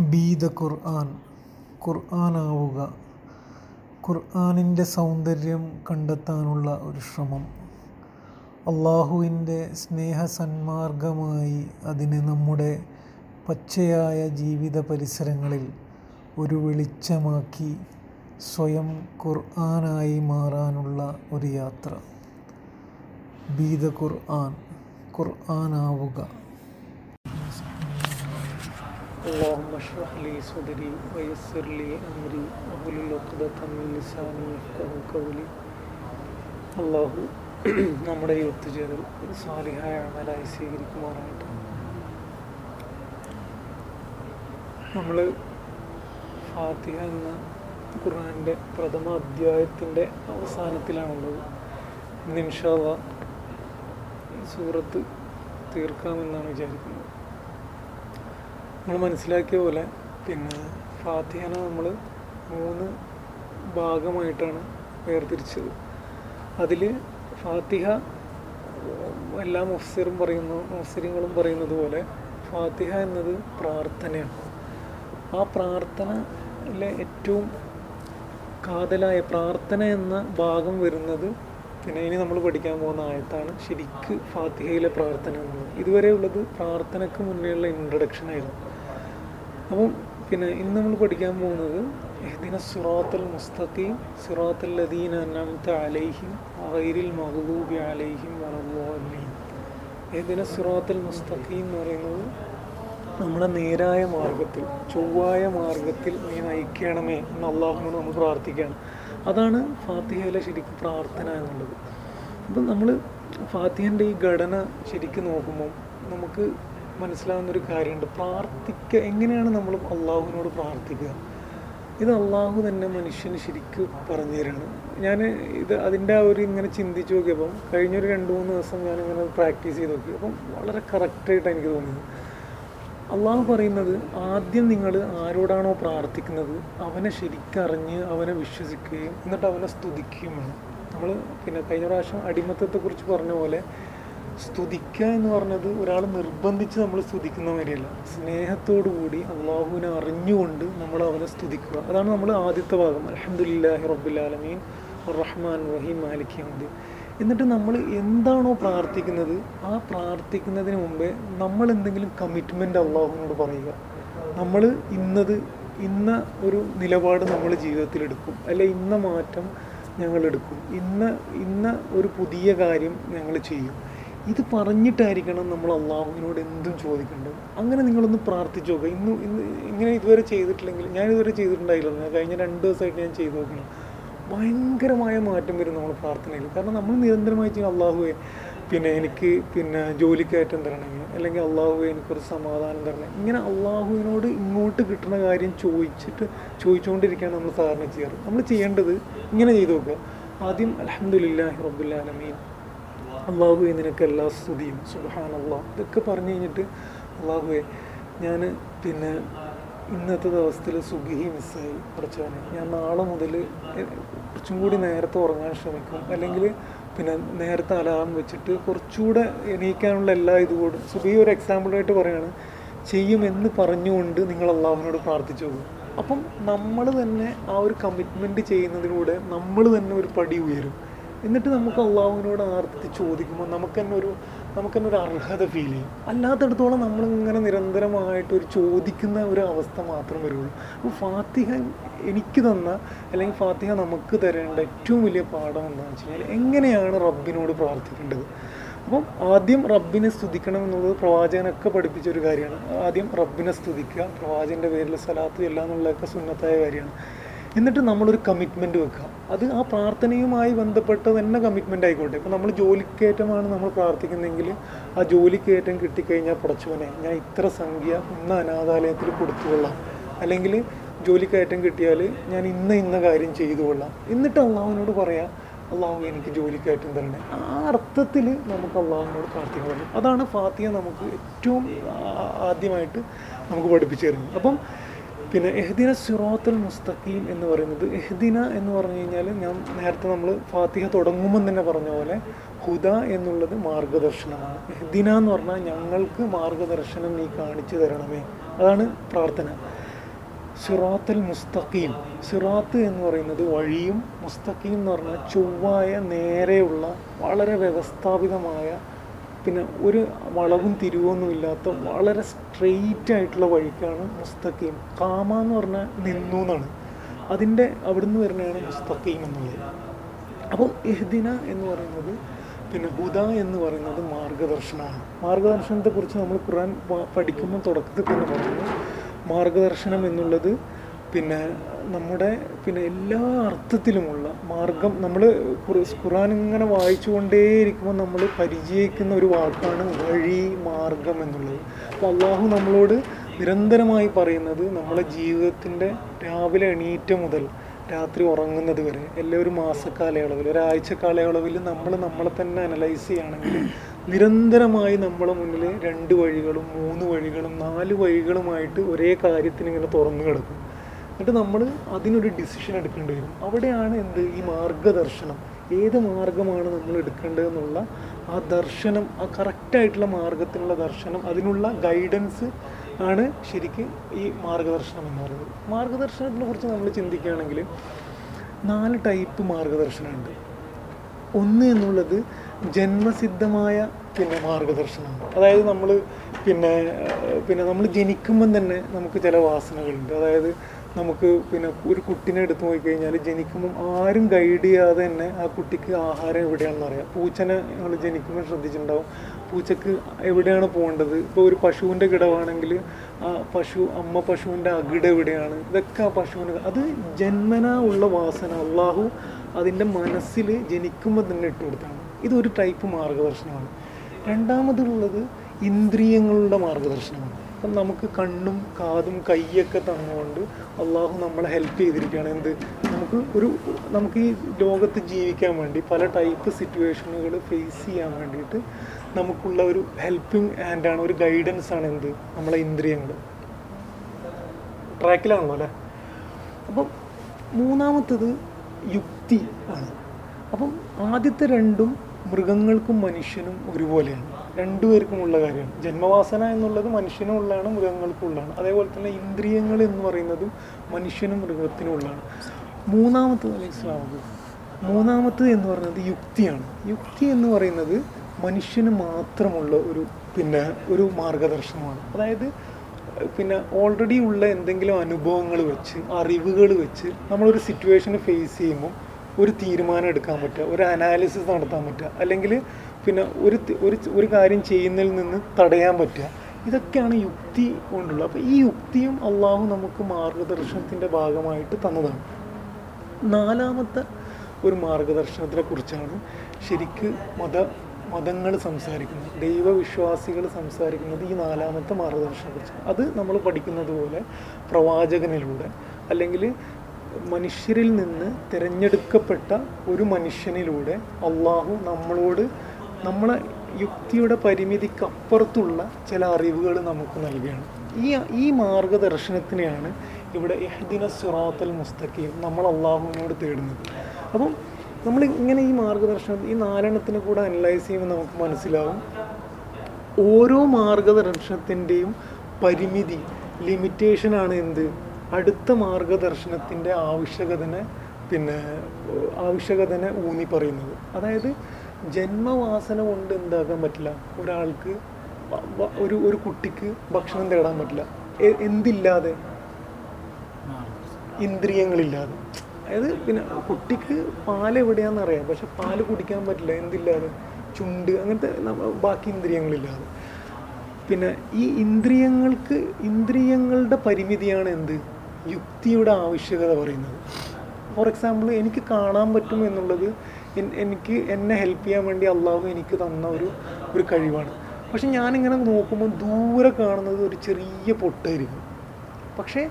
B the ഖുർആൻ ഖുർആനാവുക ഖുർആനിന്റെ സൗന്ദര്യം കണ്ടെത്താനുള്ള ഒരു ശ്രമം. അള്ളാഹുവിന്റെ സ്നേഹസന്മാർഗമായി അതിനെ നമ്മുടെ പച്ചയായ ജീവിത പരിസരങ്ങളിൽ ഒരു വെളിച്ചമാക്കി സ്വയം ഖുർആനായി മാറാനുള്ള ഒരു യാത്ര. ബി ദ ഖുർആൻ ഖുർആനാവുക. اللهم اشرح لي صدري ويسر لي أمري واحلل عقدة من لساني يفقهوا قولي അള്ളാഹു നമ്മുടെ ഈ ഒത്തുചേരൽ ഒരു സാലിഹായ അമലായി സ്വീകരിക്കുമാറായിട്ട് നമ്മൾ ഫാത്തിഹ എന്ന ഖുർആൻ്റെ പ്രഥമ അധ്യായത്തിൻ്റെ അവസാനത്തിലാണുള്ളത് ഇന്ന് ഇൻഷാല്ല ഈ സൂറത്ത് തീർക്കാമെന്നാണ് വിചാരിക്കുന്നത് നമ്മൾ മനസ്സിലാക്കിയ പോലെ പിന്നെ ഫാത്തിഹന നമ്മൾ മൂന്ന് ഭാഗമായിട്ടാണ് വേർതിരിച്ചത്. അതിൽ ഫാത്തിഹ എല്ലാ മുഫ്സിറും പറയുന്നു മുഫ്സിരിങ്ങളും പറയുന്നത് പോലെ ഫാത്തിഹ എന്നത് പ്രാർത്ഥനയാണ്. ആ പ്രാർത്ഥനയിലെ ഏറ്റവും കാതലായ പ്രാർത്ഥന എന്ന ഭാഗം വരുന്നത് പിന്നെ ഇനി നമ്മൾ പഠിക്കാൻ പോകുന്ന ആയത്താണ് ശരിക്ക് ഫാത്തിഹയിലെ പ്രാർത്ഥന എന്നുള്ളത് ഇതുവരെ ഉള്ളത് പ്രാർത്ഥനയ്ക്ക് മുന്നേയുള്ള ഇൻട്രഡക്ഷൻ ആയിരുന്നു. അപ്പം പിന്നെ ഇന്ന് നമ്മൾ പഠിക്കാൻ പോകുന്നത് എഹ്ദിന സുറാത്തൽ മുസ്തഖീം സുറാത്തൽ ലദീന അന്നാമത്തെ അലൈഹിം അഹൈരിൽ മഹദൂബി അലൈഹിം വറദ്ദാലീൻ എഹ്ദിന സുറാത്തൽ മുസ്തഖീം എന്ന് പറയുന്നത് നമ്മുടെ നേരായ മാർഗത്തിൽ ചൊവ്വായ മാർഗത്തിൽ നീ നയിക്കണമേ എന്ന് അള്ളാഹുനോട് നമ്മൾ പ്രാർത്ഥിക്കുകയാണ്. അതാണ് ഫാത്തിഹയിലെ ശരിക്കും പ്രാർത്ഥന എന്നുള്ളത്. അപ്പം നമ്മൾ ഫാത്തിഹന്റെ ഈ ഘടന ശരിക്കും നോക്കുമ്പോൾ നമുക്ക് മനസ്സിലാവുന്ന ഒരു കാര്യമുണ്ട്. പ്രാർത്ഥിക്കുക എങ്ങനെയാണ് നമ്മൾ അള്ളാഹുവിനോട് പ്രാർത്ഥിക്കുക? ഇത് അള്ളാഹു തന്നെ മനുഷ്യന് ശരിക്കും പറഞ്ഞു തരാണ് ഞാൻ ഇത് അതിന്റെ ആ ഒരു ഇങ്ങനെ ചിന്തിച്ച് നോക്കിയപ്പം കഴിഞ്ഞൊരു രണ്ട് മൂന്ന് ദിവസം ഞാനിങ്ങനെ പ്രാക്ടീസ് ചെയ്ത് നോക്കി. അപ്പം വളരെ കറക്റ്റായിട്ടാണ് എനിക്ക് തോന്നിയത്. അള്ളാഹു പറയുന്നത് ആദ്യം നിങ്ങൾ ആരോടാണോ പ്രാർത്ഥിക്കുന്നത് അവനെ ശരിക്കറിഞ്ഞ് അവനെ വിശ്വസിക്കുകയും എന്നിട്ട് അവനെ സ്തുതിക്കുകയും വേണം. നമ്മൾ പിന്നെ കഴിഞ്ഞ പ്രാവശ്യം അടിമത്തത്തെക്കുറിച്ച് പറഞ്ഞ പോലെ സ്തുതിക്കുക എന്ന് പറഞ്ഞത് ഒരാൾ നിർബന്ധിച്ച് നമ്മൾ സ്തുതിക്കുന്ന മാതിരിയല്ല. സ്നേഹത്തോടു കൂടി അള്ളാഹുവിനെ അറിഞ്ഞുകൊണ്ട് നമ്മൾ അവനെ സ്തുതിക്കുക. അതാണ് നമ്മൾ ആദ്യത്തെ ഭാഗം. അലഹമുല്ലാഹി റബ്ബുലാലമീൻ റഹ്മാൻ റഹീം. മാലിക് അഹമ്മദ് എന്നിട്ട് നമ്മൾ എന്താണോ പ്രാർത്ഥിക്കുന്നത് ആ പ്രാർത്ഥിക്കുന്നതിന് മുമ്പേ നമ്മൾ എന്തെങ്കിലും കമ്മിറ്റ്മെന്റ് അള്ളാഹുവിനോട് പറയുക. നമ്മൾ ഇന്നത് ഇന്ന ഒരു നിലപാട് നമ്മൾ ജീവിതത്തിൽ എടുക്കും. അല്ലെ ഇന്ന മാറ്റം ഞങ്ങൾ എടുക്കും. ഇന്ന ഇന്ന ഒരു പുതിയ കാര്യം ഞങ്ങൾ ചെയ്യും. ഇത് പറഞ്ഞിട്ടായിരിക്കണം നമ്മൾ അള്ളാഹുവിനോട് എന്തും ചോദിക്കേണ്ടത്. അങ്ങനെ നിങ്ങളൊന്ന് പ്രാർത്ഥിച്ചു നോക്കുക ഇന്ന് ഇന്ന് ഇങ്ങനെ ഇതുവരെ ചെയ്തിട്ടില്ലെങ്കിൽ ഞാൻ ഇതുവരെ ചെയ്തിട്ടുണ്ടായില്ല. കഴിഞ്ഞ രണ്ട് ദിവസമായിട്ട് ഞാൻ ചെയ്തു നോക്കണം ഭയങ്കരമായ മാറ്റം വരും നമ്മൾ പ്രാർത്ഥനയിൽ. കാരണം നമ്മൾ നിരന്തരമായി ചെയ്യുന്ന അള്ളാഹുവെ പിന്നെ എനിക്ക് പിന്നെ ജോലിക്കയറ്റം തരണമെങ്കിൽ അല്ലെങ്കിൽ അള്ളാഹുവെ എനിക്കൊരു സമാധാനം തരണം. ഇങ്ങനെ അള്ളാഹുവിനോട് ഇങ്ങോട്ട് കിട്ടുന്ന കാര്യം ചോദിച്ചിട്ട് ചോദിച്ചുകൊണ്ടിരിക്കുകയാണ് നമ്മൾ സാധാരണ ചെയ്യാറ്. നമ്മൾ ചെയ്യേണ്ടത് ഇങ്ങനെ ചെയ്തു നോക്കുക. ആദ്യം അലഹമുല്ലാഹി റബ്ബുല്ലാലമീൻ അള്ളാഹുവെ നിനക്ക് എല്ലാ സ്തുതിയും. സുഹാൻ അള്ളാഹ് ഇതൊക്കെ പറഞ്ഞു കഴിഞ്ഞിട്ട് അള്ളാഹുവെ ഞാൻ പിന്നെ ഇന്നത്തെ ദിവസത്തിൽ സുഖി മിസ്സായി. കുറച്ചാൽ ഞാൻ നാളെ മുതൽ കുറച്ചും കൂടി നേരത്തെ ഉറങ്ങാൻ ശ്രമിക്കും. അല്ലെങ്കിൽ പിന്നെ നേരത്തെ അലാറം വെച്ചിട്ട് കുറച്ചുകൂടെ എണീക്കാനുള്ള എല്ലാ ഇതുകൂടും. സുഖി ഒരു എക്സാമ്പിളായിട്ട് പറയുകയാണ് ചെയ്യുമെന്ന് പറഞ്ഞുകൊണ്ട് നിങ്ങൾ അള്ളാഹുവിനോട് പ്രാർത്ഥിച്ചു പോകും അപ്പം നമ്മൾ തന്നെ ആ ഒരു കമ്മിറ്റ്മെന്റ് ചെയ്യുന്നതിലൂടെ നമ്മൾ തന്നെ ഒരു പടി ഉയരും. എന്നിട്ട് നമുക്ക് അള്ളാഹുവിനോട് ആർത്തി ചോദിക്കുമ്പോൾ നമുക്ക് തന്നെ ഒരു നമുക്ക് തന്നെ ഒരു അർഹത ഫീൽ ചെയ്യും. അല്ലാത്തടത്തോളം നമ്മളിങ്ങനെ നിരന്തരമായിട്ട് ഒരു ചോദിക്കുന്ന ഒരു അവസ്ഥ മാത്രം വരുള്ളൂ. അപ്പോൾ ഫാത്തിഹ എനിക്ക് തന്ന അല്ലെങ്കിൽ ഫാത്തിഹ നമുക്ക് തരേണ്ട ഏറ്റവും വലിയ പാഠം എന്താണെന്ന് വെച്ച് കഴിഞ്ഞാൽ എങ്ങനെയാണ് റബ്ബിനോട് പ്രാർത്ഥിക്കേണ്ടത്? അപ്പം ആദ്യം റബ്ബിനെ സ്തുതിക്കണം എന്നുള്ളത് പ്രവാചകനൊക്കെ പഠിപ്പിച്ച ഒരു കാര്യമാണ്. ആദ്യം റബ്ബിനെ സ്തുതിക്കുക പ്രവാചകന്റെ പേരിൽ സ്ഥലത്ത് എല്ലാം എന്നുള്ളതൊക്കെ സുന്നത്തായ കാര്യമാണ്. എന്നിട്ട് നമ്മളൊരു കമ്മിറ്റ്മെന്റ് വെക്കുക. അത് ആ പ്രാർത്ഥനയുമായി ബന്ധപ്പെട്ട തന്നെ കമ്മിറ്റ്മെന്റ് ആയിക്കോട്ടെ. ഇപ്പോൾ നമ്മൾ ജോലിക്കയറ്റമാണ് നമ്മൾ പ്രാർത്ഥിക്കുന്നതെങ്കിൽ ആ ജോലിക്കയറ്റം കിട്ടിക്കഴിഞ്ഞാൽ പുടച്ചുവനെ ഞാൻ ഇത്ര സംഖ്യ ഇന്ന് അനാഥാലയത്തിൽ കൊടുത്തുകൊള്ളാം അല്ലെങ്കിൽ ജോലിക്കയറ്റം കിട്ടിയാൽ ഞാൻ ഇന്ന ഇന്ന കാര്യം ചെയ്തു കൊള്ളാം. എന്നിട്ട് അള്ളാഹുവിനോട് പറയാം അള്ളാഹു എനിക്ക് ജോലിക്കയറ്റം തരണേ. ആ അർത്ഥത്തിൽ നമുക്ക് അള്ളാഹുവിനോട് പ്രാർത്ഥിക്കാൻ പറ്റും. അതാണ് ഫാത്തിയ നമുക്ക് ഏറ്റവും ആദ്യമായിട്ട് നമുക്ക് പഠിപ്പിച്ചു തരുന്നത്. അപ്പം പിന്നെ എഹ്ദിന സിറോത്തൽ മുസ്തഖീം എന്ന് പറയുന്നത് എഹ്ദിന എന്ന് പറഞ്ഞു കഴിഞ്ഞാൽ ഞാൻ നേരത്തെ നമ്മൾ ഫാത്തിഹ തുടങ്ങുമ്പം തന്നെ പറഞ്ഞ പോലെ ഹുദ എന്നുള്ളത് മാർഗദർശനമാണ്. എഹ്ദിന എന്ന് പറഞ്ഞാൽ ഞങ്ങൾക്ക് മാർഗദർശനം നീ കാണിച്ചു തരണമേ. അതാണ് പ്രാർത്ഥന. സിറാത്തൽ മുസ്തഖീം. സിറാത്ത് എന്ന് പറയുന്നത് വഴിയും മുസ്തഖീം എന്ന് പറഞ്ഞാൽ ചൊവ്വായ നേരെയുള്ള വളരെ വ്യവസ്ഥാപിതമായ പിന്നെ ഒരു വളവും തിരിവൊന്നും ഇല്ലാത്ത വളരെ സ്ട്രെയിറ്റ് ആയിട്ടുള്ള വഴിക്കാണ് മുസ്തഖീം. കാമ എന്ന് പറഞ്ഞാൽ നിന്നു എന്നാണ്. അതിന്റെ അവിടുന്ന് വരുന്നതാണ് മുസ്തഖീം എന്നുള്ളത്. അപ്പോൾ എഹ്ദിന എന്ന് പറയുന്നത് പിന്നെ ഹുദ എന്ന് പറയുന്നത് മാർഗദർശനമാണ്. മാർഗദർശനത്തെക്കുറിച്ച് നമ്മൾ ഖുർആൻ പഠിക്കുമ്പോൾ തുടക്കത്തിൽ തന്നെ പറഞ്ഞു. മാർഗദർശനം എന്നുള്ളത് പിന്നെ നമ്മുടെ പിന്നെ എല്ലാ അർത്ഥത്തിലുമുള്ള മാർഗം നമ്മൾ ഖുർആൻ ഇങ്ങനെ വായിച്ചുകൊണ്ടേയിരിക്കുമ്പോൾ നമ്മൾ പരിചയിക്കുന്ന ഒരു വാക്കാണ് വഴി മാർഗം എന്നുള്ളത്. അപ്പോൾ അള്ളാഹു നമ്മളോട് നിരന്തരമായി പറയുന്നത് നമ്മളെ ജീവിതത്തിന്റെ രാവിലെ എണീറ്റ മുതൽ രാത്രി ഉറങ്ങുന്നത് വരെ എല്ലാ ഒരു മാസക്കാലയളവിൽ ഒരാഴ്ച കാലയളവിൽ നമ്മൾ നമ്മളെ തന്നെ അനലൈസ് ചെയ്യുകയാണെങ്കിൽ നിരന്തരമായി നമ്മളെ മുന്നിൽ രണ്ട് വഴികളും മൂന്ന് വഴികളും നാല് വഴികളുമായിട്ട് ഒരേ കാര്യത്തിന് ഇങ്ങനെ തുറന്നു കിടക്കും. എന്നിട്ട് നമ്മൾ അതിനൊരു ഡിസിഷൻ എടുക്കേണ്ടി വരും. അവിടെയാണ് എന്ത്? ഈ മാർഗദർശനം. ഏത് മാർഗമാണ് നമ്മൾ എടുക്കേണ്ടതെന്നുള്ള ആ ദർശനം ആ കറക്റ്റായിട്ടുള്ള മാർഗത്തിനുള്ള ദർശനം അതിനുള്ള ഗൈഡൻസ് ആണ് ശരിക്കും ഈ മാർഗദർശനം എന്ന് പറയുന്നത്. മാർഗദർശനത്തിനെ കുറിച്ച് നമ്മൾ ചിന്തിക്കുകയാണെങ്കിൽ നാല് ടൈപ്പ് മാർഗദർശനമുണ്ട് ഒന്ന് എന്നുള്ളത് ജന്മസിദ്ധമായ പിന്നെ മാർഗദർശനമാണ്. അതായത് നമ്മൾ പിന്നെ പിന്നെ നമ്മൾ ജനിക്കുമ്പം തന്നെ നമുക്ക് ചില വാസനകളുണ്ട്. അതായത് നമുക്ക് പിന്നെ ഒരു കുട്ടീനെ എടുത്തു നോക്കിക്കഴിഞ്ഞാൽ ജനിക്കുമ്പം ആരും ഗൈഡ് ചെയ്യാതെ തന്നെ ആ കുട്ടിക്ക് ആഹാരം എവിടെയാണെന്ന് അറിയാം. പൂച്ചനെ നമ്മൾ ജനിക്കുമ്പോൾ ശ്രദ്ധിച്ചിട്ടുണ്ടാവും. പൂച്ചക്ക് എവിടെയാണ് പോകേണ്ടത്? ഇപ്പോൾ ഒരു പശുവിന്റെ കിടവാണെങ്കിൽ ആ പശു അമ്മ പശുവിന്റെ അകിട് എവിടെയാണ്? ഇതൊക്കെ ആ പശുവിന് അത് ജന്മനാ ഉള്ള വാസന. അള്ളാഹു അതിന്റെ മനസ്സിൽ ജനിക്കുമ്പോൾ തന്നെ ഇട്ട് കൊടുത്താണ്. ഇതൊരു ടൈപ്പ് മാർഗദർശനമാണ് രണ്ടാമതുള്ളത് ഇന്ദ്രിയങ്ങളുടെ മാർഗദർശനമാണ് അപ്പം നമുക്ക് കണ്ണും കാതും കൈയൊക്കെ തന്നുകൊണ്ട് അള്ളാഹു നമ്മളെ ഹെൽപ്പ് ചെയ്തിരിക്കുകയാണ്. എന്ത്? നമുക്ക് ഒരു നമുക്ക് ഈ ലോകത്ത് ജീവിക്കാൻ വേണ്ടി പല ടൈപ്പ് സിറ്റുവേഷനുകൾ ഫേസ് ചെയ്യാൻ വേണ്ടിയിട്ട് നമുക്കുള്ള ഒരു ഹെൽപ്പിംഗ് ഹാൻഡാണ് ഒരു ഗൈഡൻസ് ആണ് എന്ത്? നമ്മളെ ഇന്ദ്രിയങ്ങൾ. ട്രാക്കിലാണല്ലോ അല്ലേ? അപ്പം മൂന്നാമത്തത് യുക്തി ആണ്. അപ്പം ആദ്യത്തെ രണ്ടും മൃഗങ്ങൾക്കും മനുഷ്യനും ഒരുപോലെയാണ്. രണ്ടുപേർക്കും ഉള്ള കാര്യമാണ്. ജന്മവാസന എന്നുള്ളത് മനുഷ്യനും ഉള്ളതാണ് മൃഗങ്ങൾക്കും ഉള്ളതാണ്. അതേപോലെ തന്നെ ഇന്ദ്രിയങ്ങൾ എന്ന് പറയുന്നതും മനുഷ്യനും മൃഗത്തിനും ഉള്ളതാണ്. മൂന്നാമത്തത് അല്ലെങ്കിൽ ഇസ്ലാമത് മൂന്നാമത്തത് എന്ന് പറയുന്നത് യുക്തിയാണ്. യുക്തി എന്ന് പറയുന്നത് മനുഷ്യന് മാത്രമുള്ള ഒരു പിന്നെ ഒരു മാർഗദർശനമാണ്. അതായത് പിന്നെ ഓൾറെഡി ഉള്ള എന്തെങ്കിലും അനുഭവങ്ങൾ വെച്ച് അറിവുകൾ വെച്ച് നമ്മളൊരു സിറ്റുവേഷന് ഫേസ് ചെയ്യുമ്പോൾ ഒരു തീരുമാനം എടുക്കാൻ പറ്റുക ഒരു അനാലിസിസ് നടത്താൻ പറ്റുക അല്ലെങ്കിൽ പിന്നെ ഒരു ഒരു ഒരു കാര്യം ചെയ്യുന്നതിൽ നിന്ന് തടയാൻ പറ്റുക. ഇതൊക്കെയാണ് യുക്തി കൊണ്ടുള്ളത് അപ്പോൾ ഈ യുക്തിയും അള്ളാഹു നമുക്ക് മാർഗദർശനത്തിന്റെ ഭാഗമായിട്ട് തന്നതാണ്. നാലാമത്തെ ഒരു മാർഗദർശനത്തിനെ കുറിച്ചാണ് ശരിക്ക് മത മതങ്ങൾ സംസാരിക്കുന്നത് ദൈവവിശ്വാസികൾ സംസാരിക്കുന്നത് ഈ നാലാമത്തെ മാർഗദർശനത്തെക്കുറിച്ചാണ് അത് നമ്മൾ പഠിക്കുന്നത് പോലെ പ്രവാചകനിലൂടെ അല്ലെങ്കിൽ മനുഷ്യരിൽ നിന്ന് തിരഞ്ഞെടുക്കപ്പെട്ട ഒരു മനുഷ്യനിലൂടെ അള്ളാഹു നമ്മളോട് നമ്മളെ യുക്തിയുടെ പരിമിതിക്കപ്പുറത്തുള്ള ചില അറിവുകൾ നമുക്ക് നൽകുകയാണ്. ഈ ഈ മാർഗദർശനത്തിനെയാണ് ഇവിടെ എഹ്ദിന സുറാത്തൽ മുസ്തഖീം നമ്മൾ അള്ളാഹുവിനോട് തേടുന്നത്. അപ്പം നമ്മൾ ഇങ്ങനെ ഈ മാർഗദർശനം ഈ നാലെണ്ണത്തിനെ കൂടെ അനലൈസ് ചെയ്യുമ്പോൾ നമുക്ക് മനസ്സിലാവും. ഓരോ മാർഗദർശനത്തിന്റെയും പരിമിതി ലിമിറ്റേഷനാണ് എന്ത്? അടുത്ത മാർഗദർശനത്തിന്റെ ആവശ്യകതനെ പിന്നെ ആവശ്യകതനെ ഊന്നി പറയുന്നത്. അതായത് ജന്മവാസന കൊണ്ട് എന്താക്കാൻ പറ്റില്ല? ഒരാൾക്ക് ഒരു ഒരു കുട്ടിക്ക് ഭക്ഷണം തേടാൻ പറ്റില്ല. എന്തില്ലാതെ? ഇന്ദ്രിയങ്ങളില്ലാതെ. അതായത് പിന്നെ കുട്ടിക്ക് പാൽ എവിടെയാണെന്ന് അറിയാം. പക്ഷെ പാൽ കുടിക്കാൻ പറ്റില്ല. എന്തില്ലാതെ? ചുണ്ട് അങ്ങനത്തെ ബാക്കി ഇന്ദ്രിയങ്ങളില്ലാതെ. പിന്നെ ഈ ഇന്ദ്രിയങ്ങൾക്ക് ഇന്ദ്രിയങ്ങളുടെ പരിമിതിയാണ് എന്ത്? യുക്തിയുടെ ആവശ്യകത പറയുന്നത്. ഫോർ എക്സാമ്പിൾ എനിക്ക് കാണാൻ പറ്റും എന്നുള്ളത് എനിക്ക് എന്നെ ഹെൽപ്പ് ചെയ്യാൻ വേണ്ടി അള്ളാഹു എനിക്ക് തന്ന ഒരു ഒരു കഴിവാണ്. പക്ഷെ ഞാനിങ്ങനെ നോക്കുമ്പോൾ ദൂരെ കാണുന്നത് ഒരു ചെറിയ പൊട്ടായിരിക്കും. പക്ഷേ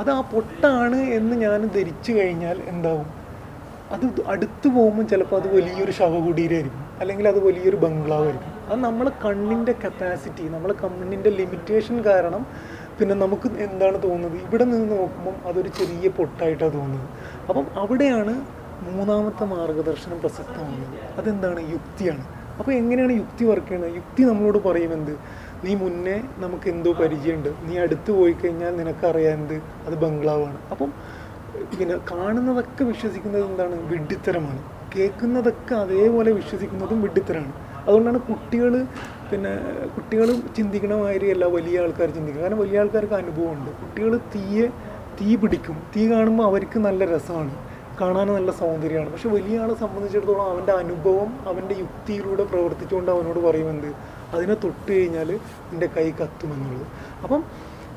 അത് ആ പൊട്ടാണ് എന്ന് ഞാൻ ധരിച്ചു കഴിഞ്ഞാൽ എന്താവും? അത് അടുത്ത് പോകുമ്പോൾ ചിലപ്പോൾ അത് വലിയൊരു ശവകുടീരമായിരിക്കും അല്ലെങ്കിൽ അത് വലിയൊരു ബംഗ്ലാവായിരിക്കും. അത് നമ്മളെ കണ്ണിന്റെ കപ്പാസിറ്റി നമ്മളെ കണ്ണിന്റെ ലിമിറ്റേഷൻ കാരണം പിന്നെ നമുക്ക് എന്താണ് തോന്നുന്നത്? ഇവിടെ നിന്ന് നോക്കുമ്പം അതൊരു ചെറിയ പൊട്ടായിട്ടാണ് തോന്നുന്നത്. അപ്പം അവിടെയാണ് മൂന്നാമത്തെ മാർഗദർശനം പ്രസക്തമാകുന്നത്. അതെന്താണ്? യുക്തിയാണ്. അപ്പോൾ എങ്ങനെയാണ് യുക്തി വർക്ക് ചെയ്യുന്നത്? യുക്തി നമ്മളോട് പറയുമെന്ത് നീ മുന്നേ നമുക്ക് എന്തോ പരിചയമുണ്ട്. നീ അടുത്ത് പോയി കഴിഞ്ഞാൽ നിനക്കറിയാമെന്ത് അത് ബംഗ്ലാവാണ്. അപ്പം പിന്നെ കാണുന്നതൊക്കെ വിശ്വസിക്കുന്നത് എന്താണ്? വിഡ്ഢിത്തരമാണ്. കേൾക്കുന്നതൊക്കെ അതേപോലെ വിശ്വസിക്കുന്നതും വിഡ്ഢിത്തരമാണ് അതുകൊണ്ടാണ് കുട്ടികൾ പിന്നെ കുട്ടികൾ ചിന്തിക്കണ മാതിരിയല്ല വലിയ ആൾക്കാർ ചിന്തിക്കുക കാരണം വലിയ ആൾക്കാർക്ക് അനുഭവമുണ്ട്. കുട്ടികൾ തീയെ തീ പിടിക്കും. തീ കാണുമ്പോൾ അവർക്ക് നല്ല രസമാണ്. കാണാൻ നല്ല സൗന്ദര്യമാണ്. പക്ഷെ വലിയ ആളെ സംബന്ധിച്ചിടത്തോളം അവന്റെ അനുഭവം അവന്റെ യുക്തിയിലൂടെ പ്രവർത്തിച്ചുകൊണ്ട് അവനോട് പറയുമെന്ത് അതിനെ തൊട്ട് കഴിഞ്ഞാൽ നിന്റെ കൈ കത്തുമെന്നുള്ളത് അപ്പം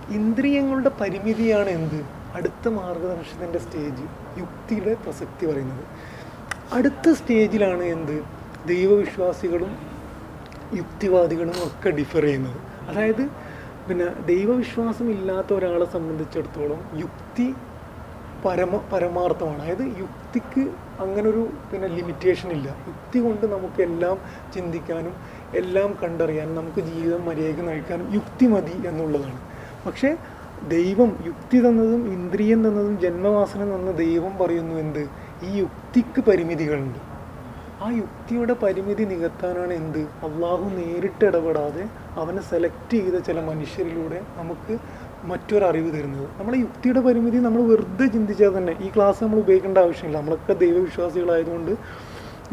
ഇന്ദ്രിയങ്ങളുടെ പരിമിതിയാണ് എന്ത്? അടുത്ത മാർഗദർശനത്തിന്റെ സ്റ്റേജ് യുക്തിയുടെ പ്രസക്തി പറയുന്നത്. അടുത്ത സ്റ്റേജിലാണ് എന്ത്? ദൈവവിശ്വാസികളും യുക്തിവാദികളും ഒക്കെ ഡിഫർ ചെയ്യുന്നത്. അതായത് പിന്നെ ദൈവവിശ്വാസം ഇല്ലാത്ത ഒരാളെ സംബന്ധിച്ചിടത്തോളം യുക്തി പരമ പരമാർത്ഥമാണ്. അതായത് യുക്തിക്ക് അങ്ങനൊരു പിന്നെ ലിമിറ്റേഷൻ ഇല്ല. യുക്തി കൊണ്ട് നമുക്ക് എല്ലാം ചിന്തിക്കാനും എല്ലാം കണ്ടറിയാനും നമുക്ക് ജീവിതം മര്യാദയ്ക്ക് നയിക്കാനും യുക്തി മതി എന്നുള്ളതാണ്. പക്ഷേ ദൈവം യുക്തി തന്നതും ഇന്ദ്രിയം തന്നതും ജന്മവാസന തന്ന ദൈവം പറയുന്നു എന്ത്? ഈ യുക്തിക്ക് പരിമിതികളുണ്ട്. ആ യുക്തിയുടെ പരിമിതി നികത്താനാണ് എന്ത്? അള്ളാഹു നേരിട്ട് ഇടപെടാതെ അവനെ സെലക്ട് ചെയ്ത ചില മനുഷ്യരിലൂടെ നമുക്ക് മറ്റൊരറിവ് തരുന്നത്. നമ്മളെ യുക്തിയുടെ പരിമിതി നമ്മൾ വെറുതെ ചിന്തിച്ചാൽ തന്നെ ഈ ക്ലാസ് നമ്മൾ ഉപയോഗിക്കേണ്ട ആവശ്യമില്ല. നമ്മളൊക്കെ ദൈവവിശ്വാസികളായതുകൊണ്ട്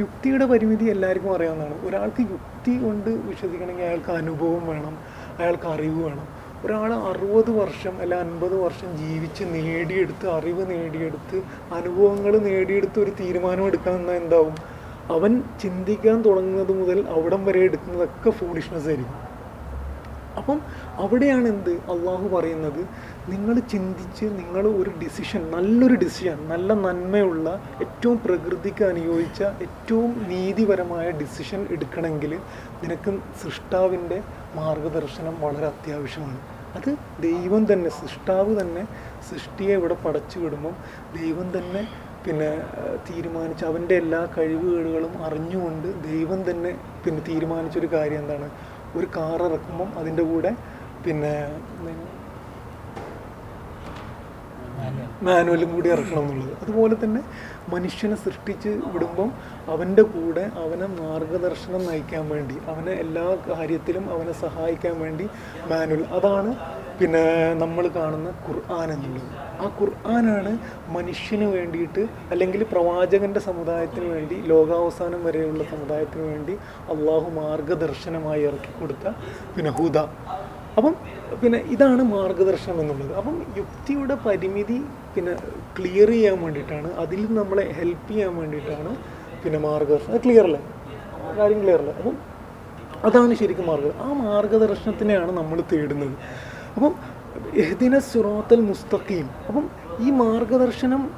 യുക്തിയുടെ പരിമിതി എല്ലാവർക്കും അറിയാവുന്നതാണ്. ഒരാൾക്ക് യുക്തി കൊണ്ട് വിശ്വസിക്കണമെങ്കിൽ അയാൾക്ക് അനുഭവം വേണം അയാൾക്ക് അറിവ് വേണം. ഒരാൾ അറുപത് വർഷം അല്ല അൻപത് വർഷം ജീവിച്ച് നേടിയെടുത്ത് അറിവ് നേടിയെടുത്ത് അനുഭവങ്ങൾ നേടിയെടുത്ത് ഒരു തീരുമാനം എടുക്കാൻ എന്താവും? അവൻ ചിന്തിക്കാൻ തുടങ്ങുന്നത് മുതൽ അവിടം വരെ എടുക്കുന്നതൊക്കെ ഫൂളിഷ്നെസ് ആയിരിക്കും. അപ്പം അവിടെയാണ് എന്ത്? അള്ളാഹു പറയുന്നത് നിങ്ങൾ ചിന്തിച്ച് നിങ്ങൾ ഒരു ഡിസിഷൻ നല്ലൊരു ഡിസിഷൻ നല്ല നന്മയുള്ള ഏറ്റവും പ്രകൃതിക്ക് അനുയോജിച്ച ഏറ്റവും നീതിപരമായ ഡിസിഷൻ എടുക്കണമെങ്കിൽ നിനക്ക് സൃഷ്ടാവിന്റെ മാർഗദർശനം വളരെ അത്യാവശ്യമാണ്. അത് ദൈവം തന്നെ സൃഷ്ടാവ് തന്നെ സൃഷ്ടിയെ ഇവിടെ പടച്ചു വിടുമ്പം ദൈവം തന്നെ പിന്നെ തീരുമാനിച്ച് അവന്റെ എല്ലാ കഴിവുകേടുകളും അറിഞ്ഞുകൊണ്ട് ദൈവം തന്നെ പിന്നെ തീരുമാനിച്ചൊരു കാര്യം എന്താണ്? ഒരു കാർ ഇറക്കുമ്പം അതിന്റെ കൂടെ പിന്നെ മാനുവലും കൂടി ഇറക്കണം എന്നുള്ളത്. അതുപോലെ തന്നെ മനുഷ്യനെ സൃഷ്ടിച്ച് വിടുമ്പം അവന്റെ കൂടെ അവനെ മാർഗദർശനം നയിക്കാൻ വേണ്ടി അവനെ എല്ലാ കാര്യത്തിലും അവനെ സഹായിക്കാൻ വേണ്ടി മാനുവൽ. അതാണ് പിന്നെ നമ്മൾ കാണുന്ന ഖുർആൻ എന്നുള്ളത്. ആ ഖുർആനാണ് മനുഷ്യന് വേണ്ടിയിട്ട് അല്ലെങ്കിൽ പ്രവാചകന്റെ സമുദായത്തിന് വേണ്ടി ലോകാവസാനം വരെയുള്ള സമുദായത്തിന് വേണ്ടി അള്ളാഹു മാർഗദർശനമായി ഇറക്കി കൊടുത്ത പിന്നെ ഹുദ. അപ്പം പിന്നെ ഇതാണ് മാർഗദർശനം എന്നുള്ളത്. അപ്പം യുക്തിയുടെ പരിമിതി പിന്നെ ക്ലിയർ ചെയ്യാൻ വേണ്ടിയിട്ടാണ് അതിൽ നമ്മളെ ഹെൽപ്പ് ചെയ്യാൻ വേണ്ടിയിട്ടാണ് പിന്നെ മാർഗദർശനം. ക്ലിയർ അല്ലേ? കാര്യം ക്ലിയർ അല്ലേ? അപ്പം അതാണ് ശരിക്കും മാർഗം ആ മാർഗദർശനത്തിനെയാണ് നമ്മൾ തേടുന്നത്. അപ്പം എഹ്ദിന സുറാത്തൽ മുസ്തഖീം. അപ്പം ഈ മാർഗദർശനം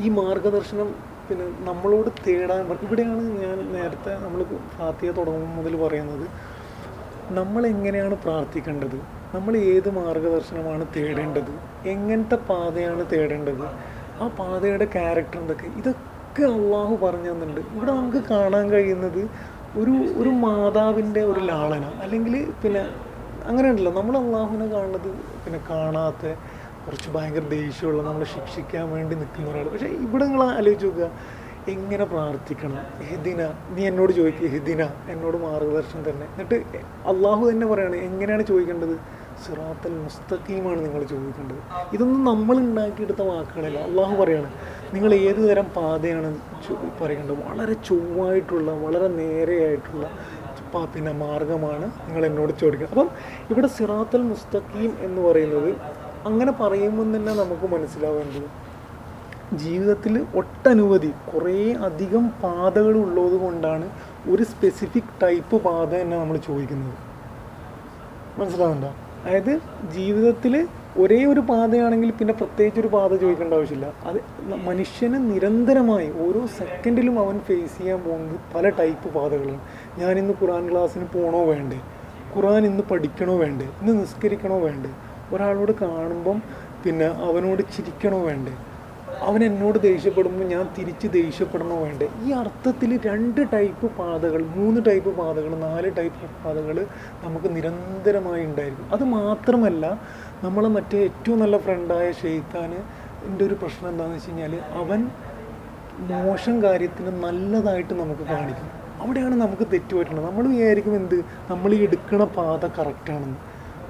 ഈ മാർഗദർശനം പിന്നെ നമ്മളോട് തേടാൻ ഇവിടെയാണ് ഞാൻ നേരത്തെ നമ്മൾ ഫാത്തിയ തുടങ്ങും മുതൽ പറയുന്നത്. നമ്മൾ എങ്ങനെയാണ് പ്രാർത്ഥിക്കേണ്ടത്? നമ്മൾ ഏത് മാർഗദർശനമാണ് തേടേണ്ടത്? എങ്ങനത്തെ പാതയാണ് തേടേണ്ടത്? ആ പാതയുടെ ക്യാരക്ടർ എന്തൊക്കെ? ഇതൊക്കെ അള്ളാഹു പറഞ്ഞു തന്നിട്ടുണ്ട്. ഇവിടെ നമുക്ക് കാണാൻ കഴിയുന്നത് ഒരു ഒരു മാതാവിന്റെ ഒരു ലാളന അല്ലെങ്കിൽ പിന്നെ അങ്ങനെ ഉണ്ടല്ലോ നമ്മൾ അള്ളാഹുവിനെ കാണുന്നത് പിന്നെ കാണാത്ത കുറച്ച് ഭയങ്കര ദേഷ്യമുള്ള നമ്മളെ ശിക്ഷിക്കാൻ വേണ്ടി നിൽക്കുന്ന ഒരാൾ പക്ഷേ ഇവിടെ നിങ്ങൾ ആലോചിച്ച് നോക്കുക. എങ്ങനെ പ്രാർത്ഥിക്കണം? ഹിദിന നീ എന്നോട് ചോദിക്കുക ഹിദിന എന്നോട് മാർഗദർശനം തന്നെ എന്നിട്ട് അള്ളാഹു തന്നെ പറയാണ് എങ്ങനെയാണ് ചോദിക്കേണ്ടത്? സിറാത്തൽ മുസ്തഖീമാണ് നിങ്ങൾ ചോദിക്കേണ്ടത്. ഇതൊന്നും നമ്മൾ ഉണ്ടാക്കിയെടുത്ത വാക്കുകളല്ല. അള്ളാഹു പറയാണ് നിങ്ങൾ ഏത് തരം പാതയാണ് പറയേണ്ടത്? വളരെ ചൊവ്വായിട്ടുള്ള വളരെ നേരെയായിട്ടുള്ള പ- പിന്നെ മാർഗമാണ് നിങ്ങൾ എന്നോട് ചോദിക്കുക. അപ്പം ഇവിടെ സിറാത്തൽ മുസ്തഖീം എന്ന് പറയുന്നത് അങ്ങനെ പറയുമ്പോൾ തന്നെ നമുക്ക് മനസ്സിലാവേണ്ടത് ജീവിതത്തിൽ ഒട്ടനവധി കുറേ അധികം പാതകൾ ഉള്ളത് കൊണ്ടാണ് ഒരു സ്പെസിഫിക് ടൈപ്പ് പാത തന്നെ നമ്മൾ ചോദിക്കുന്നത്. മനസ്സിലാവുന്നുണ്ടോ? അതായത് ജീവിതത്തിൽ ഒരേ ഒരു പാതയാണെങ്കിൽ പിന്നെ പ്രത്യേകിച്ച് ഒരു പാത ചോദിക്കേണ്ട ആവശ്യമില്ല. അത് മനുഷ്യന് നിരന്തരമായി ഓരോ സെക്കൻഡിലും അവൻ ഫേസ് ചെയ്യാൻ പോകുന്നത് പല ടൈപ്പ് പാതകളാണ്. ഞാനിന്ന് ഖുറാൻ ക്ലാസ്സിന് പോകണോ വേണ്ടേ? ഖുറാൻ ഇന്ന് പഠിക്കണോ വേണ്ടേ? ഇന്ന് നിസ്കരിക്കണോ വേണ്ടേ? ഒരാളോട് കാണുമ്പം പിന്നെ അവനോട് ചിരിക്കണോ വേണ്ടേ? അവൻ എന്നോട് ദേഷ്യപ്പെടുമ്പോൾ ഞാൻ തിരിച്ച് ദേഷ്യപ്പെടണോ വേണ്ടേ? ഈ അർത്ഥത്തിൽ രണ്ട് ടൈപ്പ് പാതകൾ മൂന്ന് ടൈപ്പ് പാതകൾ നാല് ടൈപ്പ് പാതകൾ നമുക്ക് നിരന്തരമായി ഉണ്ടായിരിക്കും. അത് മാത്രമല്ല നമ്മളെ മറ്റേ ഏറ്റവും നല്ല ഫ്രണ്ടായ ഷെയ്ത്താന് എന്റെ ഒരു പ്രശ്നം എന്താണെന്ന് വെച്ച് കഴിഞ്ഞാൽ അവൻ മോശം കാര്യത്തിന് നല്ലതായിട്ട് നമുക്ക് കാണിക്കും. അവിടെയാണ് നമുക്ക് തെറ്റ് പറ്റുന്നത് നമ്മൾ വിചാരിക്കും എന്ത്? നമ്മൾ ഈ എടുക്കുന്ന പാത കറക്റ്റാണെന്ന്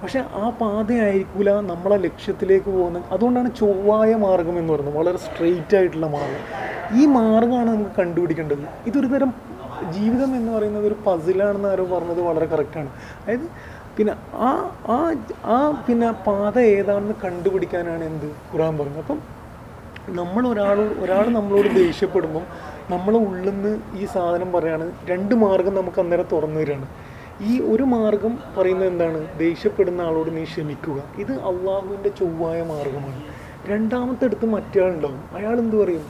പക്ഷെ ആ പാതയായിരിക്കില്ല നമ്മളെ ലക്ഷ്യത്തിലേക്ക് പോകുന്ന അതുകൊണ്ടാണ് ചൊവ്വായ മാർഗം എന്ന് പറയുന്നത്. വളരെ സ്ട്രെയിറ്റ് ആയിട്ടുള്ള മാർഗം. ഈ മാർഗമാണ് നമുക്ക് കണ്ടുപിടിക്കേണ്ടത്. ഇതൊരു തരം ജീവിതം എന്ന് പറയുന്നത് ഒരു പസിലാണെന്ന് ആരോ പറഞ്ഞത് വളരെ കറക്റ്റാണ് അതായത് പിന്നെ ആ ആ ആ പിന്നെ പാത ഏതാണെന്ന് കണ്ടുപിടിക്കാനാണ് എന്ത്? ഖുറാൻ പറഞ്ഞത് അപ്പം നമ്മൾ ഒരാൾ ഒരാൾ നമ്മളോട് ദേഷ്യപ്പെടുമ്പം നമ്മളെ ഉള്ളിൽ നിന്ന് ഈ സാധനം പറയാണ് രണ്ട് മാർഗം നമുക്ക് അന്നേരം തുറന്നു തരികയാണ് ഈ ഒരു മാർഗം പറയുന്നത് എന്താണ്? ദേഷ്യപ്പെടുന്ന ആളോട് നീ ക്ഷമിക്കുക. ഇത് അള്ളാഹുവിന്റെ ചൊവ്വായ മാർഗമാണ്. രണ്ടാമത്തെ അടുത്ത് മറ്റേയാളുണ്ടാവും. അയാൾ എന്ത് പറയും?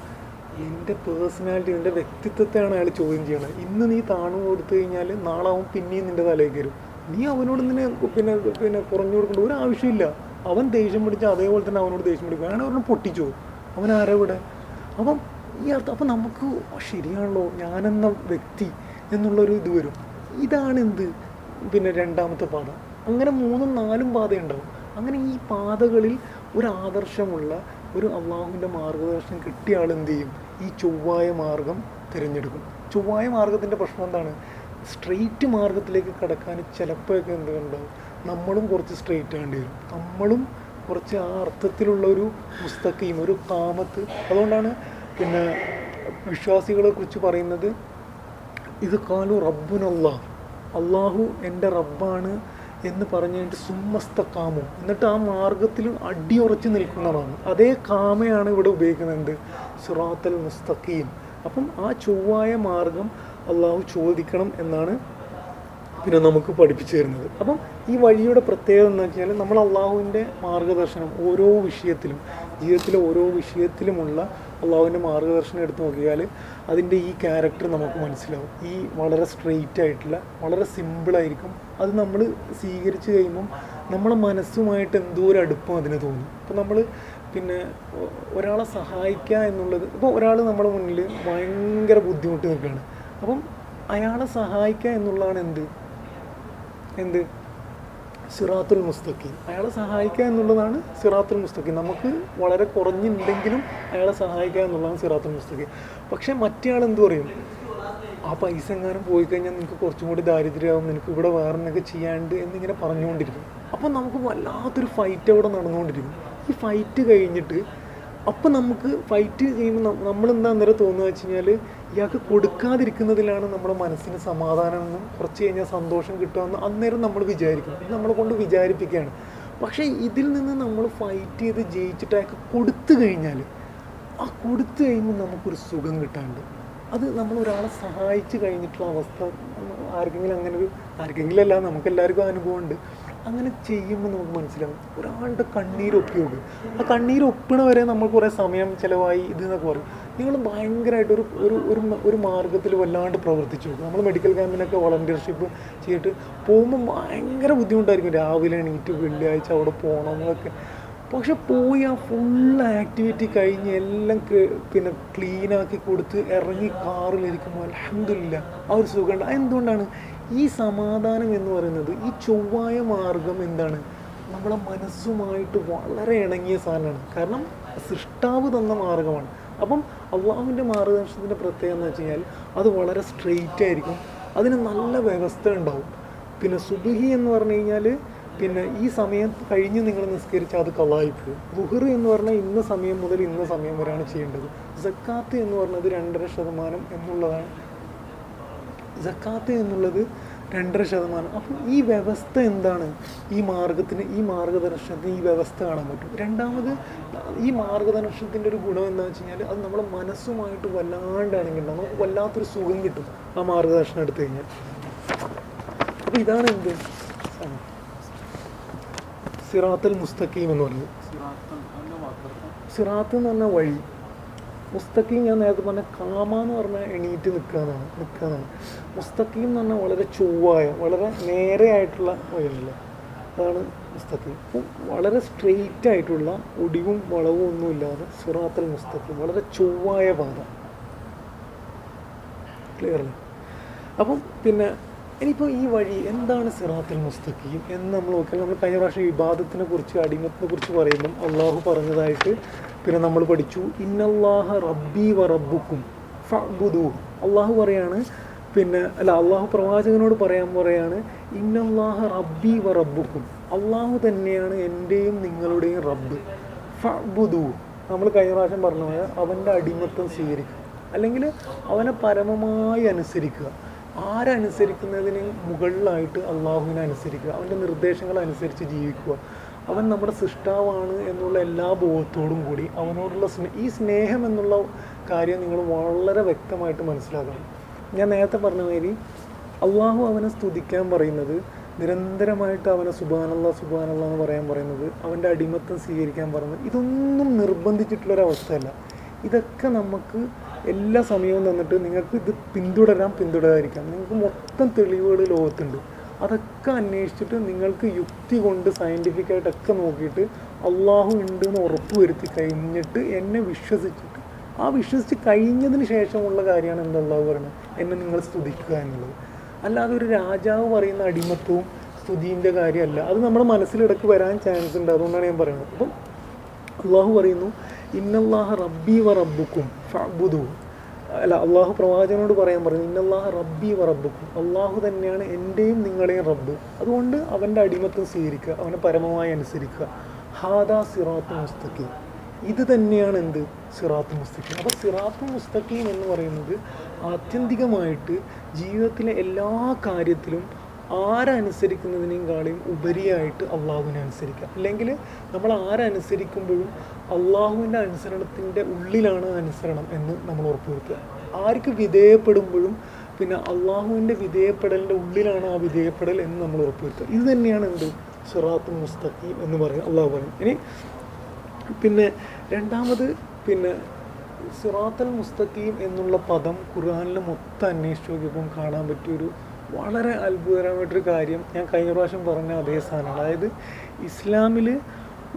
എന്റെ പേഴ്സണാലിറ്റി എന്റെ വ്യക്തിത്വത്തെയാണ് അയാൾ ചോദ്യം ചെയ്യണത് ഇന്ന് നീ താണു കൊടുത്തു കഴിഞ്ഞാൽ നാളെ അവൻ പിന്നെയും നിന്റെ തലയിൽ കയറും. നീ അവനോട് ഇങ്ങനെ പിന്നെ പിന്നെ കുറഞ്ഞു കൊടുക്കേണ്ട ഒരു ആവശ്യമില്ല. അവൻ ദേഷ്യം പിടിച്ച അതേപോലെ തന്നെ അവനോട് ദേഷ്യം പിടിക്കും. അയാൾ അവനെ പൊട്ടിച്ചു? അവൻ ആരാ ഇവിടെ? അപ്പം അർത്ഥം അപ്പം നമുക്ക് ശരിയാണല്ലോ ഞാനെന്ന വ്യക്തി എന്നുള്ളൊരു ഇത് വരും. ഇതാണ് എന്ത് പിന്നെ രണ്ടാമത്തെ പാത. അങ്ങനെ മൂന്നും നാലും പാതയുണ്ടാവും. അങ്ങനെ ഈ പാതകളിൽ ഒരു ആദർശമുള്ള ഒരു അള്ളാഹുവിന്റെ മാർഗദർശനം കിട്ടിയ ആൾ എന്ത് ചെയ്യും? ഈ ചൊവ്വായ മാർഗം തിരഞ്ഞെടുക്കും. ചൊവ്വായ മാർഗത്തിന്റെ പ്രശ്നം എന്താണ്? സ്ട്രെയിറ്റ് മാർഗത്തിലേക്ക് കടക്കാൻ ചിലപ്പോഴൊക്കെ എന്ത് ഉണ്ടാവും നമ്മളും കുറച്ച് സ്ട്രെയിറ്റ് ആകേണ്ടി വരും. നമ്മളും കുറച്ച് ആ അർത്ഥത്തിലുള്ള ഒരു പുസ്തകയും ഒരു കാമത്ത്. അതുകൊണ്ടാണ് പിന്നെ വിശ്വാസികളെ കുറിച്ച് പറയുന്നത് ഇത് കാലു റബ്ബുനല്ല അള്ളാഹു എന്റെ റബ്ബാണ് എന്ന് പറഞ്ഞിട്ട് സുമ്മസ്ത കാമു എന്നിട്ട് ആ മാർഗത്തിൽ അടിയുറച്ച് നിൽക്കുന്നതാണ്. അതേ കാമയാണ് ഇവിടെ ഉപയോഗിക്കുന്നത്. സുറാത്തൽ മുസ്തഖീം. അപ്പം ആ ചൊവ്വായ മാർഗം അള്ളാഹു ചോദിക്കണം എന്നാണ് പിന്നെ നമുക്ക് പഠിപ്പിച്ചു തരുന്നത്. അപ്പം ഈ വഴിയുടെ പ്രത്യേകത എന്ന് വെച്ചാൽ നമ്മൾ അള്ളാഹുവിന്റെ മാർഗദർശനം ഓരോ വിഷയത്തിലും ജീവിതത്തിലെ ഓരോ വിഷയത്തിലുമുള്ള അള്ളാഹുവിന്റെ മാർഗദർശനം എടുത്തു നോക്കിയാൽ അതിന്റെ ഈ ക്യാരക്ടർ നമുക്ക് മനസ്സിലാവും. ഈ വളരെ സ്ട്രെയിറ്റ് ആയിട്ടുള്ള വളരെ സിമ്പിളായിരിക്കും അത് നമ്മൾ സ്വീകരിച്ച് കഴിയുമ്പം നമ്മളെ മനസ്സുമായിട്ട് എന്തോ ഒരു അടുപ്പം അതിന് തോന്നും. അപ്പം നമ്മൾ പിന്നെ ഒരാളെ സഹായിക്കുക എന്നുള്ളത് ഇപ്പോൾ ഒരാൾ നമ്മുടെ മുന്നിൽ ഭയങ്കര ബുദ്ധിമുട്ട് നിൽക്കുകയാണ്. അപ്പം അയാളെ സഹായിക്കുക എന്നുള്ളതാണ് എന്ത്? എന്ത്? സിറാത്തുൽ മുസ്തഖീം. അയാളെ സഹായിക്കുക എന്നുള്ളതാണ് സിറാത്തുൽ മുസ്തഖീം. നമുക്ക് വളരെ കുറഞ്ഞുണ്ടെങ്കിലും അയാളെ സഹായിക്കുക എന്നുള്ളതാണ് സിറാത്തുൽ മുസ്തഖീം. പക്ഷേ മറ്റേ ആൾ എന്ത് പറയും? ആ പൈസ എങ്ങാനും പോയി കഴിഞ്ഞാൽ നിനക്ക് കുറച്ചും കൂടി ദാരിദ്ര്യമാവും നിനക്ക് ഇവിടെ വേറെ എന്തൊക്കെ ചെയ്യാണ്ട് എന്നിങ്ങനെ പറഞ്ഞുകൊണ്ടിരിക്കും. അപ്പം നമുക്ക് വല്ലാത്തൊരു ഫൈറ്റ് അവിടെ നടന്നുകൊണ്ടിരിക്കും. ഈ ഫൈറ്റ് കഴിഞ്ഞിട്ട് അപ്പം നമുക്ക് ഫൈറ്റ് ചെയ്യുമ്പോൾ നമ്മളെന്താ അന്നേരം തോന്നുക വെച്ച് കഴിഞ്ഞാൽ ഇയാൾക്ക് കൊടുക്കാതിരിക്കുന്നതിലാണ് നമ്മുടെ മനസ്സിന് സമാധാനമെന്നും കുറച്ച് കഴിഞ്ഞാൽ സന്തോഷം കിട്ടുമെന്ന് അന്നേരം നമ്മൾ വിചാരിക്കും. നമ്മളെ കൊണ്ട് വിചാരിപ്പിക്കുകയാണ്. പക്ഷേ ഇതിൽ നിന്ന് നമ്മൾ ഫൈറ്റ് ചെയ്ത് ജയിച്ചിട്ട് അയാൾക്ക് കൊടുത്തു കഴിഞ്ഞാൽ ആ കൊടുത്തു കഴിയുമ്പോൾ നമുക്കൊരു സുഖം കിട്ടാണ്ട്. അത് നമ്മൾ ഒരാളെ സഹായിച്ചു കഴിഞ്ഞിട്ടുള്ള അവസ്ഥ ആർക്കെങ്കിലും അങ്ങനെ ഒരു ആർക്കെങ്കിലും അല്ല നമുക്കെല്ലാവർക്കും അനുഭവമുണ്ട്. അങ്ങനെ ചെയ്യുമ്പോൾ നമുക്ക് മനസ്സിലാവും ഒരാളുടെ കണ്ണീര് ഒപ്പി ആ കണ്ണീര് ഒപ്പിണ വരെ നമ്മൾ കുറേ സമയം ചിലവായി ഇതെന്നൊക്കെ പറയും. നിങ്ങൾ ഭയങ്കരമായിട്ട് ഒരു ഒരു ഒരു ഒരു മാർഗത്തിൽ വല്ലാണ്ട് പ്രവർത്തിച്ചു നോക്കും. നമ്മൾ മെഡിക്കൽ ക്യാമ്പിനൊക്കെ വളണ്ടിയർഷിപ്പ് ചെയ്തിട്ട് പോകുമ്പോൾ ഭയങ്കര ബുദ്ധിമുട്ടായിരിക്കും. രാവിലെ എണീറ്റ് വെള്ളിയാഴ്ച അവിടെ പോകണം എന്നൊക്കെ. പക്ഷെ പോയി ആ ഫുൾ ആക്ടിവിറ്റി കഴിഞ്ഞ് എല്ലാം പിന്നെ ക്ലീനാക്കി കൊടുത്ത് ഇറങ്ങി കാറിലിരിക്കുമ്പോൾ അലഹമില്ല ആ ഒരു സുഖമുണ്ട് എന്തുകൊണ്ടാണ് ഈ സമാധാനം എന്ന് പറയുന്നത് ഈ ചൊവ്വായ മാർഗം എന്താണ്? നമ്മളെ മനസ്സുമായിട്ട് വളരെ ഇണങ്ങിയ സാധനമാണ്. കാരണം സൃഷ്ടാവ് തന്ന മാർഗമാണ് അപ്പം അള്ളാഹുവിന്റെ മാർഗദർശനത്തിന്റെ പ്രത്യേകത എന്ന് വെച്ച് കഴിഞ്ഞാൽ അത് വളരെ സ്ട്രെയിറ്റ് ആയിരിക്കും. അതിന് നല്ല വ്യവസ്ഥ ഉണ്ടാവും. പിന്നെ സുബിഹി എന്ന് പറഞ്ഞു കഴിഞ്ഞാൽ പിന്നെ ഈ സമയം കഴിഞ്ഞ് നിങ്ങൾ നിസ്കരിച്ചാൽ അത് കളായിപ്പോവും ബുഹർ എന്ന് പറഞ്ഞാൽ ഇന്ന സമയം മുതൽ ഇന്ന സമയം വരെയാണ് ചെയ്യേണ്ടത്. ജക്കാത്ത് എന്ന് പറഞ്ഞത് രണ്ടര ശതമാനം എന്നുള്ളതാണ്. ജക്കാത്ത് എന്നുള്ളത് രണ്ടര ശതമാനം. അപ്പം ഈ വ്യവസ്ഥ എന്താണ്? ഈ മാർഗത്തിന് ഈ മാർഗദർശനത്തിന് ഈ വ്യവസ്ഥ കാണാൻ പറ്റും. രണ്ടാമത് ഈ മാർഗദർശനത്തിന്റെ ഒരു ഗുണം എന്താണെന്ന് വെച്ച് കഴിഞ്ഞാൽ അത് നമ്മുടെ മനസ്സുമായിട്ട് വല്ലാണ്ടാണെങ്കിൽ നമുക്ക് വല്ലാത്തൊരു സുഖം കിട്ടും ആ മാർഗദർശനം എടുത്തു കഴിഞ്ഞാൽ. അപ്പം ഇതാണ് എന്ത്? സിറാത്തൽ മുസ്തഖീം എന്ന് പറയുന്നത്. സിറാത്ത് എന്ന് പറഞ്ഞ വഴി. മുസ്തഖീം ഞാൻ നേരത്തെ പറഞ്ഞ കാമ എന്ന് പറഞ്ഞാൽ എണീറ്റ് നിൽക്കാനാണ് നിൽക്കാനാണ്. മുസ്തഖീം എന്ന് പറഞ്ഞാൽ വളരെ ചൊവ്വായ വളരെ നേരെയായിട്ടുള്ള വഴിയല്ലേ? അതാണ് മുസ്തഖീം. അപ്പം വളരെ സ്ട്രെയിറ്റ് ആയിട്ടുള്ള ഒടിവും വളവും ഒന്നും ഇല്ലാതെ സിറാത്തൽ മുസ്തഖീം. വളരെ ചൊവ്വായ പാത. ക്ലിയർ അല്ലേ? അപ്പം പിന്നെ ഇനിയിപ്പോൾ ഈ വഴി എന്താണ് സിറാത്തുൽ മുസ്തഖീം എന്ന് നമ്മൾ നോക്കിയാൽ നമ്മൾ കഴിഞ്ഞ പ്രാവശ്യം വിവാദത്തിനെ കുറിച്ച് അടിമത്തിനെ കുറിച്ച് പറയുമ്പം അള്ളാഹു പറഞ്ഞതായിട്ട് പിന്നെ നമ്മൾ പഠിച്ചു ഇന്നല്ലാഹ റബ്ബി വ റബ്ബുക്കും അള്ളാഹു പറയാണ് പിന്നെ അല്ല അള്ളാഹു പ്രവാചകനോട് പറയാൻ പറയാണ് ഇന്നല്ലാഹ റബ്ബി വ റബ്ബുക്കും അള്ളാഹു തന്നെയാണ് എന്റെയും നിങ്ങളുടെയും റബ്ബ്. ഫബുദു നമ്മൾ കഴിഞ്ഞ പ്രാവശ്യം പറഞ്ഞ പോലെ അവന്റെ അടിമത്തം സ്വീകരിക്കുക. അല്ലെങ്കിൽ അവനെ പരമമായി അനുസരിക്കുക. ആരനുസരിക്കുന്നതിന് മുകളിലായിട്ട് അള്ളാഹുവിനെ അനുസരിക്കുക. അവന്റെ നിർദ്ദേശങ്ങൾ അനുസരിച്ച് ജീവിക്കുക. അവൻ നമ്മുടെ സൃഷ്ടാവാണ് എന്നുള്ള എല്ലാ ബോധത്തോടും കൂടി അവനോടുള്ള സ്നേ ഈ സ്നേഹം എന്നുള്ള കാര്യം നിങ്ങൾ വളരെ വ്യക്തമായിട്ട് മനസ്സിലാക്കണം. ഞാൻ നേരത്തെ പറഞ്ഞ മാതിരി അള്ളാഹു അവനെ സ്തുതിക്കാൻ പറയുന്നത് നിരന്തരമായിട്ട് അവനെ സുബാനല്ല സുബാനല്ല എന്ന് പറയാൻ പറയുന്നത് അവന്റെ അടിമത്തം സ്വീകരിക്കാൻ പറയുന്നത് ഇതൊന്നും നിർബന്ധിച്ചിട്ടുള്ളൊരവസ്ഥയല്ല. ഇതൊക്കെ നമുക്ക് എല്ലാ സമയവും തന്നിട്ട് നിങ്ങൾക്ക് ഇത് പിന്തുടരാം പിന്തുടരാതിരിക്കാം. നിങ്ങൾക്ക് മൊത്തം തെളിവുകൾ ലോകത്തുണ്ട്. അതൊക്കെ അന്വേഷിച്ചിട്ട് നിങ്ങൾക്ക് യുക്തി കൊണ്ട് സയന്റിഫിക്കായിട്ടൊക്കെ നോക്കിയിട്ട് അള്ളാഹു ഉണ്ട് എന്ന് ഉറപ്പ് വരുത്തി കഴിഞ്ഞിട്ട് എന്നെ വിശ്വസിച്ചിട്ട്. ആ വിശ്വസിച്ച് കഴിഞ്ഞതിന് ശേഷമുള്ള കാര്യമാണ് എന്താ അള്ളാഹു പറയുന്നത്? എന്നെ നിങ്ങൾ സ്തുതിക്കുക എന്നുള്ളത്. അല്ലാതെ ഒരു രാജാവ് പറയുന്ന അടിമത്വവും സ്തുതിന്റെ കാര്യമല്ല. അത് നമ്മുടെ മനസ്സിലിടക്ക് വരാൻ ചാൻസ് ഉണ്ട്. അതുകൊണ്ടാണ് ഞാൻ പറയുന്നത്. അപ്പം അള്ളാഹു പറയുന്നു ഇന്നല്ലാഹ റബ്ബി വ റബ്ബുക്കും ഫഅ്ബുദു അല്ല അള്ളാഹു പ്രവാചകനോട് പറയാൻ പറഞ്ഞു ഇന്നല്ലാഹ റബ്ബി റബ്ബുക്കും. അള്ളാഹു തന്നെയാണ് എന്റെയും നിങ്ങളെയും റബ്ബ്. അതുകൊണ്ട് അവന്റെ അടിമത്വം സ്വീകരിക്കുക അവനെ പരമമായി അനുസരിക്കുക. ഹാദാ സിറാത്ത് മുസ്തഖീം. ഇത് തന്നെയാണ് എന്ത്? സിറാത്ത് മുസ്തഖീം. അപ്പോൾ സിറാത്ത് മുസ്തഖീം എന്ന് പറയുന്നത് ആത്യന്തികമായിട്ട് ജീവിതത്തിലെ എല്ലാ കാര്യത്തിലും ആരനുസരിക്കുന്നതിനേക്കാളും ഉപരിയായിട്ട് അള്ളാഹുവിനെ അനുസരിക്കുക. അല്ലെങ്കിൽ നമ്മൾ ആരനുസരിക്കുമ്പോഴും അള്ളാഹുവിന്റെ അനുസരണത്തിന്റെ ഉള്ളിലാണ് അനുസരണം എന്ന് നമ്മൾ ഉറപ്പുവരുത്തുക. ആർക്ക് വിധേയപ്പെടുമ്പോഴും പിന്നെ അള്ളാഹുവിന്റെ വിധേയപ്പെടലിന്റെ ഉള്ളിലാണ് ആ വിധേയപ്പെടൽ എന്ന് നമ്മൾ ഉറപ്പുവരുത്തുക. ഇത് തന്നെയാണ് എന്ത്? സിറാത്ത് മുസ്തഖീം എന്ന് പറയുന്നത് അള്ളാഹു പറയും ഇനി പിന്നെ രണ്ടാമത് പിന്നെ സിറാത്തൽ മുസ്തഖീം എന്നുള്ള പദം ഖുർആാനിൽ മൊത്തം അന്വേഷിച്ച് നോക്കിയപ്പം കാണാൻ പറ്റിയൊരു വളരെ അത്ഭുതകരമായിട്ടൊരു കാര്യം ഞാൻ കഴിഞ്ഞ പ്രാവശ്യം പറഞ്ഞ അതേ സാധനമാണ്. അതായത് ഇസ്ലാമിൽ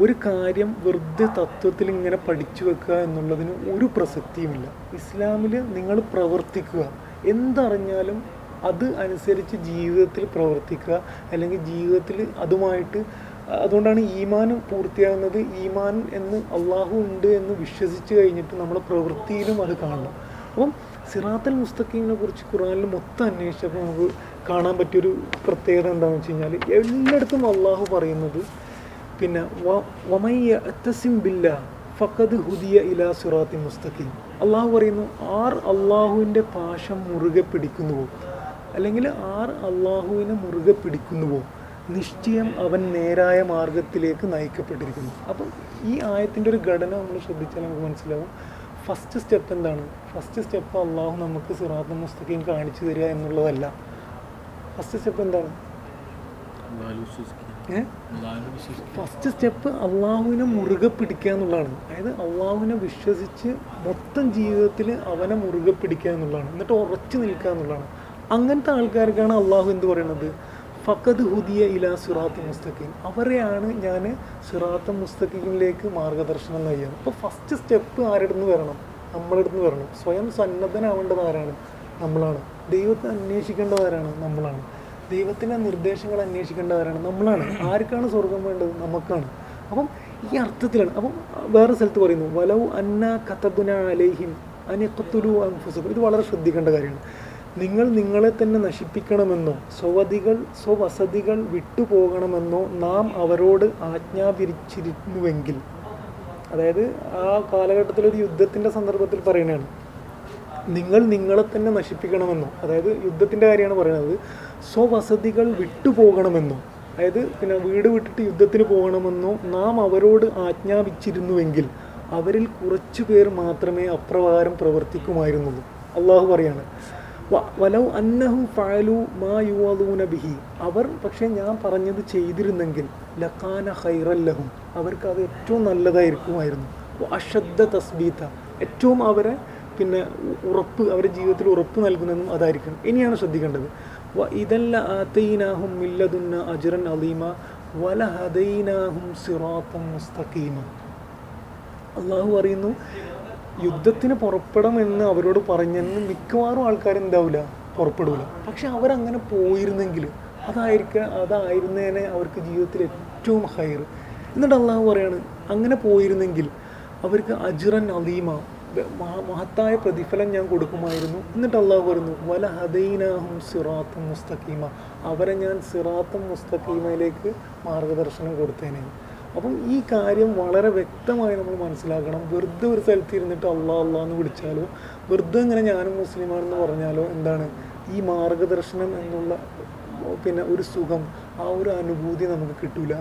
ഒരു കാര്യം വെറുതെ തത്വത്തിൽ ഇങ്ങനെ പഠിച്ചു വെക്കുക എന്നുള്ളതിന് ഒരു പ്രസക്തിയുമില്ല. ഇസ്ലാമിൽ നിങ്ങൾ പ്രവർത്തിക്കുക. എന്തറിഞ്ഞാലും അത് അനുസരിച്ച് ജീവിതത്തിൽ പ്രവർത്തിക്കുക. അല്ലെങ്കിൽ ജീവിതത്തിൽ അതുമായിട്ട് അതുകൊണ്ടാണ് ഈമാൻ പൂർത്തിയാകുന്നത്. ഈമാൻ എന്ന് അള്ളാഹു ഉണ്ട് എന്ന് വിശ്വസിച്ച് കഴിഞ്ഞിട്ട് നമ്മുടെ പ്രവൃത്തിയിലും അത് കാണണം. അപ്പം സിറാത്തൽ മുസ്തഖീമിനെ കുറിച്ച് ഖുറാനിൽ മൊത്തം അന്വേഷിച്ചപ്പോൾ നമുക്ക് കാണാൻ പറ്റിയൊരു പ്രത്യേകത എന്താണെന്ന് വെച്ച് കഴിഞ്ഞാൽ എല്ലായിടത്തും അള്ളാഹു പറയുന്നത് പിന്നെ വമയ്യസിം ബില്ല ഫക്കത് ഹുദിയ ഇലാ സുറാത്തി മുസ്തഖീം. അള്ളാഹു പറയുന്നു ആർ അള്ളാഹുവിന്റെ പാശം മുറുകെ പിടിക്കുന്നുവോ? അല്ലെങ്കിൽ ആർ അള്ളാഹുവിനെ മുറുകെ പിടിക്കുന്നുവോ? നിശ്ചയം അവൻ നേരായ മാർഗത്തിലേക്ക് നയിക്കപ്പെട്ടിരിക്കുന്നു. അപ്പം ഈ ആയത്തിന്റെ ഒരു ഘടന നമ്മൾ ശ്രദ്ധിച്ചാൽ നമുക്ക് മനസ്സിലാവും. ഫസ്റ്റ് സ്റ്റെപ്പ് എന്താണ്? ഫസ്റ്റ് സ്റ്റെപ്പ് അള്ളാഹു നമുക്ക് സിറാത്ത് മുസ്തഖീം കാണിച്ചു തരിക എന്നുള്ളതല്ല. ഫസ്റ്റ് സ്റ്റെപ്പ് എന്താണ്? ഫസ്റ്റ് സ്റ്റെപ്പ് അള്ളാഹുവിനെ മുറുകെ പിടിക്കുക എന്നുള്ളതാണ്. അതായത് അള്ളാഹുവിനെ വിശ്വസിച്ച് മൊത്തം ജീവിതത്തിൽ അവനെ മുറുകെ പിടിക്കുക എന്നുള്ളതാണ്. എന്നിട്ട് ഉറച്ചു നിൽക്കുക എന്നുള്ളതാണ്. അങ്ങനത്തെ ആൾക്കാർക്കാണ് അള്ളാഹു എന്ത് പറയുന്നത് ഫക്കത് ഹുദിയ ഇല സിറാത്ത് മുസ്തഖീം. അവരെയാണ് ഞാൻ സിറാത്ത് മുസ്തഖീമിലേക്ക് മാർഗദർശനം നൽകിയത്. അപ്പോൾ ഫസ്റ്റ് സ്റ്റെപ്പ് ആരുടെ നിന്ന് വരണം? നമ്മളുടെ നിന്ന് വരണം. സ്വയം സന്നദ്ധനാവേണ്ടത് ആരാണ്? നമ്മളാണ്. ദൈവത്തെ അന്വേഷിക്കേണ്ടത് ആരാണ്? നമ്മളാണ്. ദൈവത്തിന്റെ നിർദ്ദേശങ്ങൾ അന്വേഷിക്കേണ്ടവരാണ്. നമ്മളാണ്. ആർക്കാണ് സ്വർഗം വേണ്ടത്? നമുക്കാണ്. അപ്പം ഈ അർത്ഥത്തിലാണ്. അപ്പം വേറെ സ്ഥലത്ത് പറയുന്നു വലൗ അന്ന കത്തബുന അലേഹിം അനിക്കത്തുലു അൻഫുസുക്കും ഇത് വളരെ ശ്രദ്ധിക്കേണ്ട കാര്യമാണ്. നിങ്ങൾ നിങ്ങളെ തന്നെ നശിപ്പിക്കണമെന്നോ സ്വവതികൾ സ്വവസതികൾ വിട്ടുപോകണമെന്നോ നാം അവരോട് ആജ്ഞാപിരിച്ചിരുന്നുവെങ്കിൽ അതായത് ആ കാലഘട്ടത്തിൽ ഒരു യുദ്ധത്തിന്റെ സന്ദർഭത്തിൽ പറയുന്നതാണ്. നിങ്ങൾ നിങ്ങളെ തന്നെ നശിപ്പിക്കണമെന്നോ അതായത് യുദ്ധത്തിന്റെ കാര്യമാണ് പറയുന്നത്. സ്വവസതികൾ വിട്ടുപോകണമെന്നോ അതായത് പിന്നെ വീട് വിട്ടിട്ട് യുദ്ധത്തിന് പോകണമെന്നോ നാം അവരോട് ആജ്ഞാപിച്ചിരുന്നുവെങ്കിൽ അവരിൽ കുറച്ചു പേർ മാത്രമേ അപ്രകാരം പ്രവർത്തിക്കുമായിരുന്നുള്ളൂ. അള്ളാഹു പറയാണ് വലൗ അന്നഹു ഫാലു മാ യുവാദൂന ബിഹി. അവർ പക്ഷേ ഞാൻ പറഞ്ഞത് ചെയ്തിരുന്നെങ്കിൽ ലഖാന ഹൈറല്ലഹും അവർക്ക് അത് ഏറ്റവും നല്ലതായിരിക്കുമായിരുന്നു. വ തസ്ബീത ഏറ്റവും അവരെ പിന്നെ ഉറപ്പ് അവരുടെ ജീവിതത്തിൽ ഉറപ്പ് നൽകുന്നതും അതായിരിക്കണം. ഇനിയാണ് ശ്രദ്ധിക്കേണ്ടത്. വ ഇതല്ല അലീമ വല മുസ്തഖീമ അള്ളാഹു പറയുന്നു യുദ്ധത്തിന് പുറപ്പെടണമെന്ന് അവരോട് പറഞ്ഞെന്ന് മിക്കവാറും ആൾക്കാർ എന്താവില്ല പുറപ്പെടില്ല പക്ഷെ അവരങ്ങനെ പോയിരുന്നെങ്കിൽ അതായിരിക്ക അതായിരുന്നേനെ അവർക്ക് ജീവിതത്തിൽ ഏറ്റവും ഹയർ എന്നിട്ട് അള്ളാഹു പറയാണ് അങ്ങനെ പോയിരുന്നെങ്കിൽ അവർക്ക് അജുറൻ അലീമ മഹത്തായ പ്രതിഫലം ഞാൻ കൊടുക്കുമായിരുന്നു. എന്നിട്ട് അള്ളാഹു പറയുന്നു വല ഹദൈനാഹും സിറാത്തും മുസ്തഖീമ. അവരെ ഞാൻ സിറാത്തും മുസ്തഖീമയിലേക്ക് മാർഗദർശനം കൊടുത്തേനെ. അപ്പം ഈ കാര്യം വളരെ വ്യക്തമായി നമ്മൾ മനസ്സിലാക്കണം. വെറുതെ ഒരു സ്ഥലത്ത് ഇരുന്നിട്ട് അള്ളാഹ് അള്ളാഹ് എന്ന് വിളിച്ചാലോ? വെറുതെ ഇങ്ങനെ ഞാനും മുസ്ലിമാണെന്ന് പറഞ്ഞാലോ? എന്താണ്? ഈ മാർഗദർശനം എന്നുള്ള പിന്നെ ഒരു സുഖം ആ ഒരു അനുഭൂതി നമുക്ക് കിട്ടൂല.